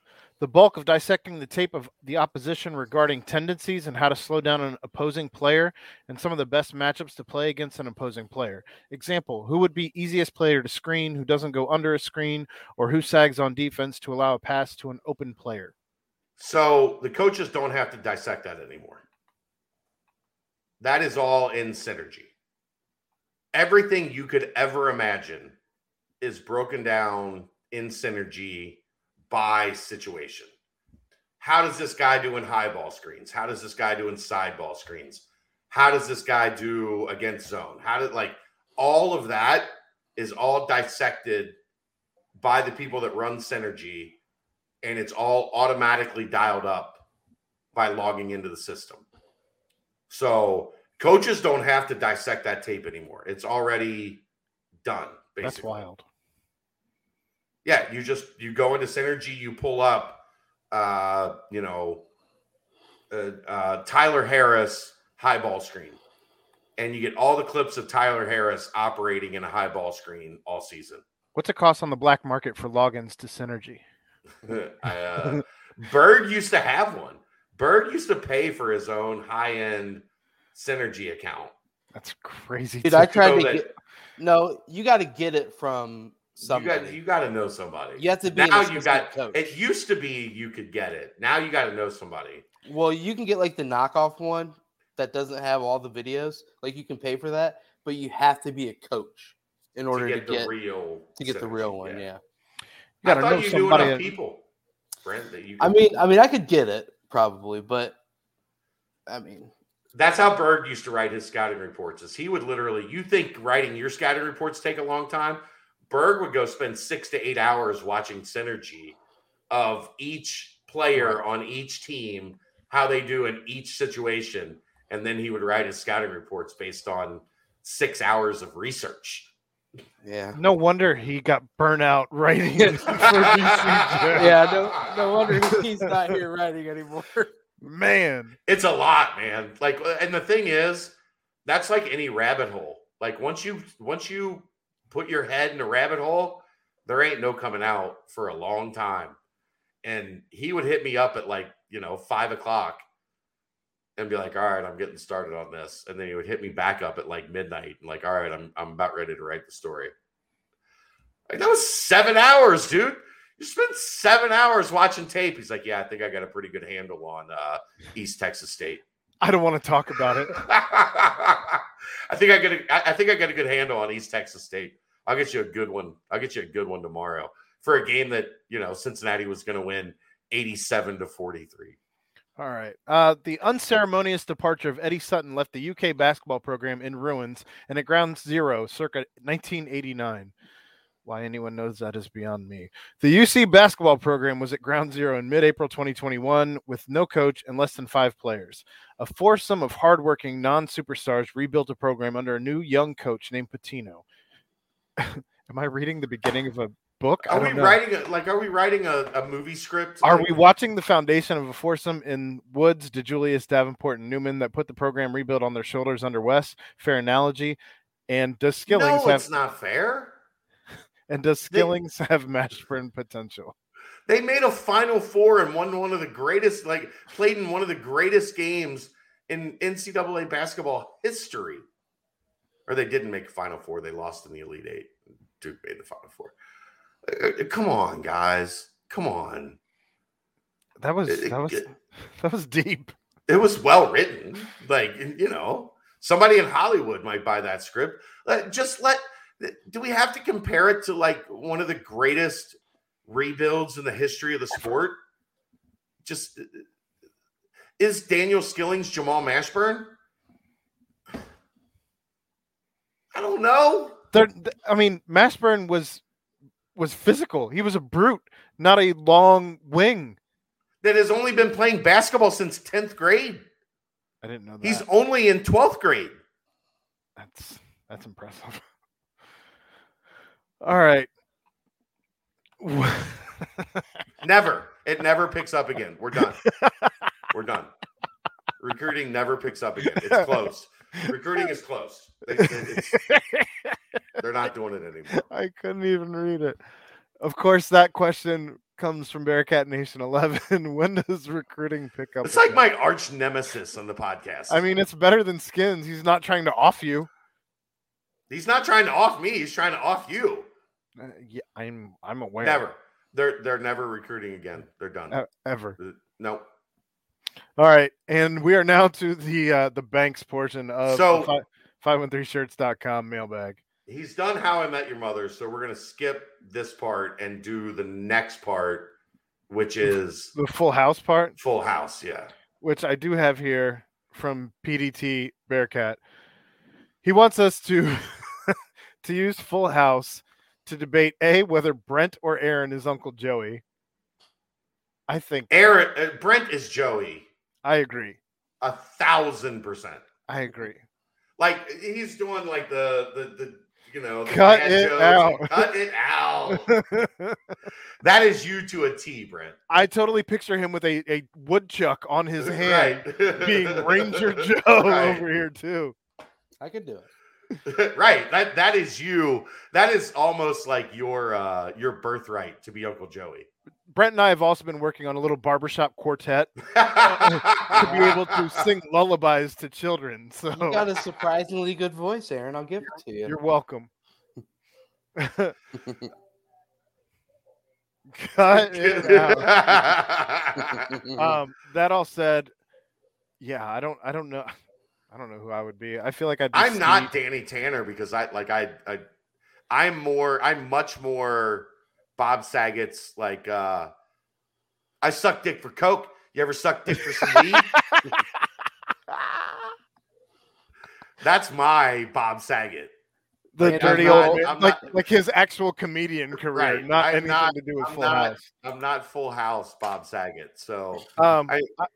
the bulk of dissecting the tape of the opposition regarding tendencies and how to slow down an opposing player and some of the best matchups to play against an opposing player. Example, who would be easiest player to screen, who doesn't go under a screen, or who sags on defense to allow a pass to an open player? So the coaches don't have to dissect that anymore. That is all in synergy. Everything you could ever imagine is broken down in synergy by situation. How does this guy do in high ball screens? How does this guy do in side ball screens? How does this guy do against zone? How did like all of that is all dissected by the people that run synergy and it's all automatically dialed up by logging into the system. So coaches don't have to dissect that tape anymore. It's already done. Basically. That's wild. Yeah, you just you go into synergy, you pull up, uh, you know, uh, uh, Tyler Harris high ball screen, and you get all the clips of Tyler Harris operating in a high ball screen all season. What's it cost on the black market for logins to Synergy? uh, Berg used to have one. Bird used to pay for his own high end synergy account. That's crazy. Dude, I tried to get. No, you got to get it from somebody. You got, you to know somebody. You have to be now. You got. Coach. It used to be you could get it. Now you got to know somebody. Well, you can get like the knockoff one that doesn't have all the videos. Like you can pay for that, but you have to be a coach in order to get, to get the real to get the real one. Yeah. yeah. You got to know you somebody. people. Brent, that you. I mean, I mean, I could get it probably, but I mean, that's how Berg used to write his scouting reports. Is he would literally, you think writing your scouting reports take a long time? Berg would go spend six to eight hours watching synergy of each player on each team, how they do in each situation, and then he would write his scouting reports based on six hours of research. Yeah. No wonder he got burnt out writing for Yeah, no, no wonder he's not here writing anymore. Man, it's a lot, man. Like, and the thing is, that's like any rabbit hole. Like once you once you put your head in a rabbit hole, there ain't no coming out for a long time. And he would hit me up at like you know five o'clock and be like, all right, I'm getting started on this. And then he would hit me back up at like midnight and like, all right, I'm I'm about ready to write the story. Like that was seven hours, dude. You spent seven hours watching tape. He's like, yeah, I think I got a pretty good handle on uh, East Texas State. I don't want to talk about it. I think I get a, I think I got a good handle on East Texas State. I'll get you a good one. I'll get you a good one tomorrow for a game that you know Cincinnati was going to win 87 to 43. All right. Uh, the unceremonious departure of Eddie Sutton left the UK basketball program in ruins and at ground zero circa 1989. Why anyone knows that is beyond me. The UC basketball program was at ground zero in mid April 2021 with no coach and less than five players. A foursome of hardworking non superstars rebuilt a program under a new young coach named Pitino. Am I reading the beginning of a book? Are we know. writing a, like? Are we writing a, a movie script? Are like, we watching the foundation of a foursome in Woods, DeJulius, Davenport, and Newman that put the program rebuild on their shoulders under Wes? Fair analogy. And does Skillings no, have? it's not fair. And does Skillings they, have Mashburn potential? They made a Final Four and won one of the greatest, like played in one of the greatest games in NCAA basketball history. Or they didn't make Final Four; they lost in the Elite Eight. Duke made the Final Four. Uh, uh, come on, guys. Come on. That was that was that was deep. It was well written. Like you know, somebody in Hollywood might buy that script. Just let. Do we have to compare it to like one of the greatest rebuilds in the history of the sport? Just uh, is Daniel Skillings Jamal Mashburn? I don't know. There, I mean, Mashburn was was physical. He was a brute, not a long wing. That has only been playing basketball since 10th grade. I didn't know that. He's only in 12th grade. That's that's impressive. All right. never. It never picks up again. We're done. We're done. Recruiting never picks up again. It's close. Recruiting is close. they're not doing it anymore. I couldn't even read it. Of course, that question comes from Bearcat Nation 11. when does recruiting pick up? It's like my arch nemesis on the podcast. I mean, it's better than skins. He's not trying to off you. He's not trying to off me. He's trying to off you. Uh, yeah, I'm. I'm aware. Never. They're they're never recruiting again. They're done. Uh, ever. No. All right, and we are now to the uh the banks portion of so 513shirts.com mailbag. He's done How I Met Your Mother, so we're gonna skip this part and do the next part, which is the Full House part. Full House, yeah. Which I do have here from PDT Bearcat. He wants us to to use Full House to debate a whether Brent or Aaron is Uncle Joey. I think Aaron uh, Brent is Joey. I agree. A thousand percent. I agree. Like he's doing like the the the you know cut it out. Cut it out. that is you to a T, Brent. I totally picture him with a, a woodchuck on his hand, right. being Ranger Joe right. over here too. I could do it. right. That that is you. That is almost like your uh your birthright to be Uncle Joey. Brent and I have also been working on a little barbershop quartet to be able to sing lullabies to children. So you got a surprisingly good voice, Aaron. I'll give it to you. You're welcome. Cut it out. um, that all said, yeah, I don't, I don't know. I don't know who I would be. I feel like I'd. I'm not Danny Tanner because I like I I I'm more I'm much more Bob Saget's like uh I suck dick for coke. You ever suck dick for some weed? That's my Bob Saget. The dirty not, old, like, not, like his actual comedian career, right. not I'm anything not, to do with I'm Full not, House. I'm not Full House Bob Saget, so um, I, I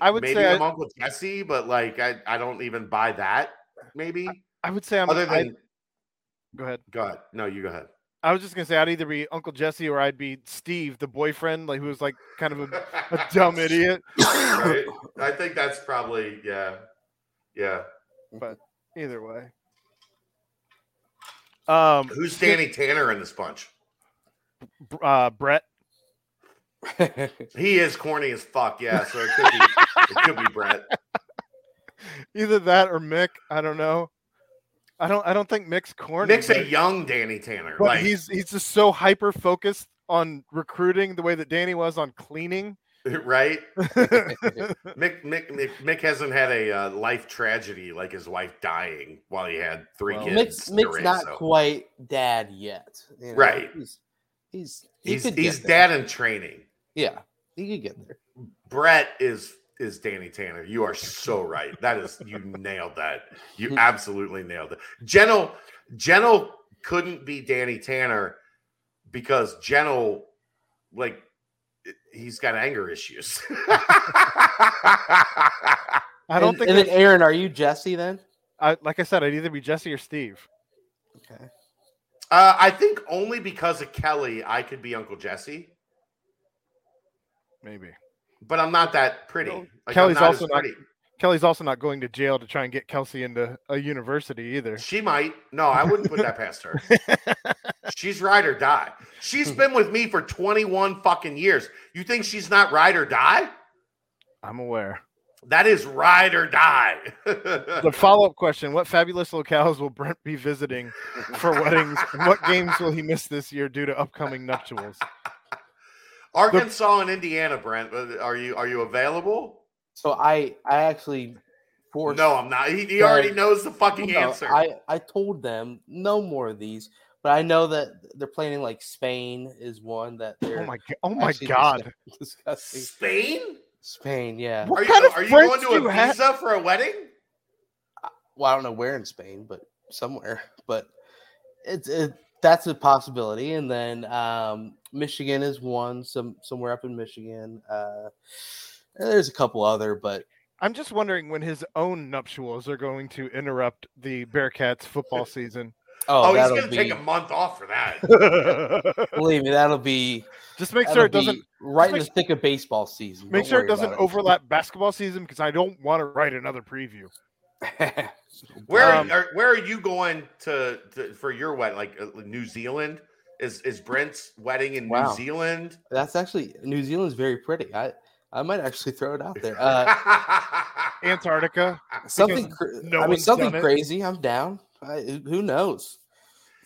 I would maybe say I'm I, Uncle Jesse, but like I, I don't even buy that. Maybe I, I would say I'm other than Go ahead. Go ahead. No, you go ahead. I was just gonna say I'd either be Uncle Jesse or I'd be Steve, the boyfriend, like who was like kind of a, a dumb idiot. right? I think that's probably yeah, yeah. But either way, um, who's Danny Tanner in this bunch? Uh, Brett. he is corny as fuck. Yeah, so it could be it could be Brett. Either that or Mick. I don't know. I don't. I don't think Mick's corny. Mick's a young Danny Tanner. But like, he's he's just so hyper focused on recruiting the way that Danny was on cleaning. Right. Mick, Mick, Mick Mick hasn't had a uh, life tragedy like his wife dying while he had three well, kids. Mick's, Mick's raise, not so. quite dad yet. You know? Right. He's he's he he's, he's dad in training. Yeah, he could get there. Brett is is Danny Tanner. You are so right. That is you nailed that. You absolutely nailed it. Geno Geno couldn't be Danny Tanner because Geno like he's got anger issues. I don't and, think. And then Aaron, are you Jesse then? I like I said, I'd either be Jesse or Steve. Okay. Uh, I think only because of Kelly, I could be Uncle Jesse. Maybe but I'm not that pretty. Like, Kelly's not also not. Kelly's also not going to jail to try and get Kelsey into a university either. She might. No, I wouldn't put that past her. she's ride or die. She's been with me for 21 fucking years. You think she's not ride or die? I'm aware. That is ride or die. the follow up question What fabulous locales will Brent be visiting for weddings? And what games will he miss this year due to upcoming nuptials? Arkansas the, and Indiana, Brent. Uh, are you are you available? So I I actually forced. No, I'm not. He, he already knows the fucking no, answer. I I told them no more of these, but I know that they're planning like Spain is one that they're. Oh my god! oh my god! Discussing. Spain. Spain, yeah. What are kind you, of are you going to a visa have? for a wedding? Well, I don't know where in Spain, but somewhere. But it's it, that's a possibility. And then um, Michigan is one, some somewhere up in Michigan. Uh, there's a couple other, but I'm just wondering when his own nuptials are going to interrupt the Bearcats football season. Oh, oh he's going to take a month off for that. Believe me, that'll be. Just make sure it doesn't right in the thick of baseball season. Make Don't sure it doesn't it. overlap basketball season because I don't want to write another preview. where um, are, where are you going to, to for your wedding? Like uh, New Zealand? Is is Brent's wedding in wow. New Zealand? That's actually New Zealand's very pretty. I I might actually throw it out there. Uh, Antarctica. Something. No I mean, something crazy. I'm down. I, who knows?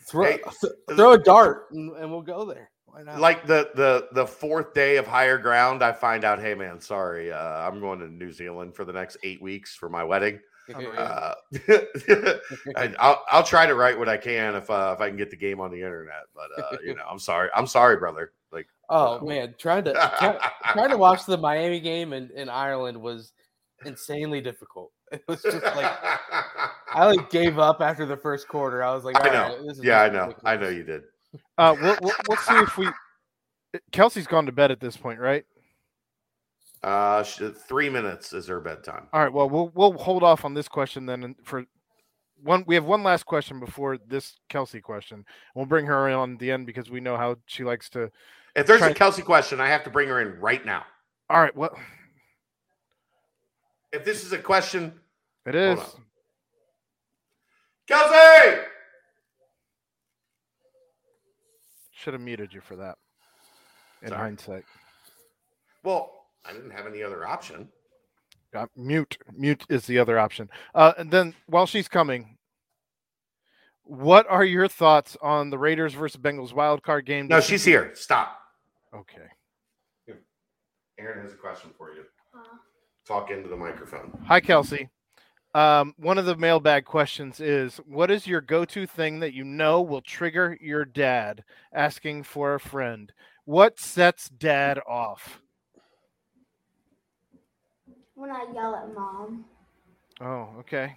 Throw hey, th- throw a dart and, and, we'll go there. Why not? Like the the the fourth day of higher ground, I find out, hey man, sorry, uh, I'm going to New Zealand for the next eight weeks for my wedding. Uh, I'll, I'll try to write what I can if uh, if I can get the game on the internet. But uh, you know, I'm sorry. I'm sorry, brother. Like, oh man, trying to try, trying to watch the Miami game in, in Ireland was insanely difficult. It was just like I like gave up after the first quarter. I was like, I know. Right, yeah, I know. I know you did. Uh, we'll, we'll, we'll see if we. Kelsey's gone to bed at this point, right? Uh, three minutes is her bedtime. All right. Well, we'll we'll hold off on this question then for one. We have one last question before this Kelsey question. We'll bring her in on the end because we know how she likes to. If there's a Kelsey question, I have to bring her in right now. All right. Well, if this is a question, it is. Kelsey. Should have muted you for that. In Sorry. hindsight. Well, I didn't have any other option. Uh, mute, mute is the other option. Uh, and then while she's coming, what are your thoughts on the Raiders versus Bengals wild card game? No, she's here. Stop. Okay. Aaron has a question for you. Talk into the microphone. Hi, Kelsey. Um, one of the mailbag questions is What is your go to thing that you know will trigger your dad asking for a friend? What sets dad off? When I yell at mom. Oh, okay.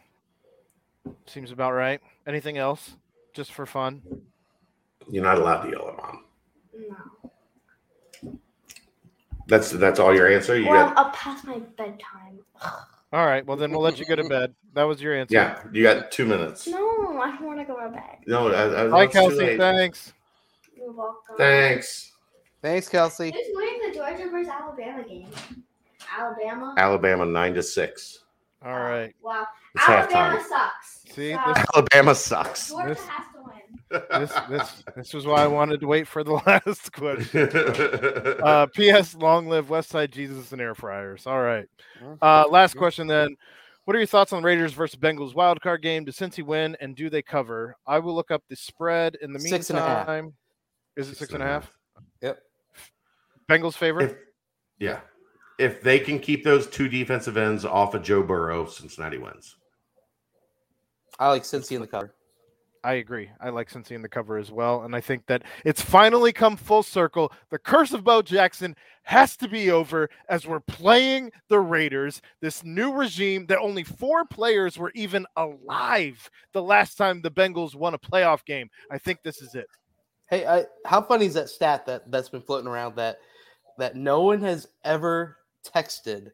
Seems about right. Anything else? Just for fun? You're not allowed to yell at mom. No. That's that's all your answer. You well, got... I'll pass my bedtime. All right. Well, then we'll let you go to bed. That was your answer. Yeah, you got two minutes. No, I want to go to bed. No, I, I, Hi, Kelsey. Thanks. You're welcome. Thanks. Thanks, Kelsey. Who's winning the Georgia versus Alabama game? Alabama. Alabama nine to six. All right. Wow. It's Alabama halftime. sucks. See, So, this- Alabama sucks. Georgia this- has to win. This this this was why I wanted to wait for the last question. Uh, P.S. Long live Westside Jesus and air fryers. All right. Uh, last question then. What are your thoughts on Raiders versus Bengals wild card game? Does Cincy win and do they cover? I will look up the spread in the meantime. Six and a half. Is it six and a half? Yep. Bengals favorite? If, yeah. If they can keep those two defensive ends off of Joe Burrow, Cincinnati wins. I like Cincy in the cover. I agree. I like Cincy in the cover as well, and I think that it's finally come full circle. The curse of Bo Jackson has to be over as we're playing the Raiders, this new regime that only four players were even alive the last time the Bengals won a playoff game. I think this is it. Hey, I, how funny is that stat that that's been floating around that that no one has ever texted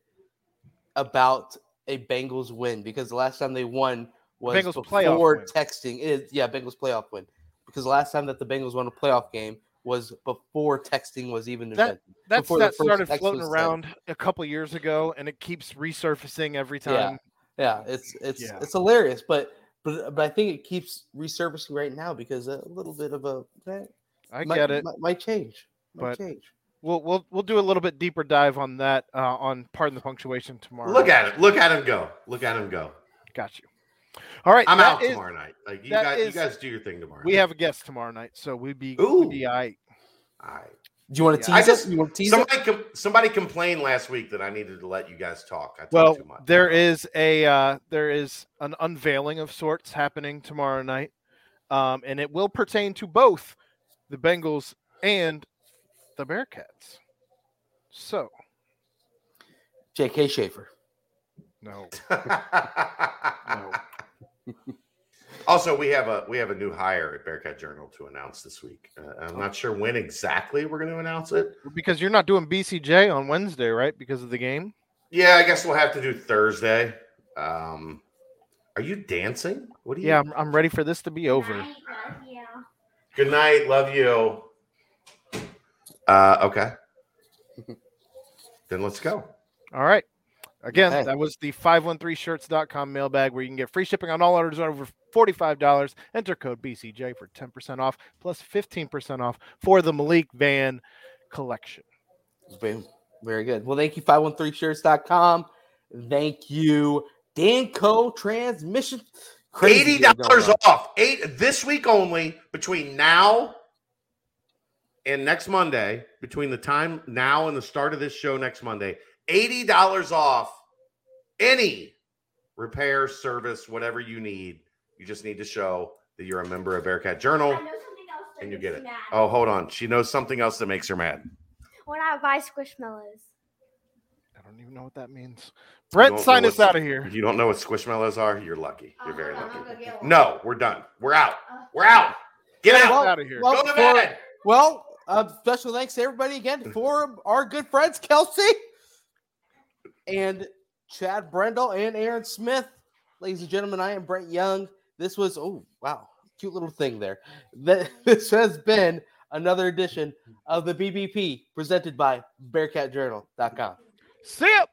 about a Bengals win because the last time they won was Bengals playoff before win. texting. It, yeah, Bengals playoff win because the last time that the Bengals won a playoff game was before texting was even That invented. that Before the stat first started floating was sent. around a couple years ago, and it keeps resurfacing every Yeah. time. Yeah, it's it's Yeah. it's hilarious, but but but I think it keeps resurfacing right now because a little bit of a eh, I might, get it. might, might change. Might But- change. We'll we'll we'll do a little bit deeper dive on that uh, on pardon the punctuation tomorrow. Look at it. Look at him go. Look at him go. Got you. All right, I'm out is- tomorrow night. Like you that guys, you guys do your thing tomorrow. We night. have a guest tomorrow night, so we'd be, Ooh. we'd be all right. All right. Do you want to Yeah. tease I just- it? You want to tease? Somebody, com- somebody complained last week that I needed to let you guys talk. I talk Well, too much. there is a uh, there is an unveiling of sorts happening tomorrow night, um, and it will pertain to both the Bengals and the Bearcats. So J.K. Schaffer. no, also, we have a we have a new hire at Bearcat Journal to announce this week. Uh, I'm not sure when exactly we're going to announce it. because you're not doing BCJ on Wednesday, right? Because of the game. Yeah, I guess we'll have to do Thursday. Um, are you dancing? What are you? Yeah, I'm, I'm ready for this to be over. Night, love you. Good night. Love you. Uh, okay. then let's go. All right. Again, Okay. that was the 513shirts.com mailbag where you can get free shipping on all orders over $45. Enter code BCJ for 10% off plus 15% off for the Malik Vann collection. Boom. Very good. Well, thank you, 513shirts.com. Thank you, Danco Transmission. Crazy $80 off. Eight this week only between now and next Monday. Between the time now and the start of this show next Monday, eighty dollars off any repair, service, whatever you need. You just need to show that you're a member of Bearcat Journal, I know something else that and you makes get it. mad. Oh, hold on. She knows something else that makes her mad. When I buy squishmallows. I don't even know what that means. Brett, sign us out of here. If you don't know what squishmallows are, you're lucky. You're Oh, very lucky. I'll go get one. No, we're done. We're out. Uh, We're out. Get Get out. Well, out of here. well, Go to bed. Well, uh, special thanks to everybody again for our good friends, Kelsey and Chad Brendel and Aaron Smith. Ladies and gentlemen, I am Brent Young. This was, oh, wow, cute little thing there. This has been another edition of the BBP presented by BearcatJournal.com. See ya.